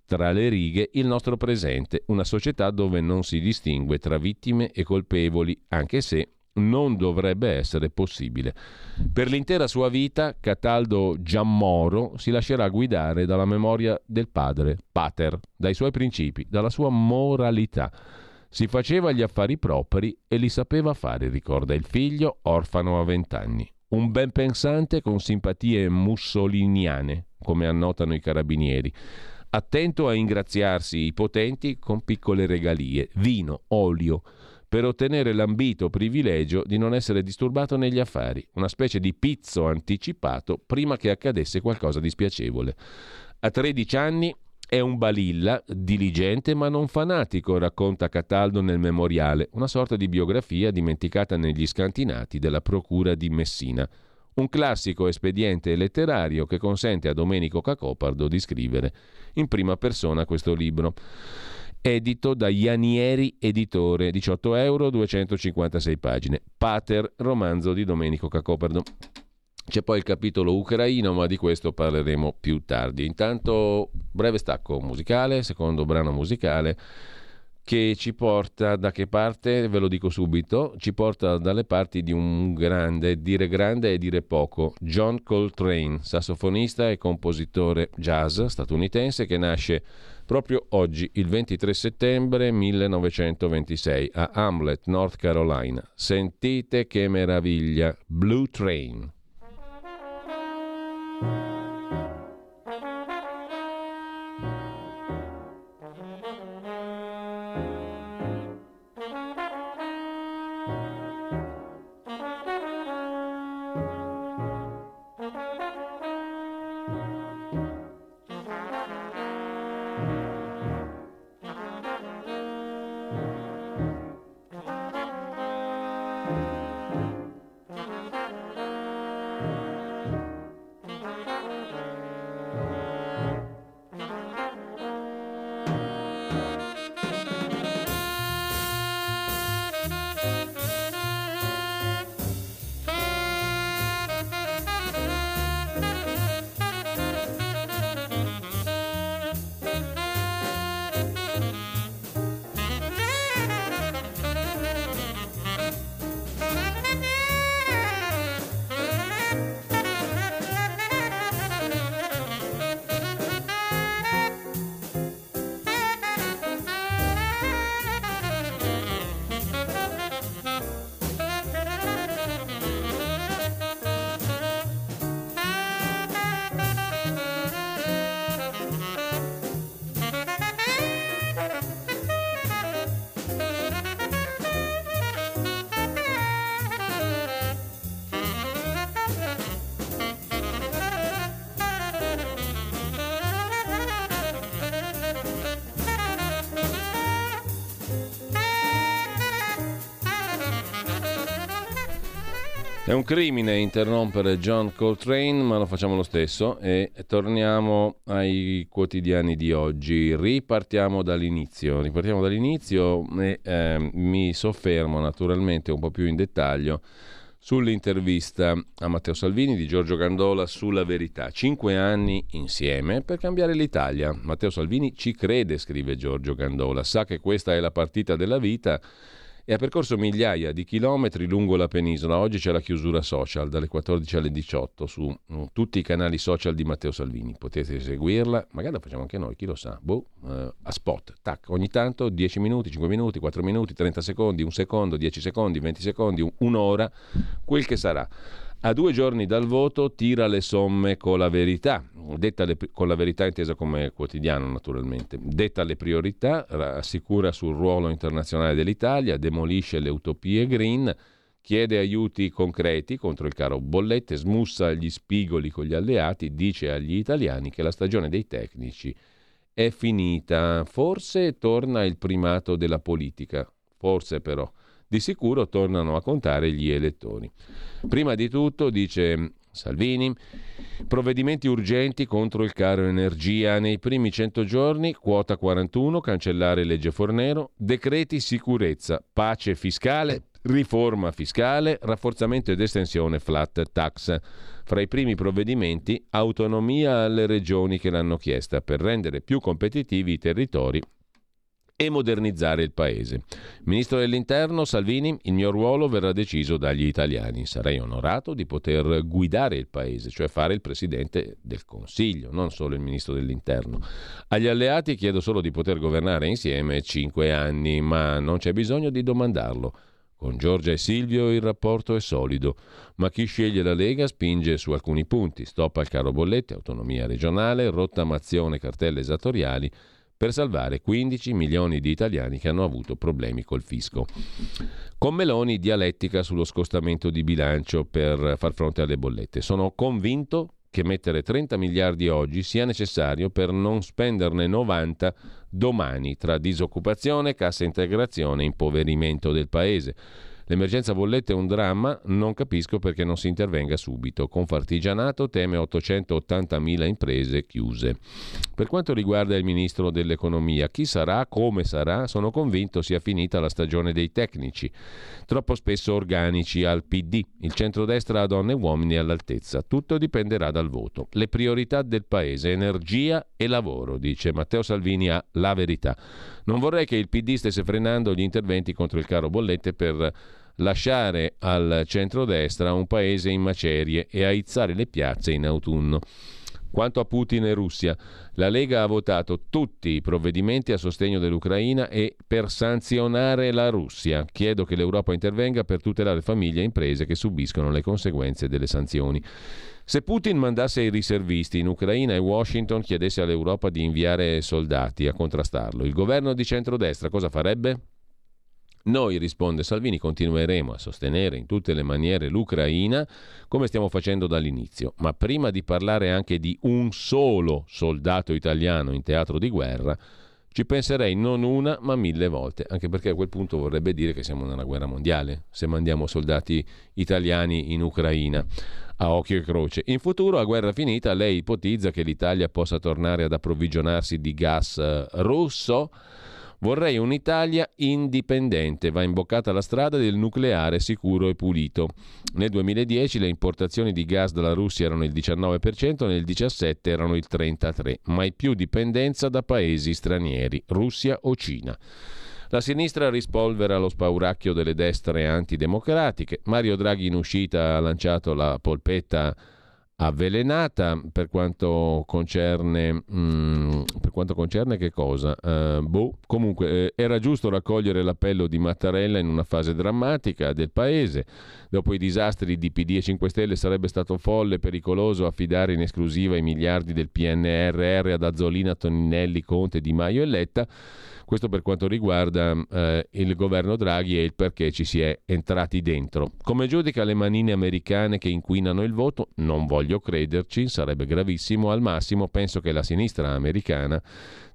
tra le righe il nostro presente, una società dove non si distingue tra vittime e colpevoli, anche se non dovrebbe essere possibile. Per l'intera sua vita Cataldo Giammoro si lascerà guidare dalla memoria del padre, pater, dai suoi principi, dalla sua moralità. Si faceva gli affari propri e li sapeva fare, ricorda il figlio, orfano a vent'anni. Un ben pensante con simpatie mussoliniane, come annotano i carabinieri. Attento a ingraziarsi i potenti con piccole regalie, vino, olio, per ottenere l'ambito privilegio di non essere disturbato negli affari, una specie di pizzo anticipato prima che accadesse qualcosa di spiacevole. A 13 anni è un balilla, diligente ma non fanatico, racconta Cataldo nel memoriale, una sorta di biografia dimenticata negli scantinati della Procura di Messina. Un classico espediente letterario che consente a Domenico Cacopardo di scrivere in prima persona questo libro edito da Ianieri Editore, 18 euro, 256 pagine. Pater, romanzo di Domenico Cacoperdo. C'è poi il capitolo ucraino, ma di questo parleremo più tardi. Intanto, breve stacco musicale, secondo brano musicale, che ci porta da che parte, ve lo dico subito, ci porta dalle parti di un grande, dire grande e dire poco, John Coltrane, sassofonista e compositore jazz statunitense che nasce proprio oggi, il 23 settembre 1926, a Hamlet, North Carolina. Sentite che meraviglia, Blue Train. È un crimine interrompere John Coltrane, ma lo facciamo lo stesso e torniamo ai quotidiani di oggi. Ripartiamo dall'inizio. Ripartiamo dall'inizio e eh, mi soffermo naturalmente un po' più in dettaglio sull'intervista a Matteo Salvini di Giorgio Gandola sulla verità. Cinque anni insieme per cambiare l'Italia. Matteo Salvini ci crede, scrive Giorgio Gandola, sa che questa è la partita della vita e ha percorso migliaia di chilometri lungo la penisola. Oggi c'è la chiusura social dalle 14 alle 18 su uh, tutti i canali social di Matteo Salvini. Potete seguirla, magari la facciamo anche noi, chi lo sa. Boh, uh, a spot, tac, ogni tanto 10 minuti, 5 minuti, 4 minuti, 30 secondi, un secondo, 10 secondi, 20 secondi, un'ora, quel che sarà a due giorni dal voto tira le somme con la verità, le, con la verità intesa come quotidiano naturalmente, detta le priorità, assicura sul ruolo internazionale dell'Italia, demolisce le utopie green, chiede aiuti concreti contro il caro bollette, smussa gli spigoli con gli alleati, dice agli italiani che la stagione dei tecnici è finita, forse torna il primato della politica, forse però. Di sicuro tornano a contare gli elettori. Prima di tutto, dice Salvini, provvedimenti urgenti contro il caro energia nei primi 100 giorni, quota 41, cancellare legge Fornero, decreti sicurezza, pace fiscale, riforma fiscale, rafforzamento ed estensione flat tax. Fra i primi provvedimenti, autonomia alle regioni che l'hanno chiesta per rendere più competitivi i territori e modernizzare il Paese. Ministro dell'Interno Salvini, il mio ruolo verrà deciso dagli italiani. Sarei onorato di poter guidare il Paese, cioè fare il Presidente del Consiglio, non solo il Ministro dell'Interno. Agli alleati chiedo solo di poter governare insieme cinque anni, ma non c'è bisogno di domandarlo. Con Giorgia e Silvio il rapporto è solido, ma chi sceglie la Lega spinge su alcuni punti, stop al caro bollette, autonomia regionale, rottamazione cartelle esattoriali, per salvare 15 milioni di italiani che hanno avuto problemi col fisco. Con Meloni dialettica sullo scostamento di bilancio per far fronte alle bollette. Sono convinto che mettere 30 miliardi oggi sia necessario per non spenderne 90 domani tra disoccupazione, cassa integrazione e impoverimento del Paese. L'emergenza bollette è un dramma, non capisco perché non si intervenga subito. Confartigianato teme 880.000 imprese chiuse. Per quanto riguarda il ministro dell'economia, chi sarà, come sarà, sono convinto sia finita la stagione dei tecnici, troppo spesso organici al PD. Il centrodestra ha donne e uomini all'altezza. Tutto dipenderà dal voto. Le priorità del paese, energia e lavoro, dice Matteo Salvini a La Verità. Non vorrei che il PD stesse frenando gli interventi contro il caro bollette per lasciare al centrodestra un paese in macerie e aizzare le piazze in autunno. Quanto a Putin e Russia, la Lega ha votato tutti i provvedimenti a sostegno dell'Ucraina e per sanzionare la Russia. Chiedo che l'Europa intervenga per tutelare famiglie e imprese che subiscono le conseguenze delle sanzioni. Se Putin mandasse i riservisti in Ucraina e Washington chiedesse all'Europa di inviare soldati a contrastarlo, il governo di centrodestra cosa farebbe? Noi, risponde Salvini, continueremo a sostenere in tutte le maniere l'Ucraina come stiamo facendo dall'inizio, ma prima di parlare anche di un solo soldato italiano in teatro di guerra, ci penserei non una ma mille volte, anche perché a quel punto vorrebbe dire che siamo nella guerra mondiale, se mandiamo soldati italiani in Ucraina a occhio e croce. In futuro, a guerra finita, lei ipotizza che l'Italia possa tornare ad approvvigionarsi di gas eh, russo? Vorrei un'Italia indipendente, va imboccata la strada del nucleare sicuro e pulito. Nel 2010 le importazioni di gas dalla Russia erano il 19%, nel 2017 erano il 33%, mai più dipendenza da paesi stranieri, Russia o Cina. La sinistra rispolvera lo spauracchio delle destre antidemocratiche. Mario Draghi in uscita ha lanciato la polpetta avvelenata per quanto concerne mm, per quanto concerne che cosa? Uh, boh, comunque eh, era giusto raccogliere l'appello di Mattarella in una fase drammatica del paese. Dopo i disastri di PD e 5 Stelle sarebbe stato folle e pericoloso affidare in esclusiva i miliardi del PNRR ad Azzolina, Toninelli, Conte, Di Maio e Letta questo per quanto riguarda eh, il governo Draghi e il perché ci si è entrati dentro. Come giudica le manine americane che inquinano il voto? Non voglio crederci, sarebbe gravissimo. Al massimo penso che la sinistra americana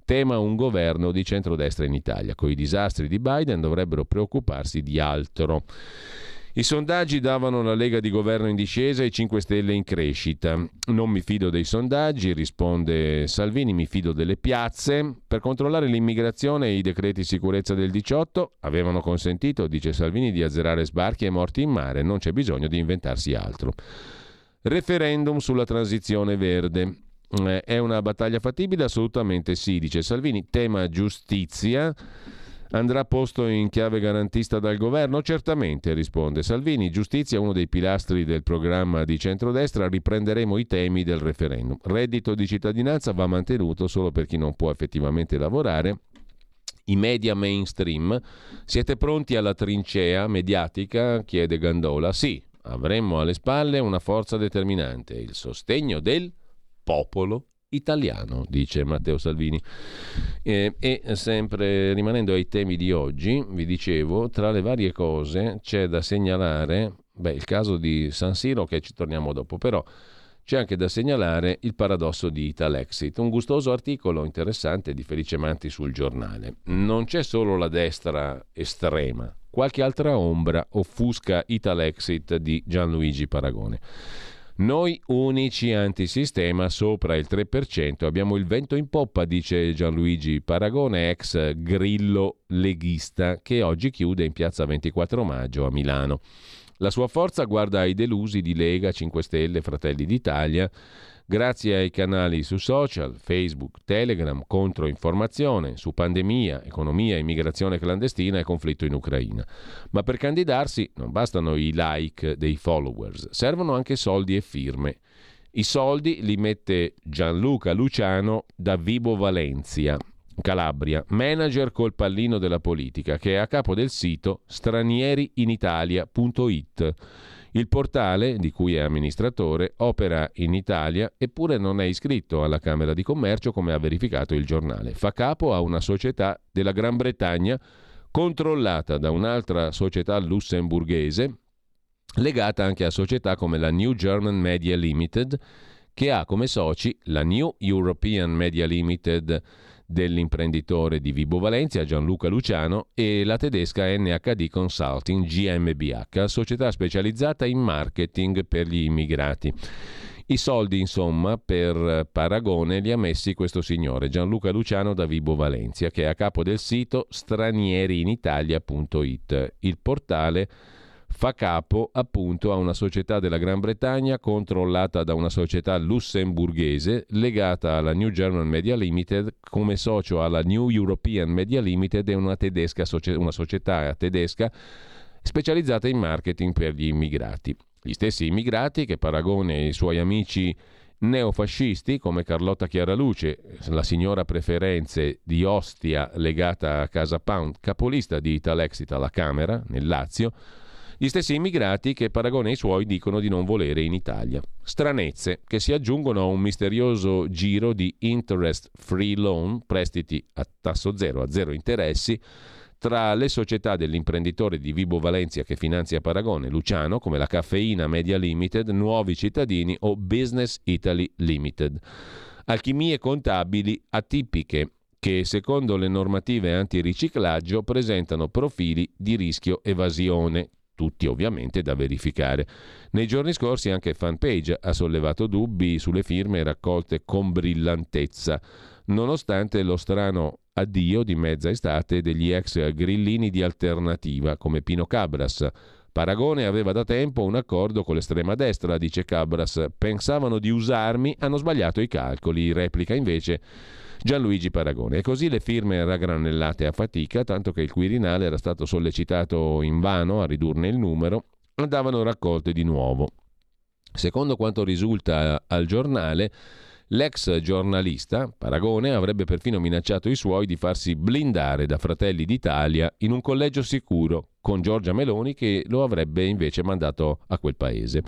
tema un governo di centrodestra in Italia. Con i disastri di Biden dovrebbero preoccuparsi di altro. I sondaggi davano la Lega di governo in discesa e i 5 Stelle in crescita. Non mi fido dei sondaggi, risponde Salvini, mi fido delle piazze. Per controllare l'immigrazione i decreti sicurezza del 18 avevano consentito, dice Salvini, di azzerare sbarchi e morti in mare, non c'è bisogno di inventarsi altro. Referendum sulla transizione verde. Eh, è una battaglia fattibile? Assolutamente sì, dice Salvini. Tema giustizia. Andrà posto in chiave garantista dal governo? Certamente, risponde Salvini. Giustizia è uno dei pilastri del programma di centrodestra. Riprenderemo i temi del referendum. Reddito di cittadinanza va mantenuto solo per chi non può effettivamente lavorare. I media mainstream. Siete pronti alla trincea mediatica? chiede Gandola. Sì, avremmo alle spalle una forza determinante, il sostegno del popolo italiano, dice Matteo Salvini. Eh, e sempre rimanendo ai temi di oggi, vi dicevo, tra le varie cose c'è da segnalare, beh, il caso di San Siro che ci torniamo dopo, però c'è anche da segnalare il paradosso di Italexit, un gustoso articolo interessante di Felice Manti sul giornale. Non c'è solo la destra estrema, qualche altra ombra offusca Italexit di Gianluigi Paragone. Noi unici antisistema sopra il 3%. Abbiamo il vento in poppa, dice Gianluigi Paragone, ex grillo leghista, che oggi chiude in piazza 24 maggio a Milano. La sua forza guarda ai delusi di Lega, 5 Stelle, Fratelli d'Italia grazie ai canali su social, Facebook, Telegram, controinformazione, su pandemia, economia, immigrazione clandestina e conflitto in Ucraina. Ma per candidarsi non bastano i like dei followers, servono anche soldi e firme. I soldi li mette Gianluca Luciano da Vibo Valencia, Calabria, manager col pallino della politica, che è a capo del sito stranieriinitalia.it il portale, di cui è amministratore, opera in Italia eppure non è iscritto alla Camera di Commercio come ha verificato il giornale. Fa capo a una società della Gran Bretagna controllata da un'altra società lussemburghese legata anche a società come la New German Media Limited che ha come soci la New European Media Limited dell'imprenditore di Vibo Valencia Gianluca Luciano e la tedesca NHD Consulting GmbH, società specializzata in marketing per gli immigrati. I soldi, insomma, per paragone li ha messi questo signore, Gianluca Luciano da Vibo Valencia, che è a capo del sito stranieriinitalia.it, il portale fa capo appunto a una società della Gran Bretagna controllata da una società lussemburghese legata alla New German Media Limited come socio alla New European Media Limited e una, tedesca, una società tedesca specializzata in marketing per gli immigrati. Gli stessi immigrati che Paragone i suoi amici neofascisti come Carlotta Chiaraluce, la signora preferenze di Ostia legata a Casa Pound, capolista di Italexit alla Camera, nel Lazio, gli stessi immigrati che Paragone i suoi dicono di non volere in Italia. Stranezze che si aggiungono a un misterioso giro di interest free loan, prestiti a tasso zero, a zero interessi, tra le società dell'imprenditore di Vibo Valencia che finanzia Paragone, Luciano, come la Caffeina Media Limited, Nuovi Cittadini o Business Italy Limited. Alchimie contabili atipiche che secondo le normative antiriciclaggio presentano profili di rischio evasione, tutti ovviamente da verificare. Nei giorni scorsi anche Fanpage ha sollevato dubbi sulle firme raccolte con brillantezza, nonostante lo strano addio di mezza estate degli ex grillini di alternativa come Pino Cabras. Paragone aveva da tempo un accordo con l'estrema destra, dice Cabras. Pensavano di usarmi, hanno sbagliato i calcoli, replica invece Gianluigi Paragone. E così le firme raggranellate a fatica, tanto che il Quirinale era stato sollecitato invano a ridurne il numero, andavano raccolte di nuovo. Secondo quanto risulta al giornale, L'ex giornalista, Paragone, avrebbe perfino minacciato i suoi di farsi blindare da Fratelli d'Italia in un collegio sicuro con Giorgia Meloni che lo avrebbe invece mandato a quel paese.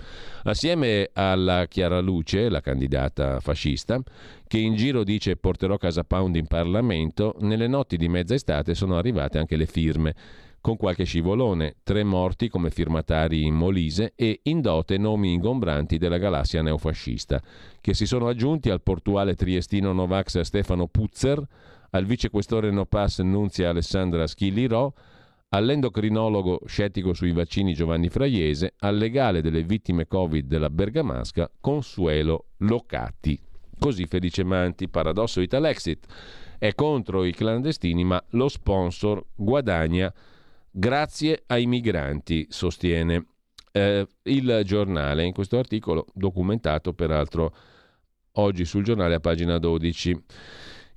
Assieme alla Chiara Luce, la candidata fascista, che in giro dice porterò Casa Pound in Parlamento, nelle notti di mezza estate sono arrivate anche le firme con qualche scivolone, tre morti come firmatari in Molise e in dote nomi ingombranti della galassia neofascista, che si sono aggiunti al portuale triestino Novax Stefano Puzzer, al vicequestore Nopas Nunzia Alessandra Schillirò, all'endocrinologo scettico sui vaccini Giovanni Fraiese, al legale delle vittime Covid della Bergamasca Consuelo Locati. Così Felice Manti, paradosso Italexit, è contro i clandestini ma lo sponsor guadagna grazie ai migranti, sostiene eh, il giornale in questo articolo documentato peraltro oggi sul giornale a pagina 12.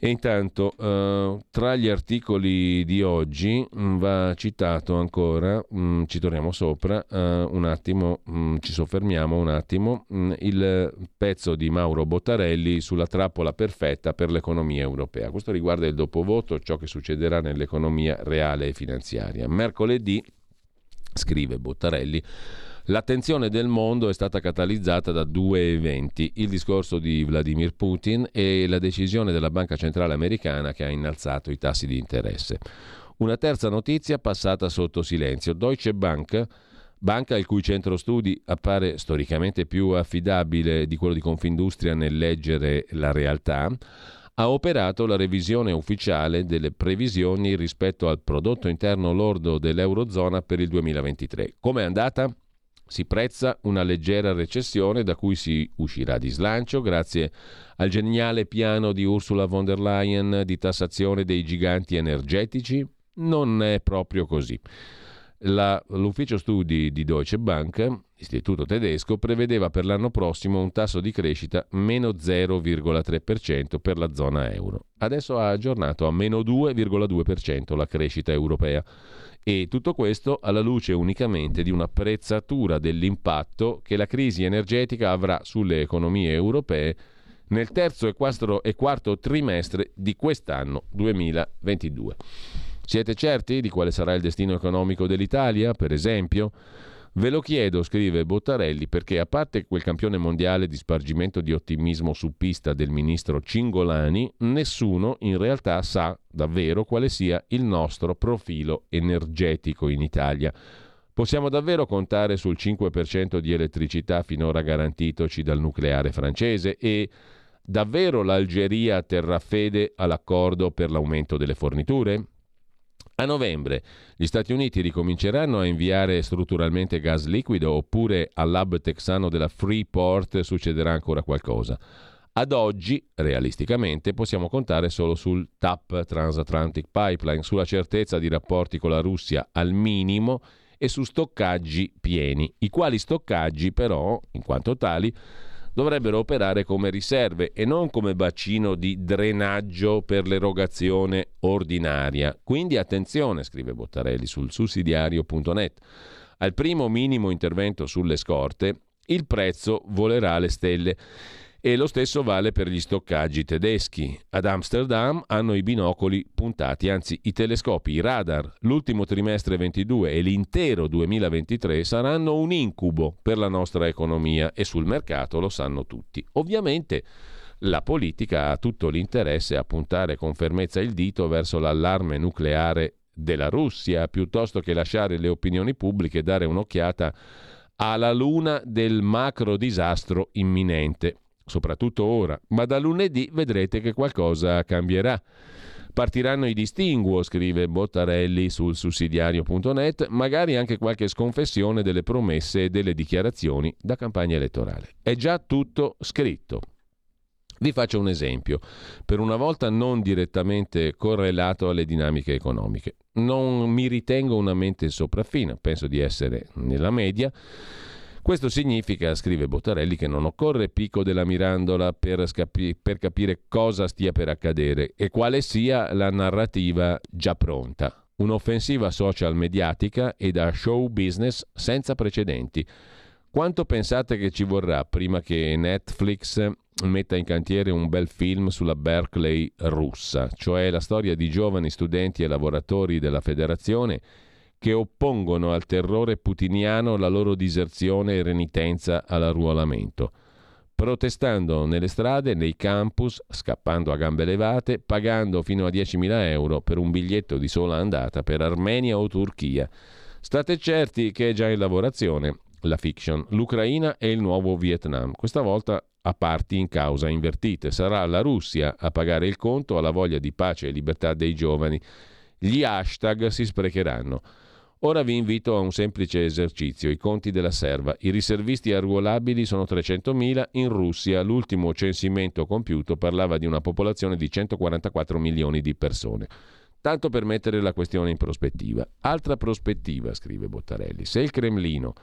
E intanto eh, tra gli articoli di oggi mh, mm, va citato ancora, mh, mm, ci torniamo sopra, eh, un attimo, mh, mm, ci soffermiamo un attimo, il pezzo di Mauro Bottarelli sulla trappola perfetta per l'economia europea. Questo riguarda il dopovoto, ciò che succederà nell'economia reale e finanziaria. Mercoledì, scrive Bottarelli, L'attenzione del mondo è stata catalizzata da due eventi, il discorso di Vladimir Putin e la decisione della Banca Centrale Americana che ha innalzato i tassi di interesse. Una terza notizia passata sotto silenzio. Deutsche Bank, banca il cui centro studi appare storicamente più affidabile di quello di Confindustria nel leggere la realtà, ha operato la revisione ufficiale delle previsioni rispetto al prodotto interno lordo dell'Eurozona per il 2023. Come è andata? Si prezza una leggera recessione da cui si uscirà di slancio grazie al geniale piano di Ursula von der Leyen di tassazione dei giganti energetici? Non è proprio così. La, l'ufficio studi di Deutsche Bank, istituto tedesco, prevedeva per l'anno prossimo un tasso di crescita meno 0,3% per la zona euro. Adesso ha aggiornato a meno 2,2% la crescita europea. E tutto questo alla luce unicamente di un'apprezzatura dell'impatto che la crisi energetica avrà sulle economie europee nel terzo e, quattro, e quarto trimestre di quest'anno 2022. Siete certi di quale sarà il destino economico dell'Italia, per esempio? Ve lo chiedo, scrive Bottarelli, perché a parte quel campione mondiale di spargimento di ottimismo su pista del ministro Cingolani, nessuno in realtà sa davvero quale sia il nostro profilo energetico in Italia. Possiamo davvero contare sul 5% di elettricità finora garantitoci dal nucleare francese e davvero l'Algeria terrà fede all'accordo per l'aumento delle forniture? A novembre gli Stati Uniti ricominceranno a inviare strutturalmente gas liquido oppure al lab texano della Freeport succederà ancora qualcosa? Ad oggi, realisticamente, possiamo contare solo sul TAP Transatlantic Pipeline, sulla certezza di rapporti con la Russia al minimo e su stoccaggi pieni, i quali stoccaggi però, in quanto tali, dovrebbero operare come riserve e non come bacino di drenaggio per l'erogazione ordinaria. Quindi attenzione, scrive Bottarelli sul sussidiario.net. Al primo minimo intervento sulle scorte, il prezzo volerà alle stelle e lo stesso vale per gli stoccaggi tedeschi. Ad Amsterdam hanno i binocoli puntati, anzi i telescopi, i radar. L'ultimo trimestre 22 e l'intero 2023 saranno un incubo per la nostra economia e sul mercato lo sanno tutti. Ovviamente la politica ha tutto l'interesse a puntare con fermezza il dito verso l'allarme nucleare della Russia, piuttosto che lasciare le opinioni pubbliche dare un'occhiata alla luna del macro disastro imminente soprattutto ora, ma da lunedì vedrete che qualcosa cambierà. Partiranno i distinguo, scrive Bottarelli sul sussidiario.net, magari anche qualche sconfessione delle promesse e delle dichiarazioni da campagna elettorale. È già tutto scritto. Vi faccio un esempio, per una volta non direttamente correlato alle dinamiche economiche. Non mi ritengo una mente sopraffina, penso di essere nella media questo significa, scrive Bottarelli, che non occorre picco della mirandola per, scapi- per capire cosa stia per accadere e quale sia la narrativa già pronta. Un'offensiva social mediatica e da show business senza precedenti. Quanto pensate che ci vorrà prima che Netflix metta in cantiere un bel film sulla Berkeley russa, cioè la storia di giovani studenti e lavoratori della federazione che oppongono al terrore putiniano la loro diserzione e renitenza all'arruolamento, protestando nelle strade, nei campus, scappando a gambe levate, pagando fino a 10.000 euro per un biglietto di sola andata per Armenia o Turchia. State certi che è già in lavorazione la fiction, l'Ucraina e il nuovo Vietnam, questa volta a parti in causa invertite. Sarà la Russia a pagare il conto alla voglia di pace e libertà dei giovani gli hashtag si sprecheranno. Ora vi invito a un semplice esercizio, i conti della serva. I riservisti arruolabili sono 300.000, in Russia l'ultimo censimento compiuto parlava di una popolazione di 144 milioni di persone. Tanto per mettere la questione in prospettiva. Altra prospettiva, scrive Bottarelli, se il Cremlino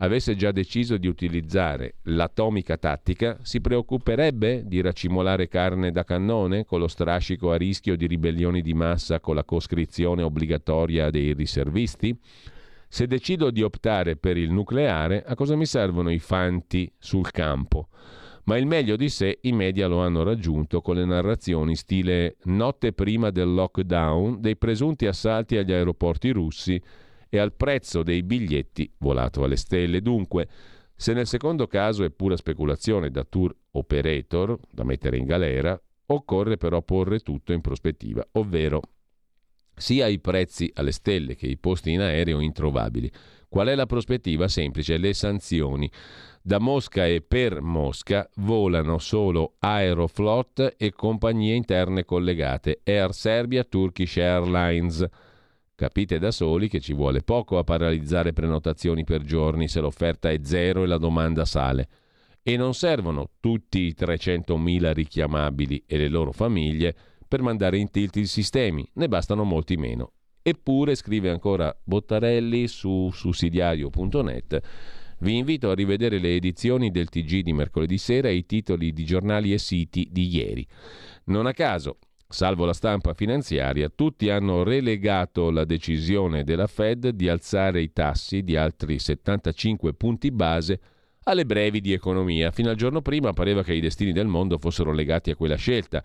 avesse già deciso di utilizzare l'atomica tattica, si preoccuperebbe di racimolare carne da cannone con lo strascico a rischio di ribellioni di massa con la coscrizione obbligatoria dei riservisti? Se decido di optare per il nucleare, a cosa mi servono i fanti sul campo? Ma il meglio di sé i media lo hanno raggiunto con le narrazioni stile notte prima del lockdown dei presunti assalti agli aeroporti russi e al prezzo dei biglietti volato alle stelle. Dunque, se nel secondo caso è pura speculazione da tour operator, da mettere in galera, occorre però porre tutto in prospettiva, ovvero sia i prezzi alle stelle che i posti in aereo introvabili. Qual è la prospettiva? Semplice, le sanzioni. Da Mosca e per Mosca volano solo Aeroflot e compagnie interne collegate, Air Serbia, Turkish Airlines. Capite da soli che ci vuole poco a paralizzare prenotazioni per giorni se l'offerta è zero e la domanda sale. E non servono tutti i 300.000 richiamabili e le loro famiglie per mandare in tilt i sistemi, ne bastano molti meno. Eppure, scrive ancora Bottarelli su sussidiario.net, vi invito a rivedere le edizioni del TG di mercoledì sera e i titoli di giornali e siti di ieri. Non a caso, salvo la stampa finanziaria, tutti hanno relegato la decisione della Fed di alzare i tassi di altri 75 punti base alle brevi di economia. Fino al giorno prima pareva che i destini del mondo fossero legati a quella scelta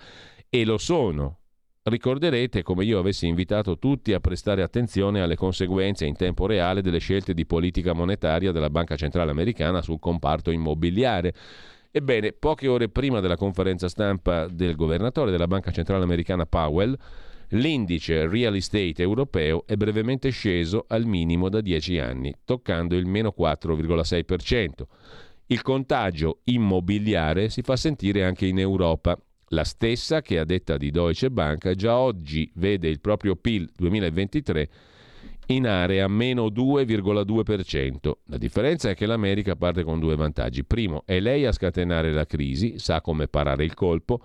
e lo sono, Ricorderete come io avessi invitato tutti a prestare attenzione alle conseguenze in tempo reale delle scelte di politica monetaria della Banca Centrale Americana sul comparto immobiliare. Ebbene, poche ore prima della conferenza stampa del governatore della Banca Centrale Americana Powell, l'indice real estate europeo è brevemente sceso al minimo da 10 anni, toccando il meno 4,6%. Il contagio immobiliare si fa sentire anche in Europa la stessa che a detta di Deutsche Bank già oggi vede il proprio PIL 2023 in area meno 2,2%. La differenza è che l'America parte con due vantaggi. Primo, è lei a scatenare la crisi, sa come parare il colpo.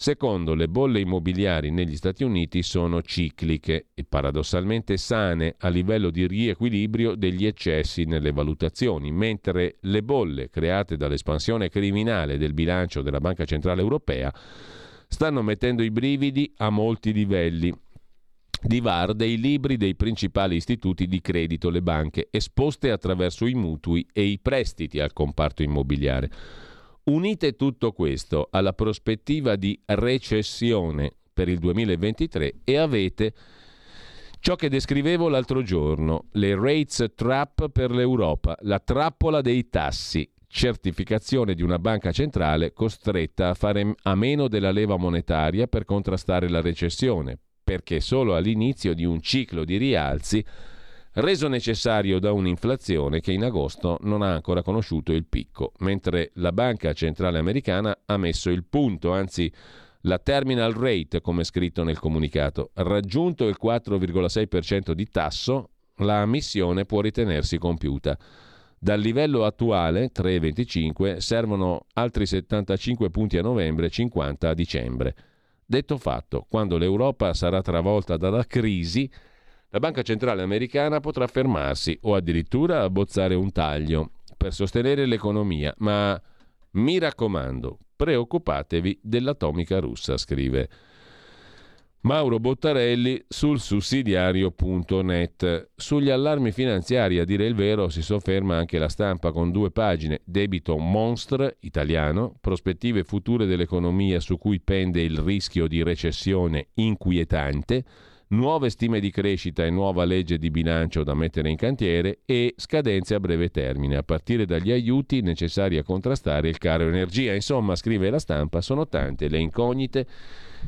Secondo, le bolle immobiliari negli Stati Uniti sono cicliche e paradossalmente sane a livello di riequilibrio degli eccessi nelle valutazioni, mentre le bolle create dall'espansione criminale del bilancio della Banca Centrale Europea stanno mettendo i brividi a molti livelli di VAR dei libri dei principali istituti di credito, le banche, esposte attraverso i mutui e i prestiti al comparto immobiliare. Unite tutto questo alla prospettiva di recessione per il 2023 e avete ciò che descrivevo l'altro giorno, le rates trap per l'Europa, la trappola dei tassi, certificazione di una banca centrale costretta a fare a meno della leva monetaria per contrastare la recessione, perché solo all'inizio di un ciclo di rialzi reso necessario da un'inflazione che in agosto non ha ancora conosciuto il picco, mentre la Banca Centrale Americana ha messo il punto, anzi la terminal rate, come scritto nel comunicato, raggiunto il 4,6% di tasso, la missione può ritenersi compiuta. Dal livello attuale, 3,25, servono altri 75 punti a novembre e 50 a dicembre. Detto fatto, quando l'Europa sarà travolta dalla crisi, la Banca Centrale Americana potrà fermarsi o addirittura abbozzare un taglio per sostenere l'economia, ma mi raccomando, preoccupatevi dell'atomica russa, scrive Mauro Bottarelli sul sussidiario.net. Sugli allarmi finanziari, a dire il vero, si sofferma anche la stampa con due pagine. Debito monstre italiano, prospettive future dell'economia su cui pende il rischio di recessione inquietante nuove stime di crescita e nuova legge di bilancio da mettere in cantiere e scadenze a breve termine, a partire dagli aiuti necessari a contrastare il caro energia. Insomma, scrive la stampa, sono tante le incognite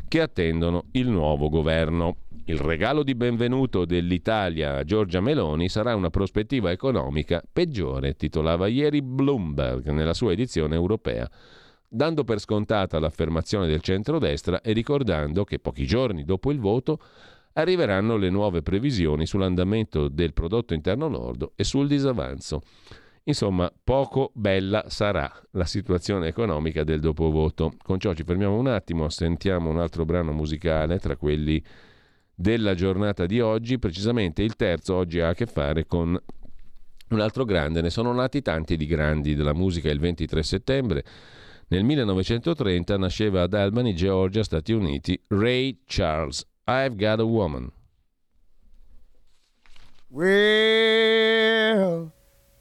che attendono il nuovo governo. Il regalo di benvenuto dell'Italia a Giorgia Meloni sarà una prospettiva economica peggiore, titolava ieri Bloomberg nella sua edizione europea dando per scontata l'affermazione del centrodestra e ricordando che pochi giorni dopo il voto arriveranno le nuove previsioni sull'andamento del prodotto interno lordo e sul disavanzo. Insomma, poco bella sarà la situazione economica del dopovoto. Con ciò ci fermiamo un attimo, sentiamo un altro brano musicale tra quelli della giornata di oggi, precisamente il terzo oggi ha a che fare con un altro grande, ne sono nati tanti di grandi della musica il 23 settembre. Nel 1930 nasceva ad Albany, Georgia, Stati Uniti, Ray Charles. I've got a woman. Well,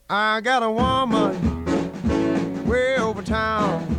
I got a woman way over town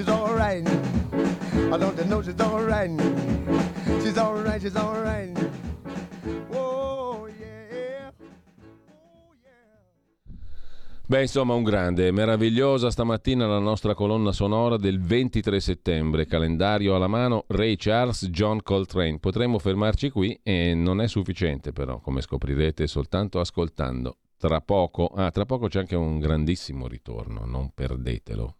she's all right? I don't know she's all right? She's all right, she's all right. Oh. Beh, insomma, un grande, meravigliosa stamattina la nostra colonna sonora del 23 settembre, calendario alla mano, Ray Charles, John Coltrane. Potremmo fermarci qui e non è sufficiente però, come scoprirete soltanto ascoltando. Tra poco, ah, tra poco c'è anche un grandissimo ritorno, non perdetelo.